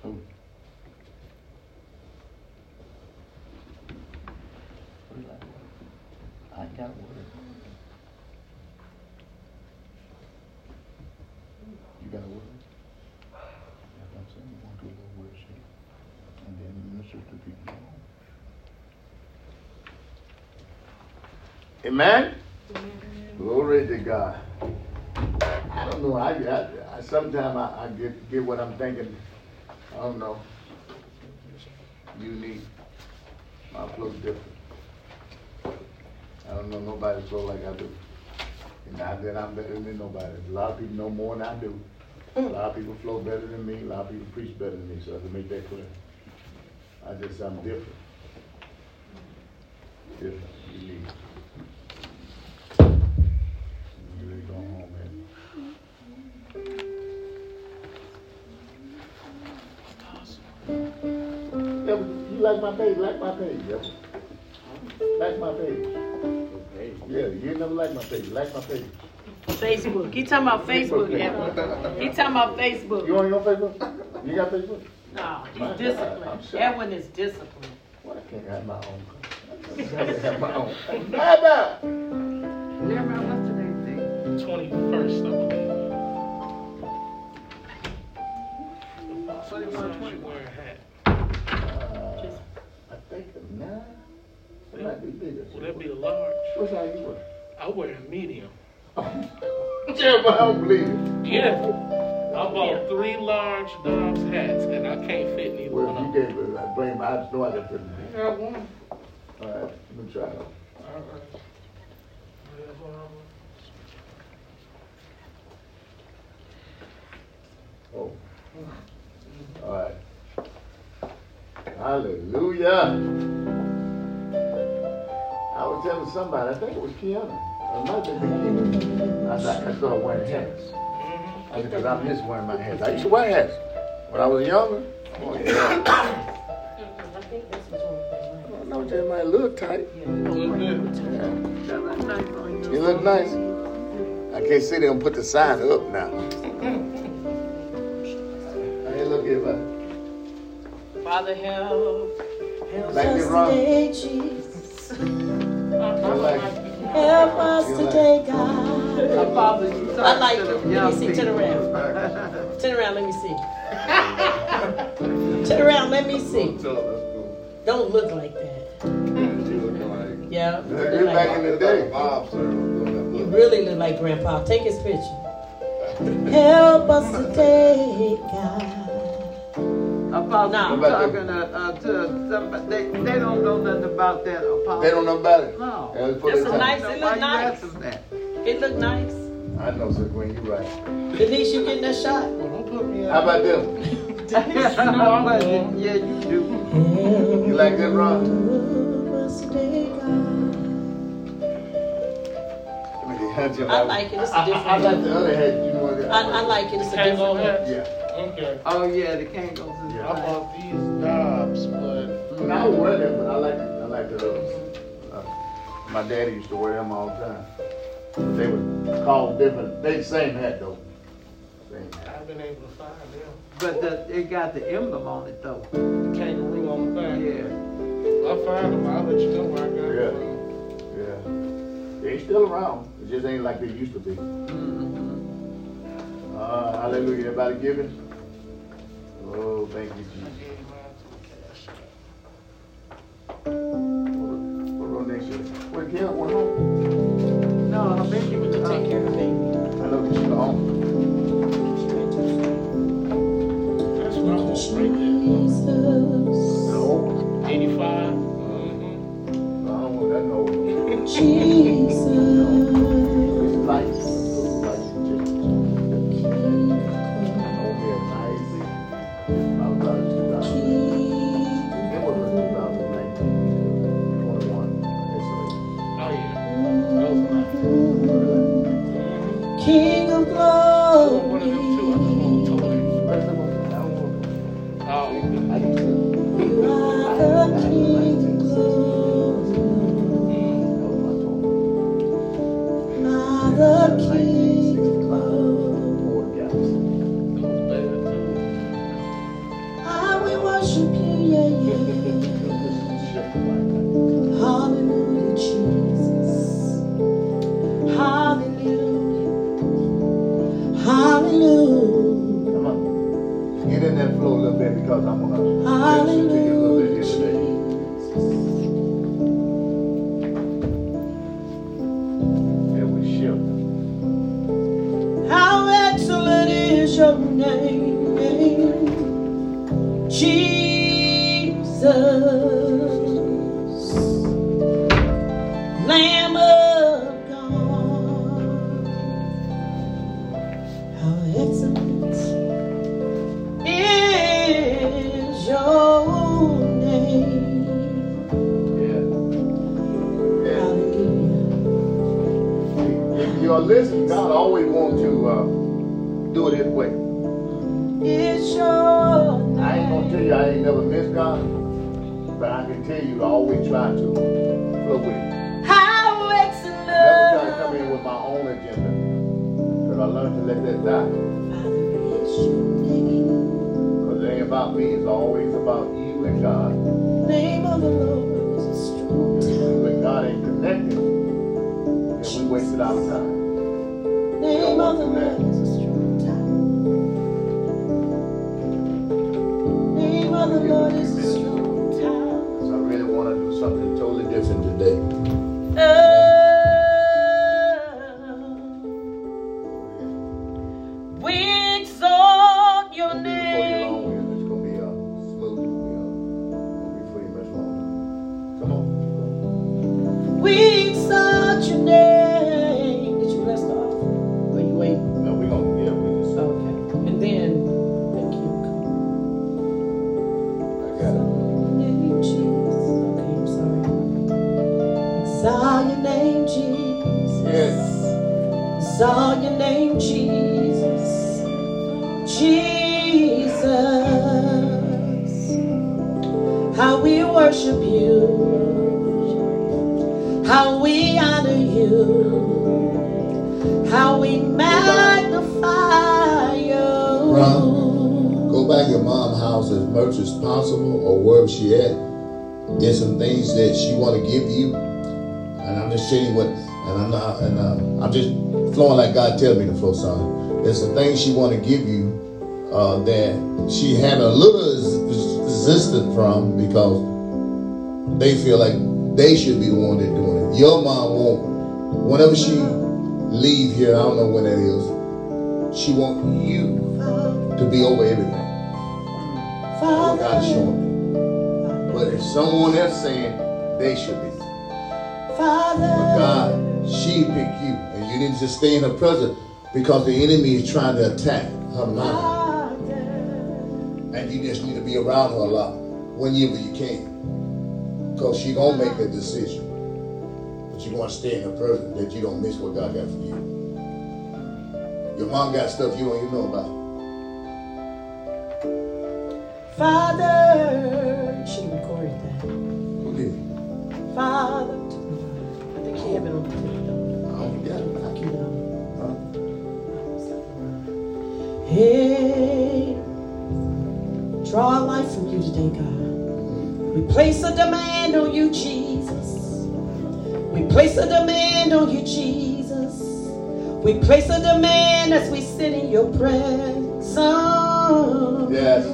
Who? I ain't got a word. You got a word? That's what I'm saying. You want to do a little worship and then minister to people. Amen? Glory to God. I don't know. I, I, I sometimes I, I get get what I'm thinking. I don't know. Unique. My flow's different. I don't know nobody flow like I do. And not that I'm better than nobody. A lot of people know more than I do. A lot of people flow better than me. A lot of people preach better than me. So I have to make that clear. I just I'm different. Different. Unique. Like my page, like my page, yeah. Like my page. Yeah, you never like my page, like my page. Facebook. He talking about Facebook, Edwin. He talking about Facebook. You on your Facebook? You got Facebook? No, My he's God, disciplined. I'm. Edwin is disciplined. Why I can't have my own? I can't have my own. Nada! Jeremiah, what's today's date? Twenty-first, I believe. Twenty-one, Sometimes you twenty-one. wear a hat. I think a nine. It might be bigger. Will that be a large? What's how you wear? I wear a medium. Jeremiah, I don't believe it. Yeah. I bought three large Dobbs hats and I can't fit neither one Well, of if them. you gave it, I blame, I just know I can fit it. I got one. All right, let me try it. Oh. All right. Hallelujah. I was telling somebody, I think it was Kiana. It might have been Kiana. I thought I started wearing hats. I said, because I miss wearing my hats. I used to wear hats when I was younger. Oh, yeah. I think this is one. I know that might look tight. Good. That look nice you. Look nice. I can't sit there and put the sign up now. Hey, look here, man. Father, help. Help Like us it, today, Jesus. Like? Help us You like- today, God. Father, you I like to it. Let me see. Turn around. Turn around. Let me see. Turn around. Let me see. Tell her that's cool. Don't look like that. She looking like, Yeah. Look, look you like back in the it's like a day. Bob sir. You really look like Grandpa. Take his picture. Help us today, God. Apostle, No. you talking to, uh, to somebody, they, they don't know nothing about that, Apostle. They don't know about it. No. Yeah, let's put That's a nice- So it why look you nice. asking that? It look nice. I know, Sister Gwen, you're right. Denise, you getting that shot? Well, don't put me How about them? Yeah, you do. You like that, Ron? I like it. It's a I, I, I different. like the other hat. You know what? I, I like it. It's a Can't go different. Yeah. Okay. Oh, yeah, they can't go to the. Yeah. I bought these jobs, but And I would wear them, but I like I like the others. Uh, my daddy used to wear them all the time. They were called different. They the same hat though. Same hat. I've been able to find them. But the, it got the emblem on it though. Kangaroo on the back. Yeah. I'll find them. I'll let you know where I got Yeah. them from. Yeah. They still around. It just ain't like they used to be. Mm-hmm. Uh, hallelujah. Everybody giving? Oh, thank you, Jesus. gave mine to the cash. What row next year? Wait, Kim went home? No, her baby was To take care of the baby. I know she's home. That's what I want right there. No, 85. Mm-hmm. I don't want that no. Jesus. Nice. Son. There's some things she want to give you uh, that she had a little res- resistance from because they feel like they should be the one that doing it. Your mom won't. Whenever she leave here, I don't know when that is. She want you to be over everything. That's what God is showing me. But if someone else saying they should be, but Father. God, she picked you, and you to just stay in her presence because the enemy is trying to attack her mind. Ah, and you just need to be around her a lot whenever you can. Because she gonna make that decision. But you want to stay in her presence that you don't miss what God got for you. Your mom got stuff you don't even know about. Father, she recorded that. Who did? Father, today, God. We place a demand on you, Jesus. We place a demand on you, Jesus. We place a demand as we sit in your presence. Yes.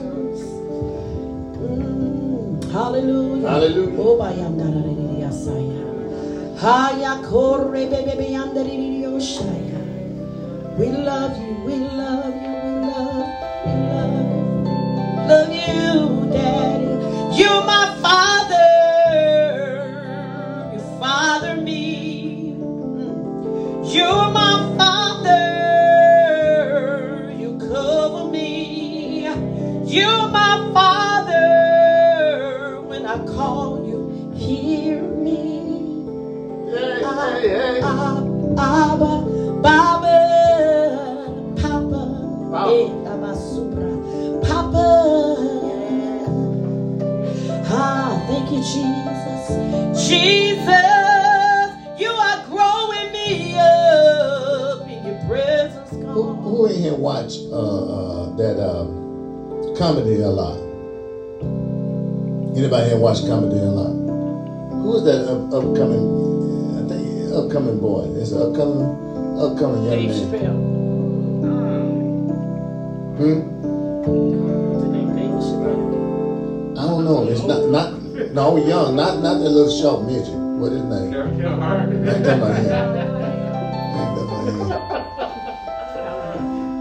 Mm, hallelujah. Hallelujah. Oh, bayandara yasaya. Haya kore bebe yandari yoshaya. We love you, we love you, Love you, Daddy. You're my father. You father me. Mm. You're my father. You cover me. You're my father. Jesus. Jesus, you are growing me up in your presence, Who, who in here watch uh, uh, that uh, comedy a lot? Anybody here watch comedy a lot? Who is that up, upcoming? I think upcoming boy. It's an upcoming, upcoming young Dave man. Chappelle. Hmm? What's his name? Dave Chappelle. I don't know. It's not not no young. Not not that little short midget. What is his name? I ain't talking about him. Ain't talking about him.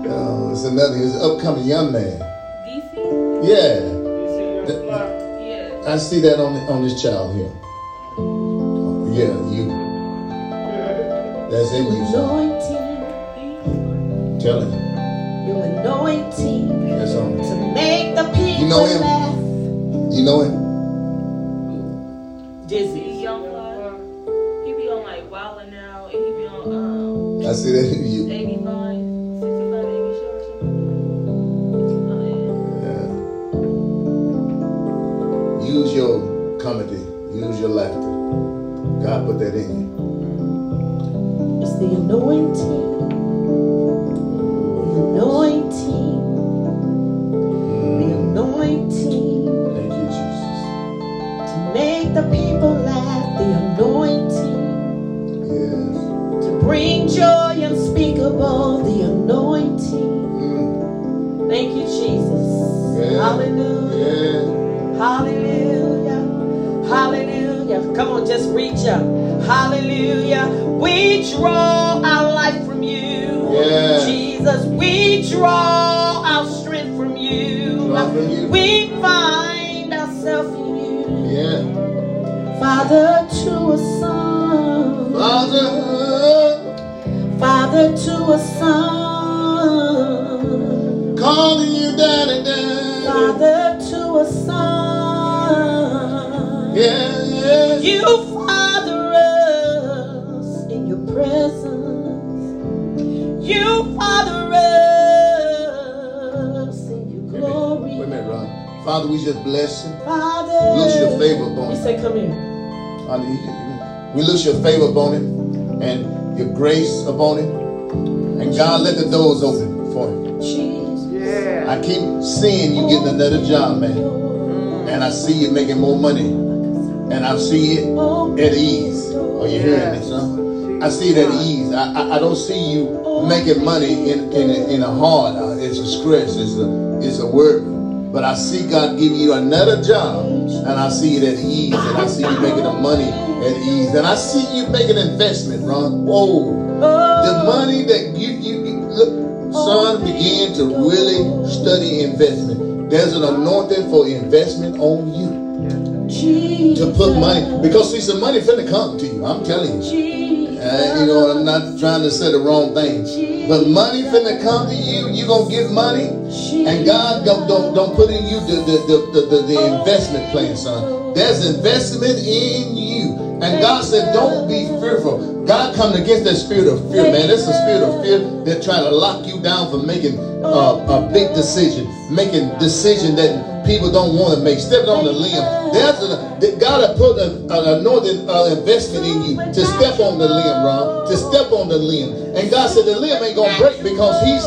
No, it's another. It's an upcoming young man. DC? Yeah. Yeah. I see that on on this child here. Yeah, you. That's it, you, son. Anointing, Tell him. your anointing That's on. to make the people You know him? laugh. You know him? He DC. young fly. He be on like Wild 'N Out, and he be on um I see that in you. baby show something. Oh, Yeah. Use your comedy. Use your laughter. God put that in you. It's the anointing. Hallelujah. We draw our life from you. Yeah. Jesus, we draw our strength from you. From you. We find ourselves in you. Yeah. Father to a son. Father. Father to a son. Father, we just bless him. Father. Loose your favor upon He him. said, come here. Hallelujah. We loose your favor upon him and your grace upon him. And God, let the doors open for him. Jesus. Yeah. I keep seeing you getting another job, man. And I see you making more money. And I see it at ease. Are you hearing me, son? I see it at ease. I, I, I don't see you making money in, in, a, in a hard. uh, It's a stress. It's a, it's a work. But I see God giving you another job. And I see it at ease. And I see you making the money at ease. And I see you making investment, Ron. Whoa. The money that you, you, you look, son, begin to really study investment. There's an anointing for investment on you to put money because see some money finna come to you. I'm telling you. Uh, you know, I'm not trying to say the wrong thing. But money finna come to you. You gonna get money, and God don't don't, don't put in you the, the, the, the, the investment plan, son. There's investment in you. And God said, don't be fearful. God come against that spirit of fear, man. That's a spirit of fear that trying to lock you down from making uh, a big decision, making decision that people don't want to make, stepping on the limb. There's a, God has put an anointed uh, investment in you to step on the limb, Ron, to step on the limb. And God said the limb ain't going to break because he's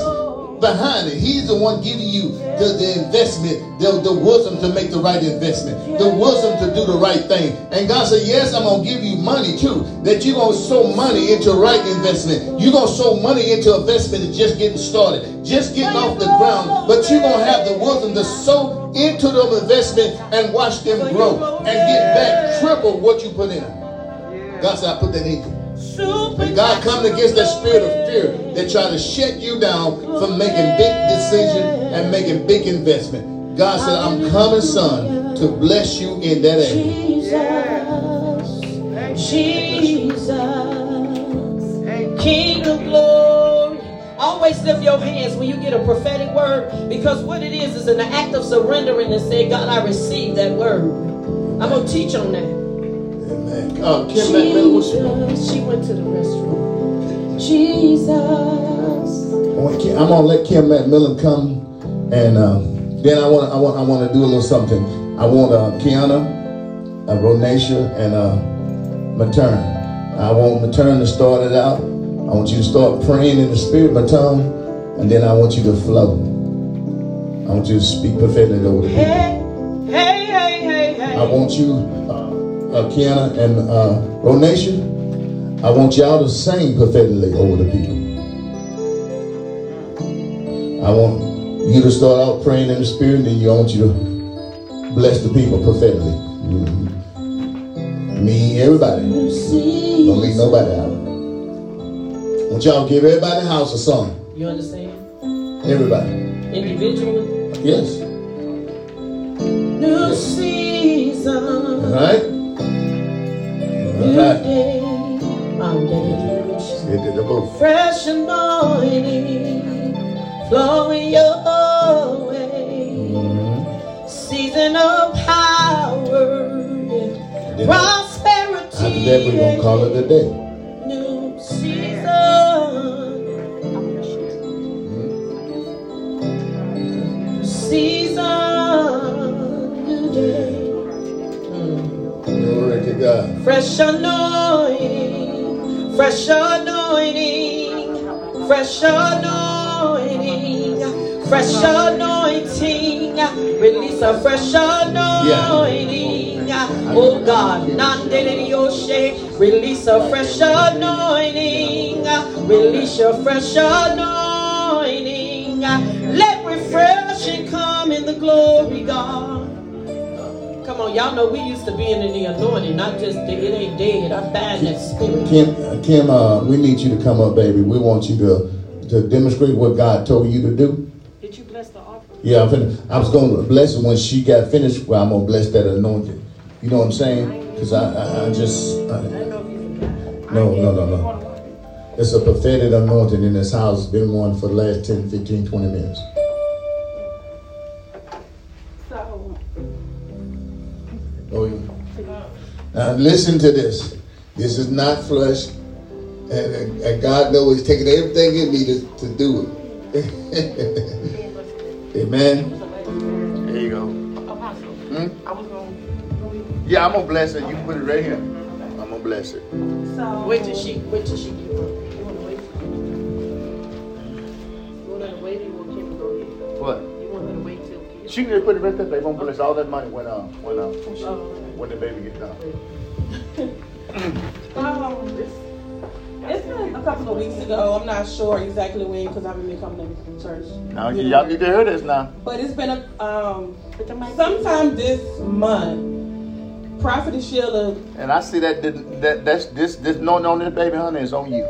behind it. He's the one giving you the, the investment, the, the wisdom to make the right investment, the wisdom to do the right thing. And God said, Yes, I'm going to give you money too. That you're going to sow money into right investment. You're going to sow money into investment that's just getting started, just getting off the ground. But you're going to have the wisdom to sow into them investment and watch them grow and get back triple what you put in. God said, I put that in you. And God come against that spirit of fear that try to shut you down from making big decisions and making big investment. God said, I'm coming, son, to bless you in that area. Jesus, Jesus, King of glory. Always lift your hands when you get a prophetic word because what it is is an act of surrendering and say, God, I receive that word. I'm going to teach on that. Amen. Uh, Kim Jesus, she went to the restroom. Jesus. I'm gonna let Kim McMillan come, and uh, then I want I want I want to do a little something. I want uh, Kiana, uh, Ronacia, and uh, Matern. I want Matern to start it out. I want you to start praying in the spirit, Matern, and then I want you to flow. I want you to speak prophetically over the people. Hey, hey, hey, hey, hey. I want you uh, Kiana and uh, Ronacia, I want y'all to sing prophetically over the people. I want you to start out praying in the spirit, and then you, I want you to bless the people prophetically. Mm-hmm. Me, everybody. Don't leave nobody out. I want y'all to give everybody in the house a song. You understand? Everybody. Individually? Yes. New season. All right? Right. Fresh and anointing flowing your way. Mm-hmm. Season of power, prosperity. After that, we're going to call it a day. God. Fresh anointing, fresh anointing, fresh anointing, fresh anointing. Release a fresh anointing. Oh God, not in the O'Shea, release a fresh anointing. Release your fresh anointing. Let refreshing come in the glory, God. Come on, y'all know we used to be in the anointing, not just it ain't dead. I bind that spirit. Kim, Kim, uh, we need you to come up, baby. We want you to to demonstrate what God told you to do. Did you bless the offering? Yeah, I'm finna, I was going to bless it when she got finished. Well, I'm gonna bless that anointing. You know what I'm saying? Because I, I, I, just. I, no, no, no, no. It's a prophetic anointing in this house. It's been one for the last 10, 15, 20 minutes. Now listen to this. This is not flesh. And, and God knows He's taking everything in me to, to do it. Amen. There you go. Hmm? Yeah, I'm gonna bless it. You can put it right here. I'm gonna bless it. So wait till she wait till she give up. You wanna wait? You wanna wait or you want Kim to go ahead? What? She can put it right there. They won't bless all that money when uh when uh when, oh. when the baby gets done. um, it's, it's been a couple of weeks ago. I'm not sure exactly when because I haven't been coming to church. Now y'all need to hear this now. But it's been a um sometime this month. Prophet Sheila. And I see that that that's this this no no this baby honey is on you.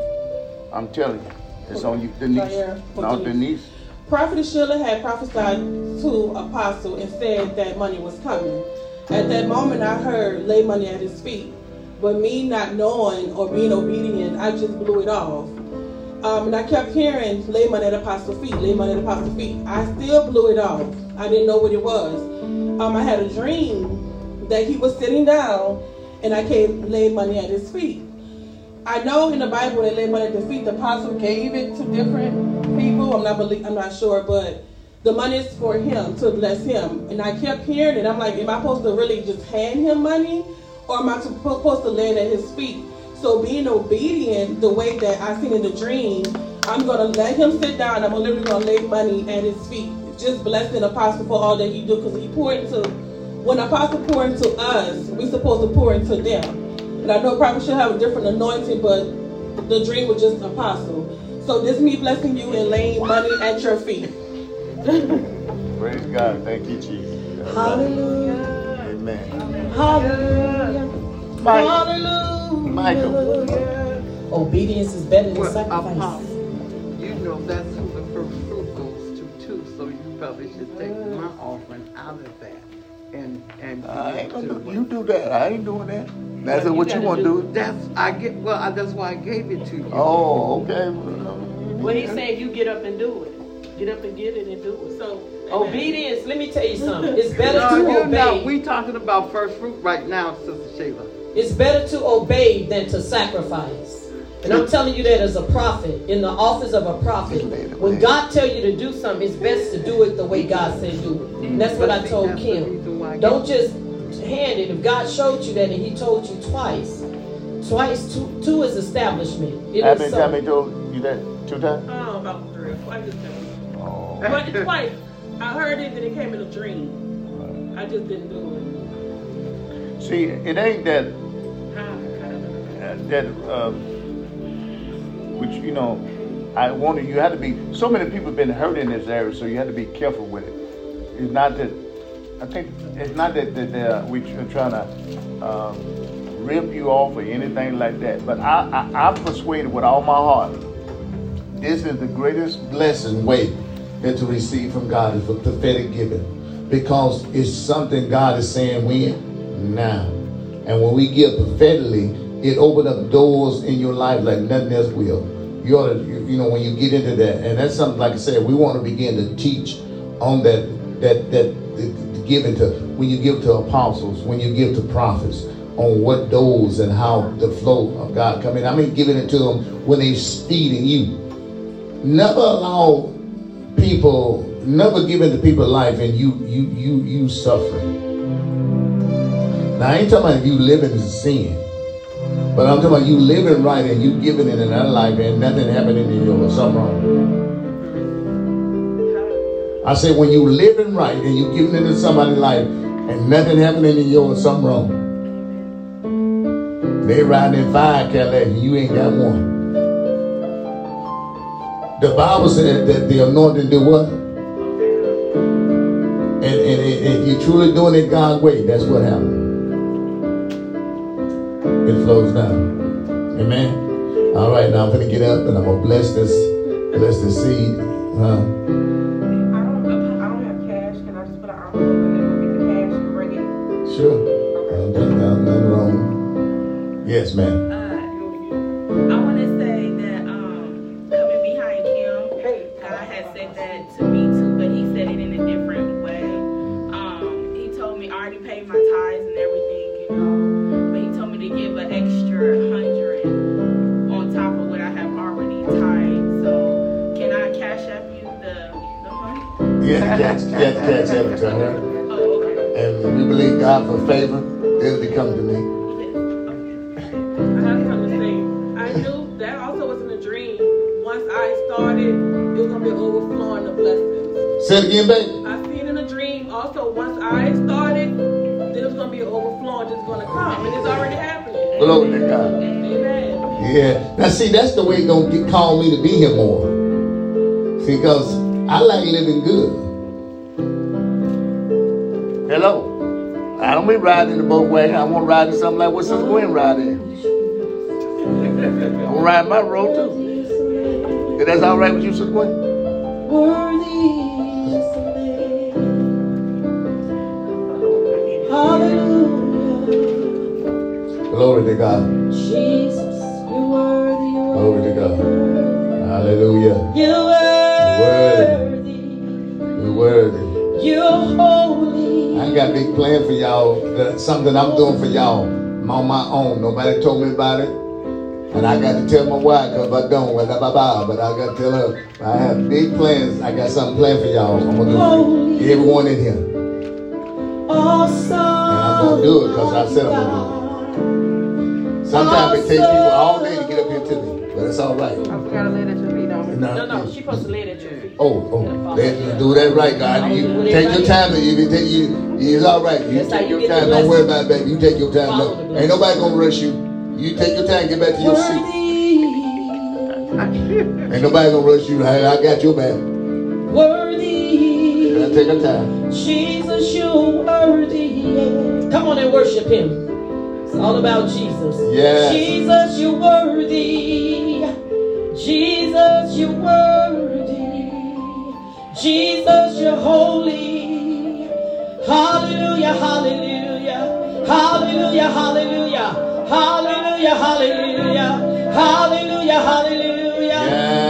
I'm telling you, it's on you, Denise. No, Denise. Prophet Sheila had prophesied to Apostle and said that money was coming. At that moment, I heard lay money at his feet. but me not knowing or being obedient, I just blew it off. Um, and I kept hearing, lay money at Apostle feet, lay money at Apostle feet. I still blew it off. I didn't know what it was. Um, I had a dream that he was sitting down and I came lay money at his feet. I know in the Bible they lay money at the feet. The apostle gave it to different people. I'm not believe, I'm not sure, but the money is for him to bless him. And I kept hearing it. I'm like, am I supposed to really just hand him money, or am I supposed to lay it at his feet? So being obedient, the way that I seen in the dream, I'm gonna let him sit down. I'm literally gonna lay money at his feet. Just bless the apostle for all that he do, because he poured into. When apostle pour into us, we supposed to pour into them. And I know probably should have a different anointing, but the dream was just apostle. So this is me blessing you and laying money at your feet. Praise God. Thank you, Jesus. Hallelujah. Amen. Hallelujah. Mike. Hallelujah. Michael. Obedience is better than Well, sacrifice. Apostle, you know that's who the first fruit goes to too, so you probably should take my offering out of that and, and. I ain't gonna do, you do that. I ain't doing that. That's Well, what you want to do. That's, I get, well, I- that's why I gave it to you. Oh, okay. Well, he's saying you get up and do it. Get up and get it and do it. So oh, Obedience, let me tell you something. It's better No, to you know, obey. we talking about first fruit right now, Sister Shayla. It's better to obey than to sacrifice. And I'm telling you that as a prophet, in the office of a prophet, when God tell you to do something, it's best to do it the way God said do it. And that's what I told That's Kim. reason why I Don't just hand it. If God showed you that and He told you twice, twice, two, two is establishment. It How is many so. times he told you that? Two times? Oh, about three or four. I just Oh. But twice. I heard it, then it came in a dream. I just didn't do it. See, it ain't that uh, that uh, which you know I wanted you had to be so many people have been hurt in this area, so you had to be careful with it. It's not that I think it's not that that uh, we're trying to um, rip you off or anything like that. But I, I I'm persuaded with all my heart. This is the greatest blessing way that to receive from God is for prophetic giving. Because it's something God is saying when? Now. And when we give prophetically, it opened up doors in your life like nothing else will. You ought to, you, know, when you get into that, and that's something like I said, we want to begin to teach on that, that, that, giving to, when you give to apostles, when you give to prophets, on what doors and how the flow of God come in. I mean, giving it to them when they're feeding you. Never allow people, never give into people life and you, you, you, you suffering. Now, I ain't talking about if you living in sin. But I'm talking about you living right and you giving it in another life and nothing happening in you or something wrong. I said when you living right and you giving into somebody's life and nothing happening in you or something wrong. They riding in five Cadillacs and you ain't got one. The Bible said that the anointing do what? And, and if you're truly doing it God's way, that's what happens. It flows down. Amen. All right, now I'm gonna get up and I'm gonna bless this, bless the seed. Huh? I don't, I don't have cash. Can I just money? Yeah, catch, catch, catch it to her. Oh, okay. And we believe God for favor. It'll be come to me. I have something to say. I knew that also wasn't a dream. Once I started, it was gonna be overflowing of blessings. Say it again, baby. I seen in a dream also once I started, then it was gonna be an overflowing that's gonna come. And it's already happening. Glory to God. Amen. Yeah. Now see, that's the way it's gonna get, call me to be here more. See, because I like living good. Hello. I don't be riding the boat wagon. I want to ride in something like what Sister Gwen ride in. I'm riding my road too. If that's all right with you, Sister Gwen? Worthy Hallelujah. Glory to God. Jesus, you're worthy. Glory to God. Hallelujah. You're worthy. You're worthy. You're worthy. You're holy. I got a big plan for y'all. Something I'm doing for y'all. I'm on my own. Nobody told me about it. And I got to tell my wife, because if I don't, well, blah, blah, blah, but I got to tell her, I have big plans. I got something planned for y'all. I'm going to do it. Everyone in here. Awesome. And I'm going to do it because I said I'm going to do it. Sometimes awesome. it takes people all day to get up here to me, but it's all right. I forgot to let it no, no, she supposed to lay at your feet. Oh, oh, do that right, God. You take your time. If you take you, it's all right. You That's take you your time. Don't worry about it, baby. You take your time. No, ain't nobody gonna rush you. You take your time. Get back to your seat. ain't nobody gonna rush you. I, I got your back. Worthy. Take your time. Jesus, you worthy. Come on and worship Him. It's all about Jesus. Yeah. Jesus, you worthy. Jesus, you're worthy. Jesus, you're holy. Hallelujah, hallelujah. Hallelujah, hallelujah. Hallelujah, hallelujah. Hallelujah, hallelujah. Yeah.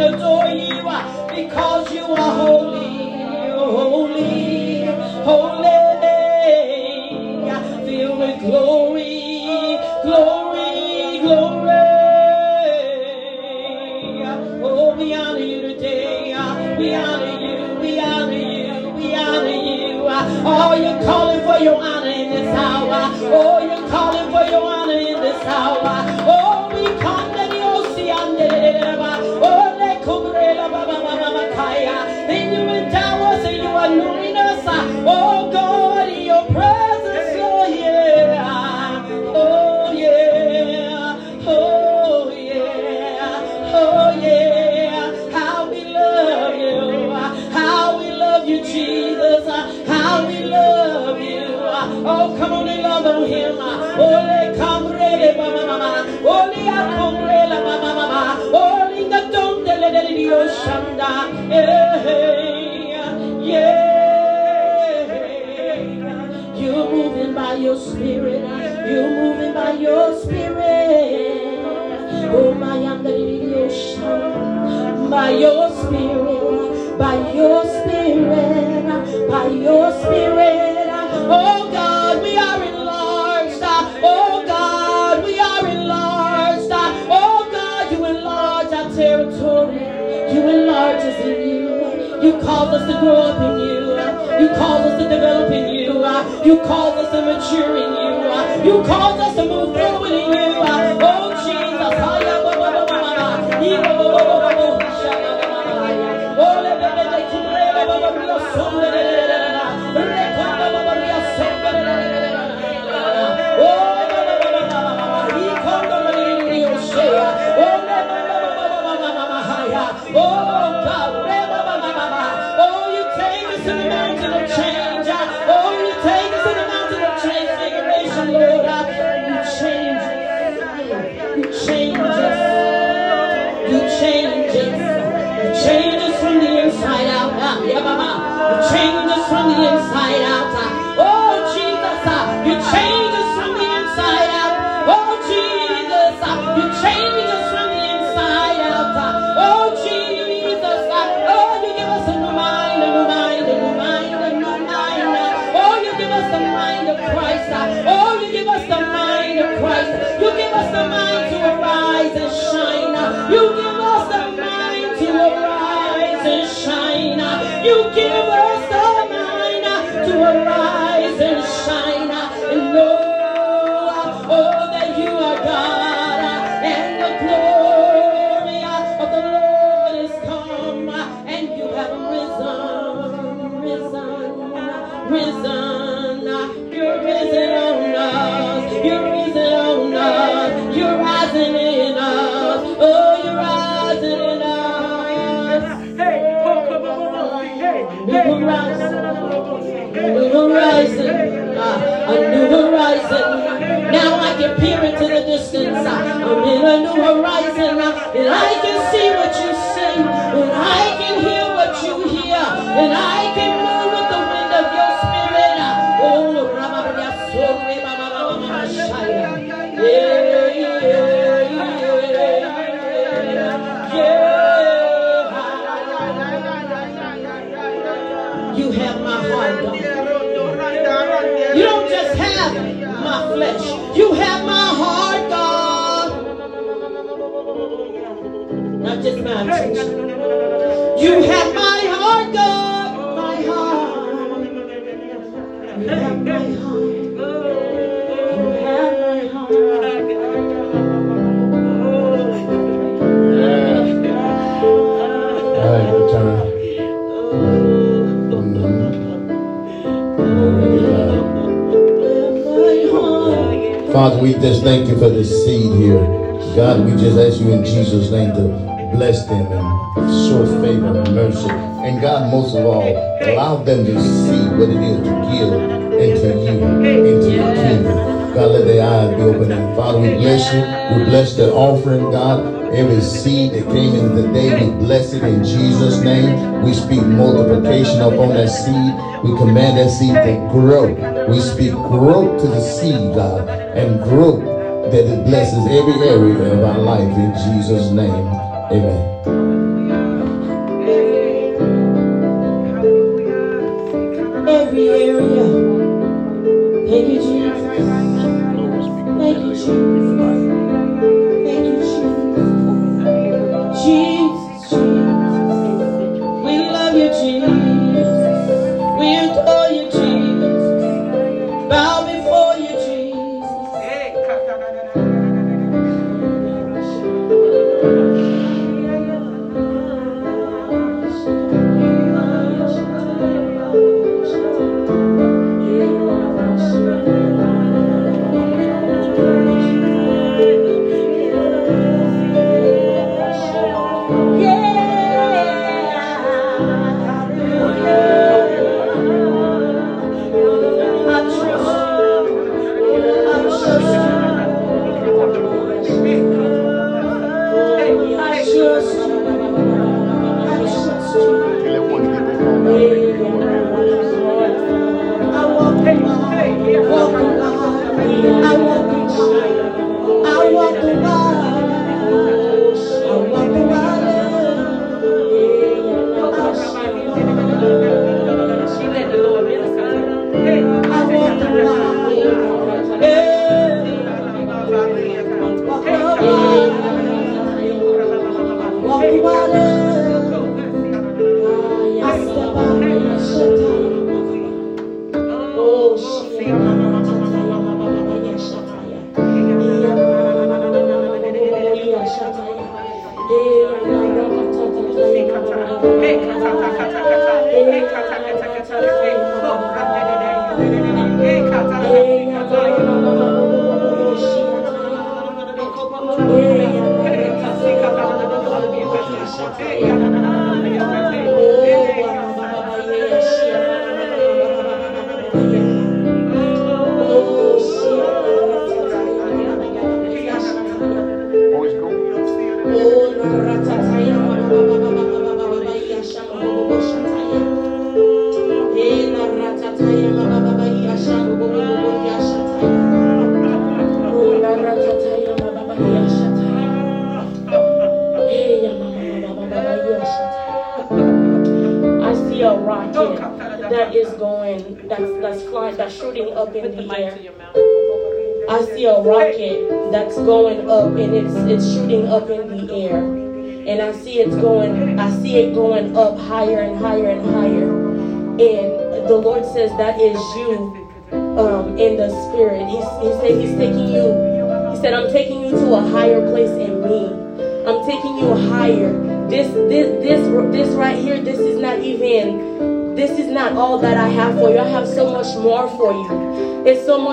adore you because you are holy. let their eyes be open. And Father, we bless you. We bless the offering, God. Every seed that came in the day, we bless it in Jesus' name. We speak multiplication upon that seed. We command that seed to grow. We speak growth to the seed, God, and growth that it blesses every area of our life in Jesus' name. Amen. every area. Thank you, Jesus. 有？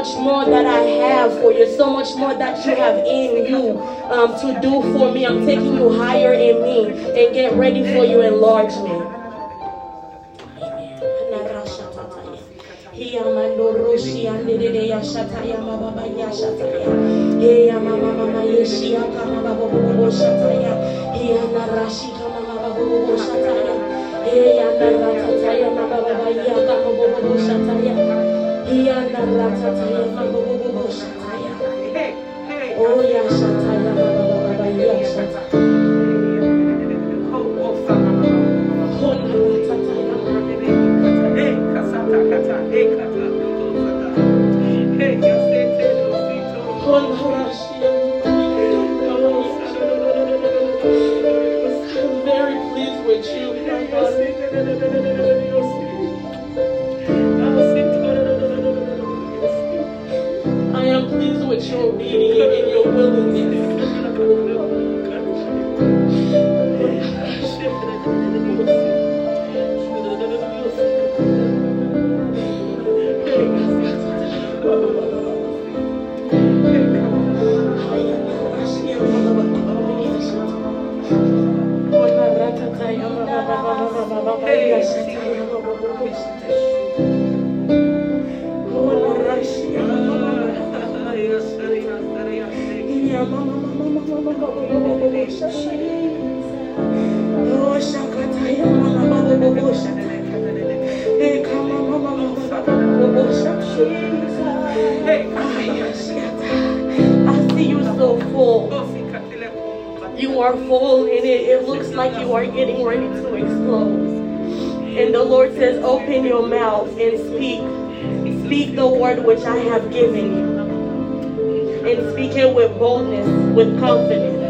Much more that I have for you. So much more that you have in you um, to do for me. I'm taking you higher in me and get ready for your enlargement. Hiya naratata And speaking with boldness, with confidence.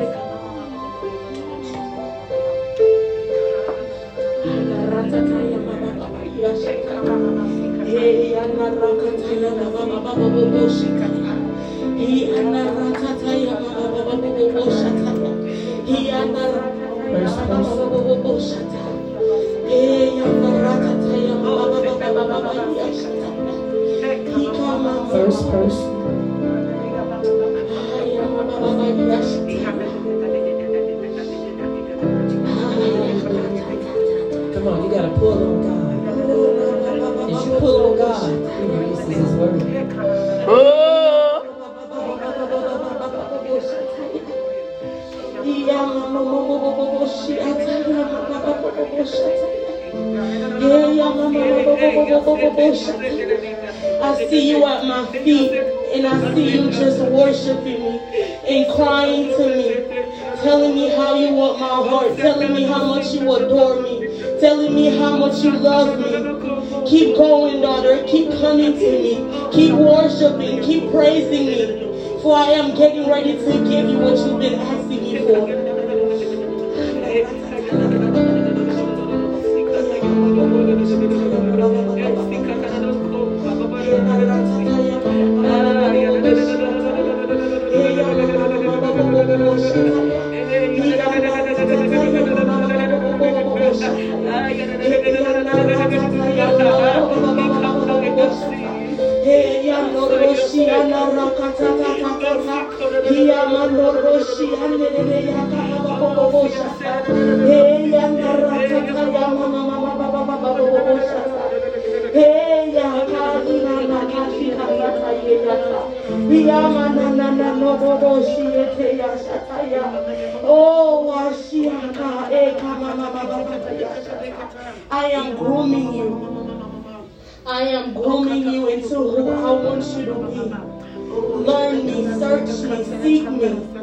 First person. Come on, you gotta pull on God. As you pull on God, He releases His word. I see you at my feet and I see you just worshiping me and crying to me, telling me how you want my heart, telling me how much you adore me, telling me how much you love me. Keep going, daughter. Keep coming to me. Keep worshiping. Keep praising me. For I am getting ready to give you what you've been asking me for. I am grooming you. I am grooming you into who I want you to be. Learn me, search me, seek me.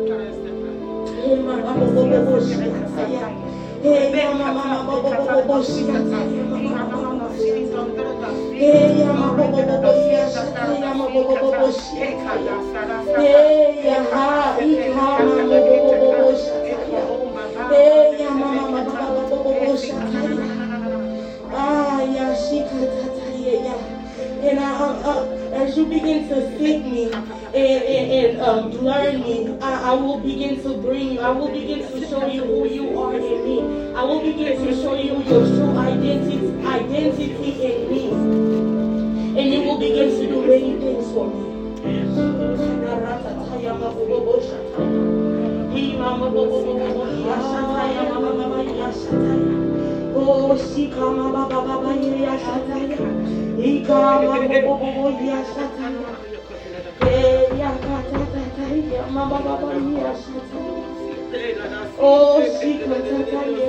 And I, uh, as you begin to seek me and, and, and um, learn me, I, I, will begin to bring you. I will begin to show you who you are in me. I will begin to show you your true identity, identity in me. And you will begin to do many things for me. Oh, Sikama Baba Baba Yasataya. Ikama Bobo Yasataya. Yakataya Mama Baba Yasataya. Oh, Sikataya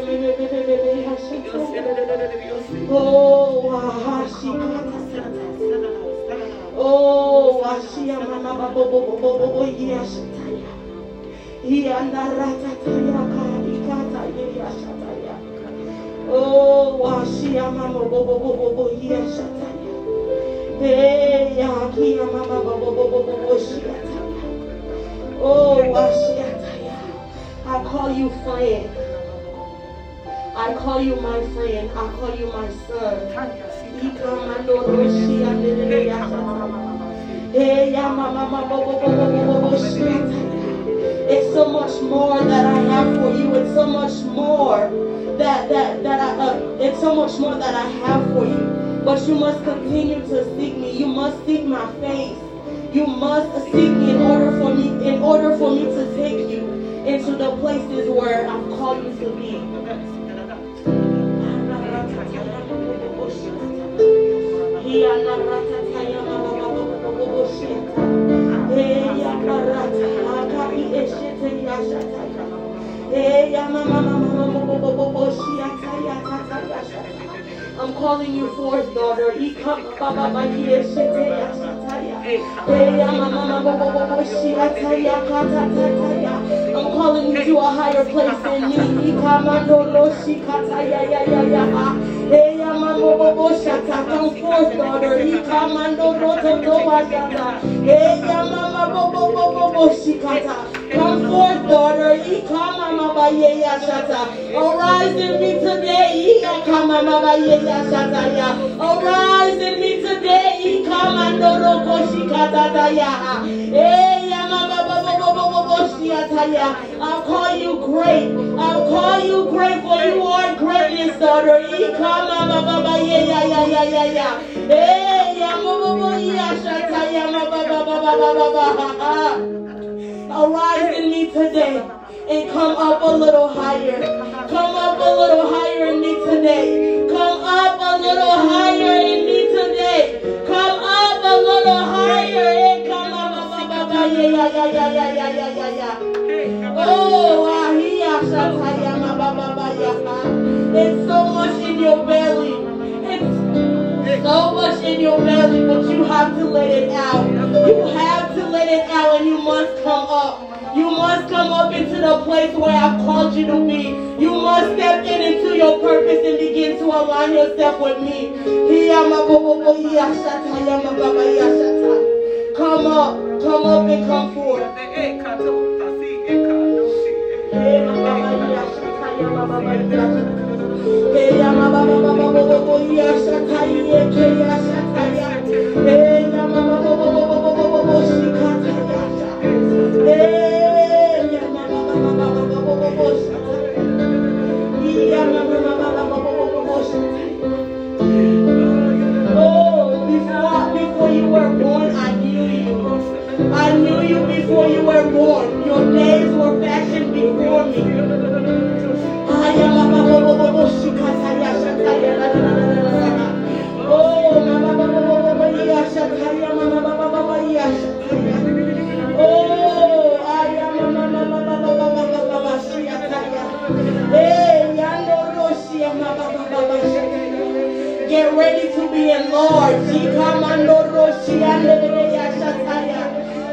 Yasataya. Oh, Sikataya. Oh, Asia Mama Baba Bobo Yasataya. Iandarataya Kadikata Oh, washi amama. Hey, yaki amama bobo bobo. Oh, washiataya. I call you friend. I call you my friend. I call you my son. Ikamando roshi andere. Hey, yamama bobo bobo bobo. It's so much more that I have for you. It's so much more that that that I, uh, it's so much more that I have for you. But you must continue to seek me. You must seek my face. You must seek me in order for me in order for me to take you into the places where I've called you to be. I'm calling you forth, daughter. I'm calling you to a higher place in me. Come forth, daughter. Come Hey, mama, bo bo bo bo bo shikata. Come forth, daughter. He come and ye ya shata. Arise in me today. He come and ye ya shata ya. Arise in me today. Ya. Hey, mama, I'll call you great. I'll call you great for you are greatness, daughter. Arise in me today and come up a little higher. Come up a little higher in me today. Come up a little higher in me today. Come up a little higher. Yeah, yeah, yeah, yeah, yeah, yeah, yeah, yeah, yeah. Oh. It's so much in your belly. It's so much in your belly, but you have to let it out. You have to let it out and you must come up. You must come up into the place where I've called you to be. You must step in into your purpose and begin to align yourself with me. Come up, come up and come forth. Oh, before, before you were born. I knew you before you were born. Your days were fashioned before me. Oh. Oh. Get ready to be enlarged.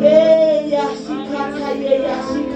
Hey, she can't tell you, yeah, she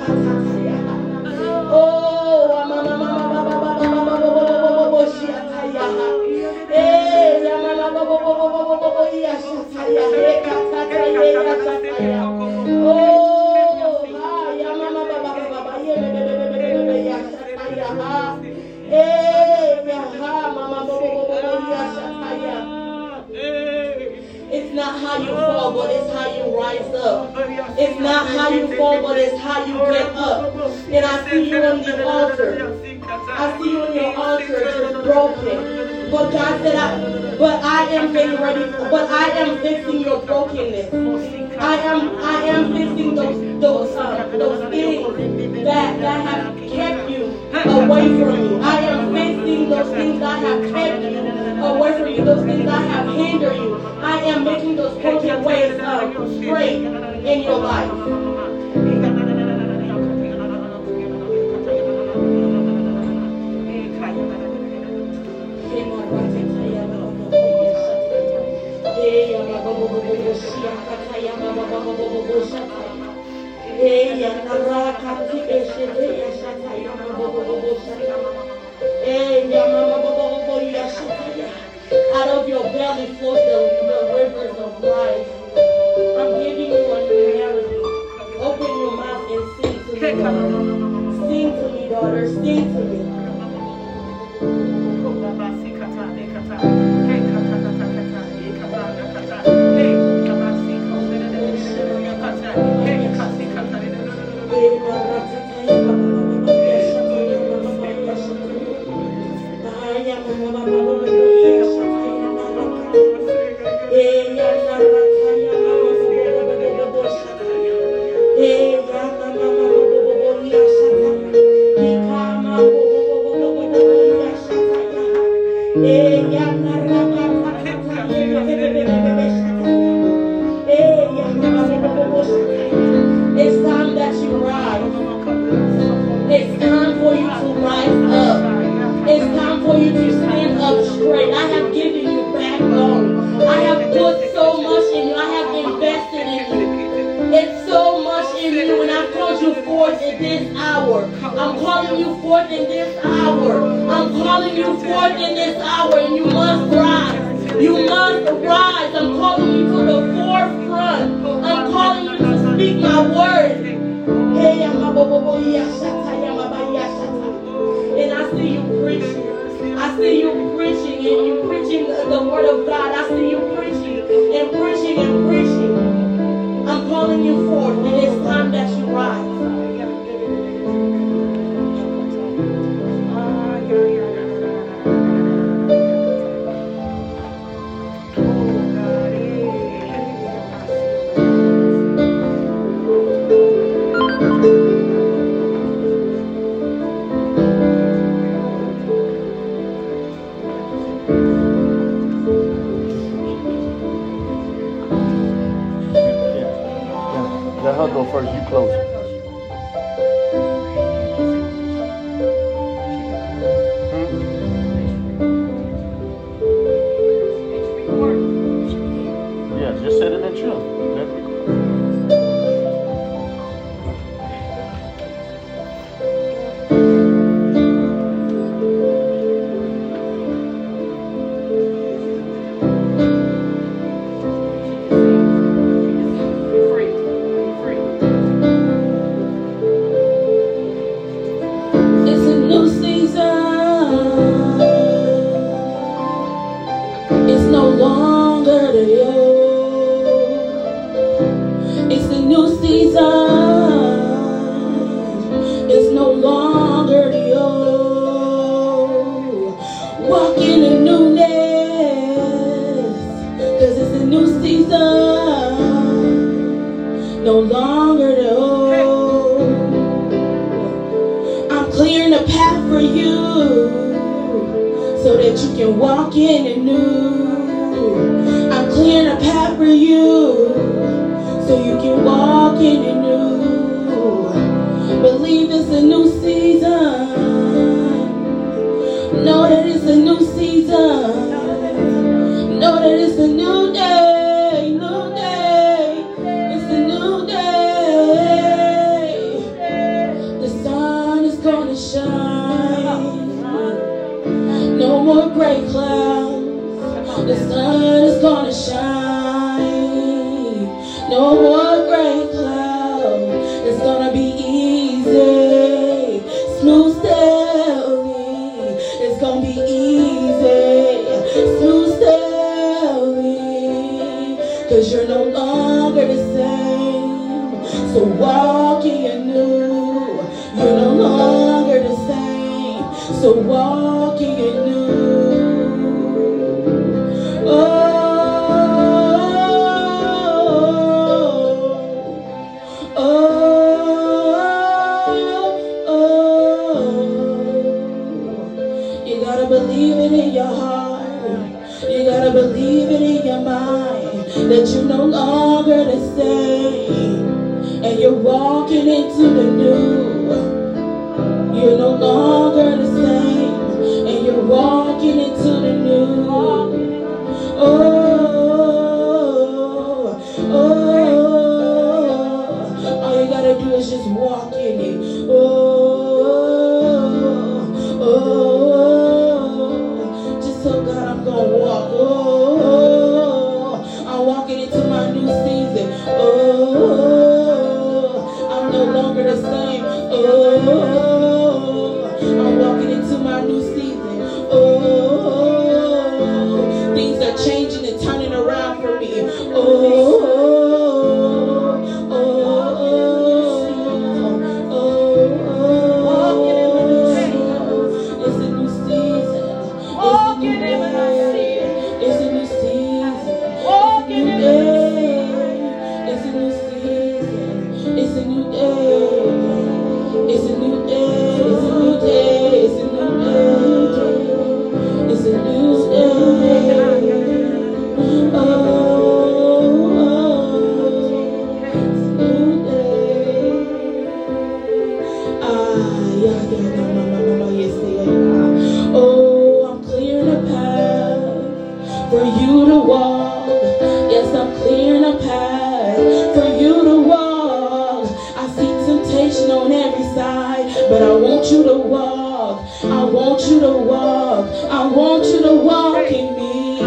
you to walk. I want you to walk in me.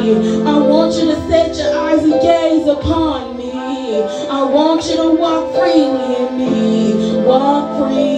I want you to set your eyes and gaze upon me. I want you to walk freely in me. Walk freely.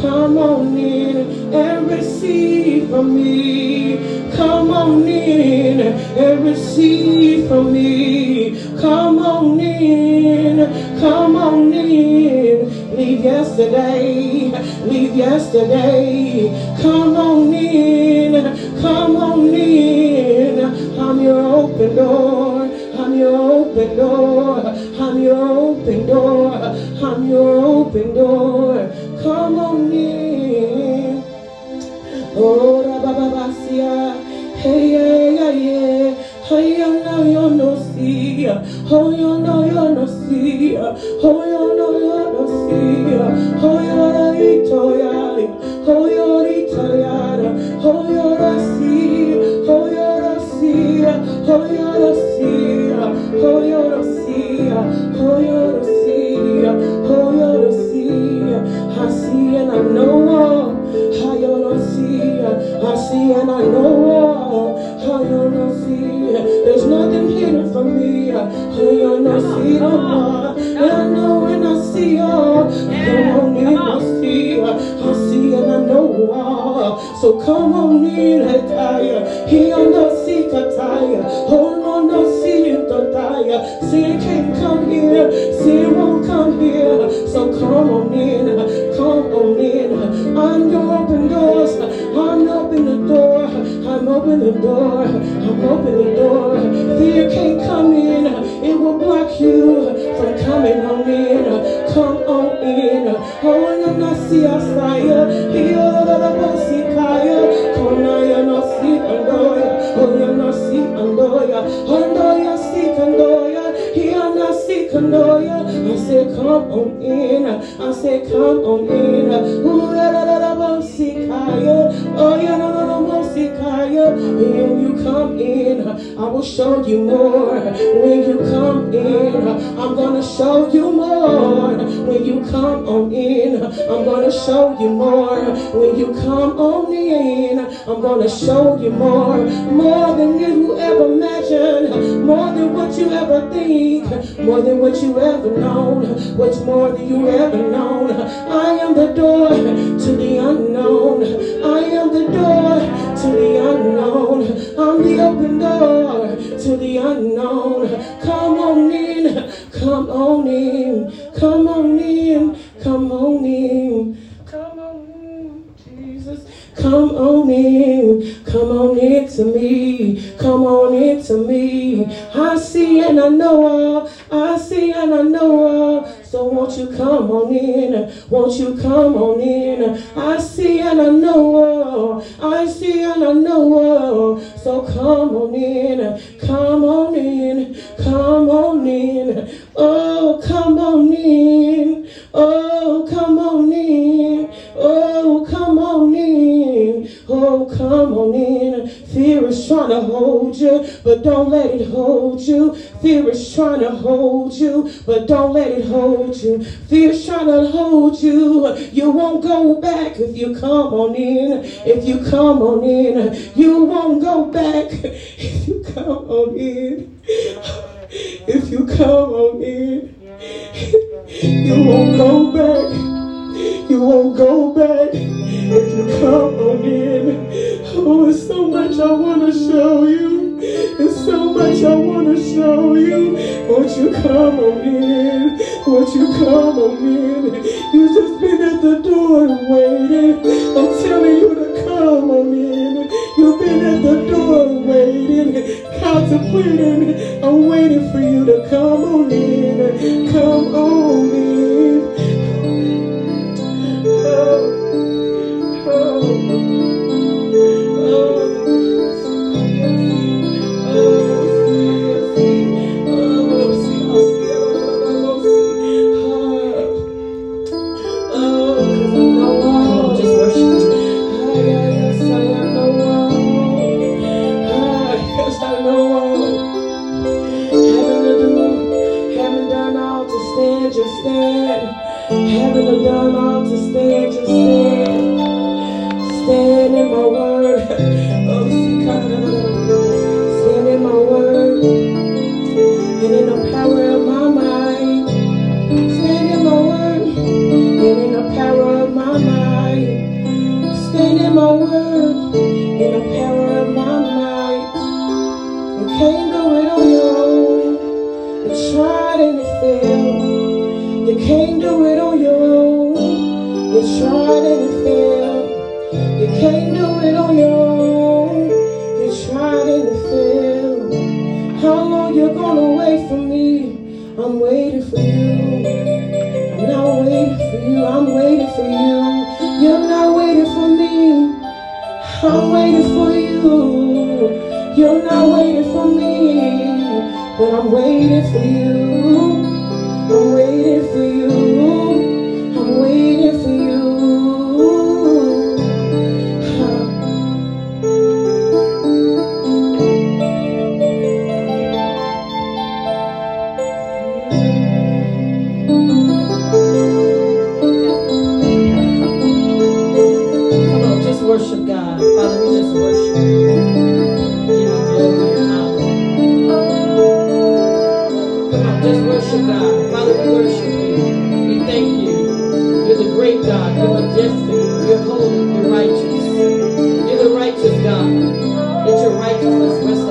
Come on in and receive from me. Come on in and receive from me. Come on in, come on in. Leave yesterday, leave yesterday. Come on in, come don't let it hold you. waiting for you. I'm not waiting for you. I'm waiting for you. You're not waiting for me. I'm waiting for you. You're not waiting for me. But I'm waiting for you. righteousness with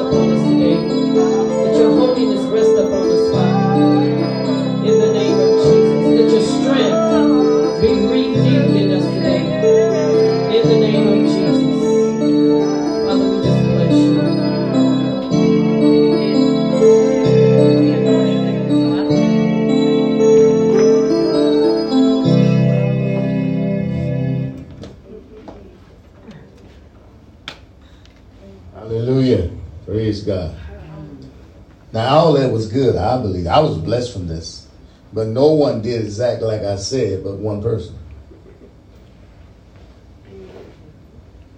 I was blessed from this. But no one did exactly like I said, but one person.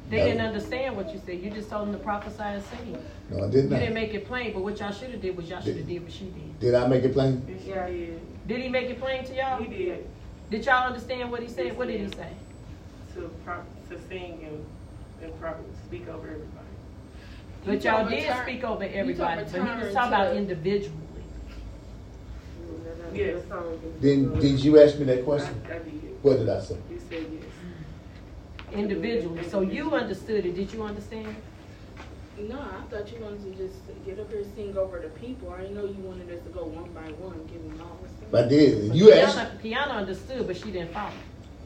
They didn't understand what you said. You just told them to prophesy and sing. No, I did not. You not. didn't make it plain, but what y'all should have did was y'all should have did what she did. Did I make it plain? Yeah, he did. Did he make it plain to y'all? He did. Did y'all understand what he said? What did he say? To pro- to sing and, and pro- speak over everybody. But You y'all did about speak over everybody, but he was talking about to- individually. Yes. Then did you ask me that question? I, I did. What did I say? You said yes. Individually. So you understood it. Did you understand? No, I thought you wanted to just get up here and sing over the people. I didn't know you wanted us to go one by one, give them all the I did. You asked. Kiana, Kiana understood, but she didn't follow.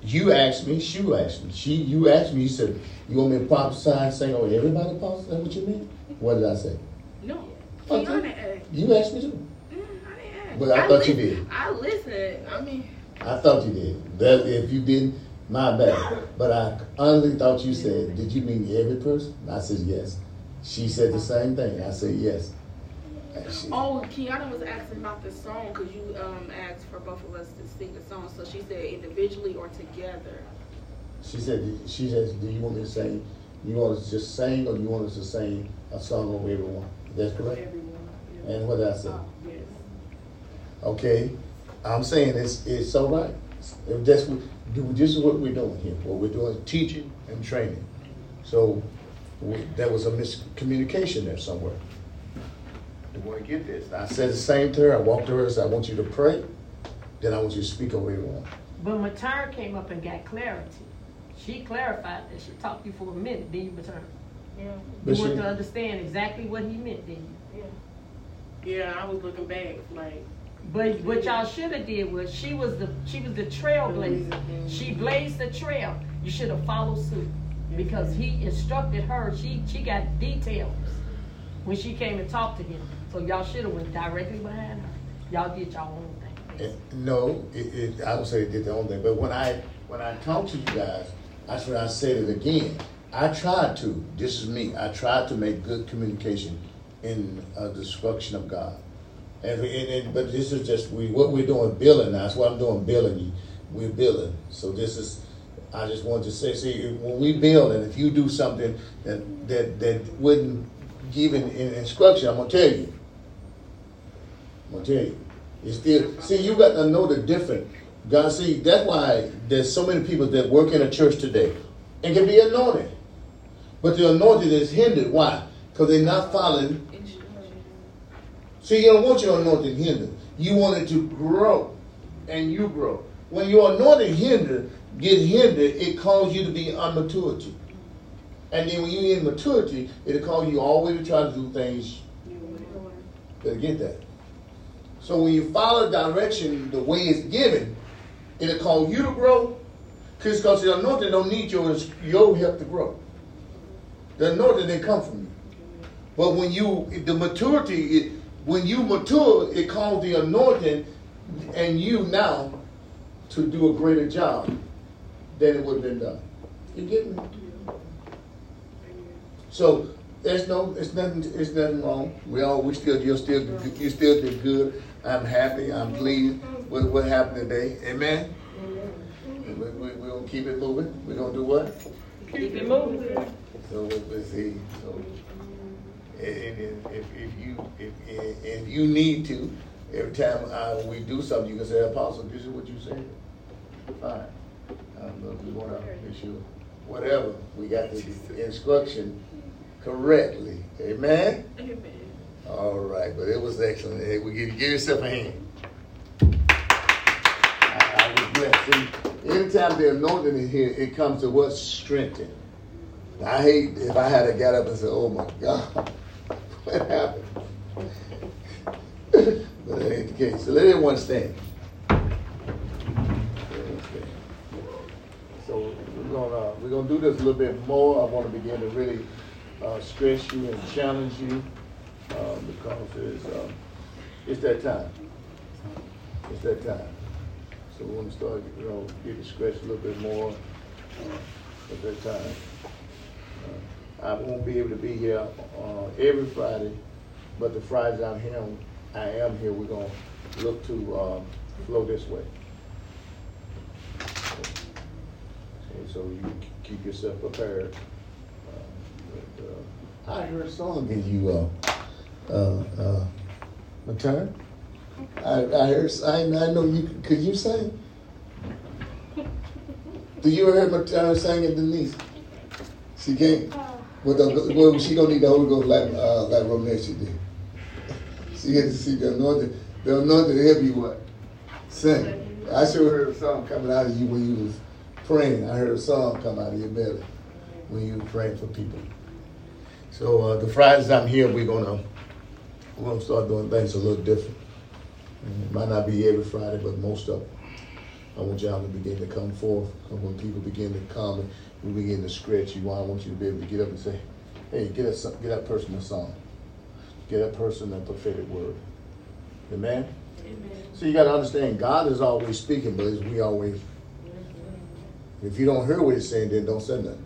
You asked me. She asked me. She. You asked me. You said you want me to prophesy and sing over everybody. Prophesy. Is that what you mean? What did I say? No. Okay. Kiana asked. You asked me too. Mm, I. But I thought you did. I listened. I mean, I thought you did. That if you didn't, my bad. But I honestly thought you said, did you mean every person? I said yes. She said the same thing. I said yes. She- oh, Kiana was asking about the song because you um asked for both of us to sing a song. So she said individually or together. She said, she said, do you want me to sing? You want us to just sing or you want us to sing a song over everyone? That's correct? Everyone. Yeah. And what did I say? Yes. Okay, I'm saying it's, it's all right. If that's what, do- this is what we're doing here. What we're doing is teaching and training. So we, there was a miscommunication there somewhere. You want to get this. I said the same to her. I walked to her and said, I want you to pray. Then I want you to speak over everyone. But Matern came up and got clarity. She clarified that. She talked to you for a minute, did you, Matern? Yeah. But You want she- to understand exactly what he meant, didn't you? Yeah. Yeah, I was looking back like. But what y'all should have did was she was the she was the trailblazer. She blazed the trail. You should have followed suit because he instructed her. She she got details when she came and talked to him. So y'all should have went directly behind her. Y'all did y'all own thing. Eh, No, it, it, I don't say it did the own thing, but when I when I talked to you guys, that's when I said it again. I tried to. This is me. I tried to make good communication in uh, destruction of God. And, we- and, and but this is just we what we're doing billing now. That's what I'm doing billing you. We're billing. So this is. I just wanted to say, see, when we build, and if you do something that that that wouldn't give an, an instruction, I'm gonna tell you. I'm gonna tell you. You still see you got to know the difference. God see that's why there's so many people that work in a church today and can be anointed. But the anointing is hindered. Why? Because they're not following. See, you don't want your anointing hindered. You want it to grow and you grow. When your anointing hindered, get hindered, it causes you to be unmaturity. And then when you're in maturity, it'll cause you always to try to do things. Better get that. So when you follow direction the way it's given, it'll cause you to grow. Because the anointing don't need your, your help to grow. The anointing they come from you. But when you the maturity, it, when you mature, it calls the anointing and you now to do a greater job than it would have been done. You get me? So there's no, it's nothing, it's nothing wrong. We all, we still, you're still, you still did good. I'm happy. I'm pleased with what happened today. Amen. We, we, we're gonna keep it moving. We're gonna do what? Keep it moving. So let's see. So, and, and if, if you if, if you need to, every time uh, we do something, you can say, Apostle, this is what you said. Fine. Um, we want to make sure whatever we got the instruction correctly. Amen. Amen. All right, but it was excellent. Hey, we give, give yourself a hand. I, I was blessed. See, anytime the anointing is here, it comes to what's strengthened. I hate if I had to get up and say, "Oh my God, what happened?" but that ain't the case. So let everyone stand. So we're gonna we're gonna do this a little bit more. I want to begin to really uh, stress you and challenge you uh, because it's um, it's that time. It's that time. So we want to start, you know, get getting scratched a little bit more uh, at that time. I won't be able to be here, uh, every Friday, but the Fridays I'm here, I am here, we're gonna look to, uh, flow this way. And so you keep yourself prepared. Uh, but, uh, I heard a song in you, uh, uh, uh. I, I heard, I, I know you, could you sing? Do you ever hear Matern singing Denise? She can't. Well, the, well, she don't need the Holy Ghost like, uh, like Romesh did. She had to see the anointing, the anointing to help you what? Sing. I sure heard a song coming out of you when you was praying. I heard a song come out of your belly when you were praying for people. So uh, the Fridays I'm here, we're gonna we're gonna start doing things a little different. It might not be every Friday, but most of them. I want y'all to begin to come forth. And when people begin to come and we begin to scratch you, want, I want you to be able to get up and say, "Hey, get that get that person a song, get that person a prophetic word." Amen. Amen. So you got to understand, God is always speaking, but we always. If you don't hear what He's saying, then don't say nothing.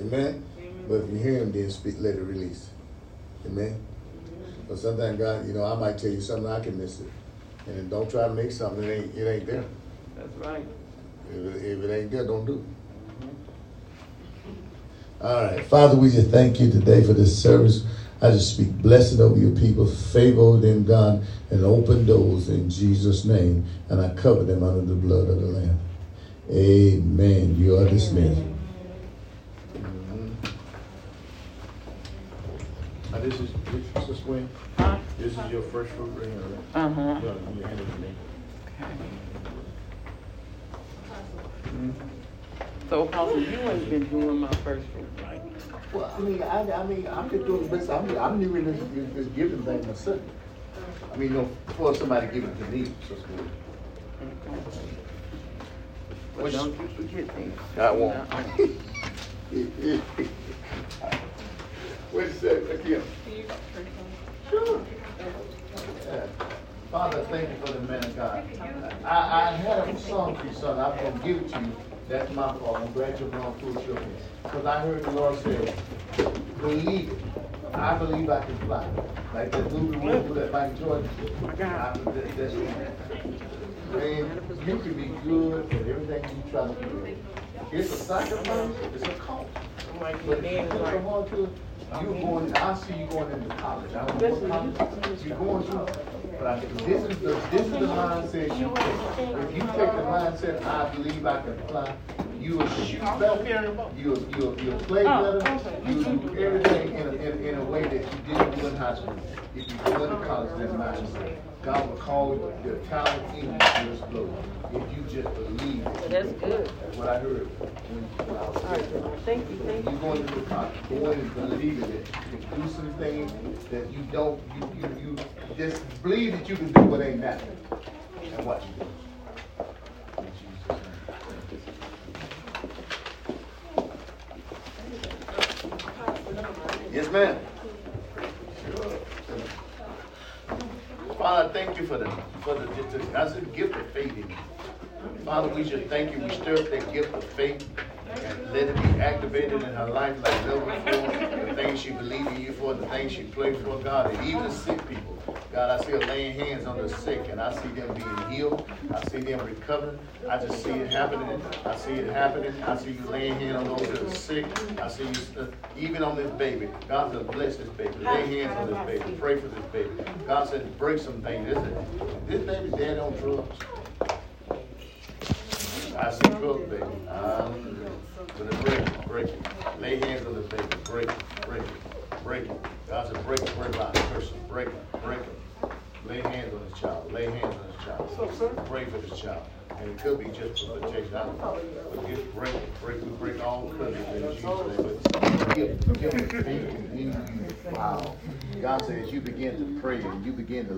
Amen. But if you hear Him, then speak, let it release. Amen. But sometimes God, you know, I might tell you something, I can miss it, and don't try to make something it ain't it ain't there. That's right. If it, if it ain't there, don't do it. All right. Father, we just thank you today for this service. I just speak blessing over your people, favor over them, God, and open doors in Jesus' name. And I cover them under the blood of the Lamb. Amen. You are dismissed. Now, this is, this is when, this is your first fruit right here, right? Uh-huh. You you hand it to me. Mm-hmm. So, Apostle, you ain't been doing my first fruit, right? Well, I mean, I, I mean, I'm just doing the best. I'm, I'm new in this, this giving thing myself. I mean, you know, for somebody giving it to me, so it's good. But Which- don't you forget me. I won't. Uh-uh. What you say, Sure. Yeah. Father, thank you for the man of God. I, I had a song for you, son. I'm going to give it to you. That's my fault. I'm glad you're going through. Because I heard the Lord say, believe it. I believe I can fly. Like that movie with that Mike Jordan. I, that, that's Man, you can be good at everything you try to do. It's a sacrifice, it's a cost. But if you put your heart to it, you're going, I see you going into college. I don't know what college you're going to. But I, this is the, this is the mindset you take. If you take the mindset, I believe I can fly, you will shoot better, you'll, you'll, you'll play oh, better, you'll do everything in a, in, in a way that you didn't do in high school. If you go to college, that mindset. God will call the talent in you to explode. If you just believe it. That's good. That's what I heard when, when I was there. Thank you, thank You going to the top, going and believe it. You can do some things that you don't, you, you, you just believe that you can do what ain't nothing. And watch you do. In Jesus' name. Yes, ma'am. Father, thank you for the, for the, just that's a gift of faith in you. Father, we just thank you. We stir up that gift of faith and let it be activated in her life like never before. The things she believes in you for, the things she prays for, God, and even sick people. God, I see her laying hands on the sick, and I see them being healed. I see them recovering. I just see it happening. I see it happening. I see you laying hands on those that are sick. I see you, uh, even on this baby. God bless this baby. Lay hands on this baby. Pray for this baby. God said, break some things. This, this baby's dead on drugs. I see drugs, baby. Um, but it break it, break it. Lay hands on this baby. Break it, break it, break it. God said, break it, break out the person. Break it, break it. Lay hands on this child. Lay hands on this child. So, sir? Pray for this child. And it could be just for protection. I don't know. But just break it. Break, we break all curses in Jesus' name. But give, give it in you. Wow. God says you begin to pray and you begin to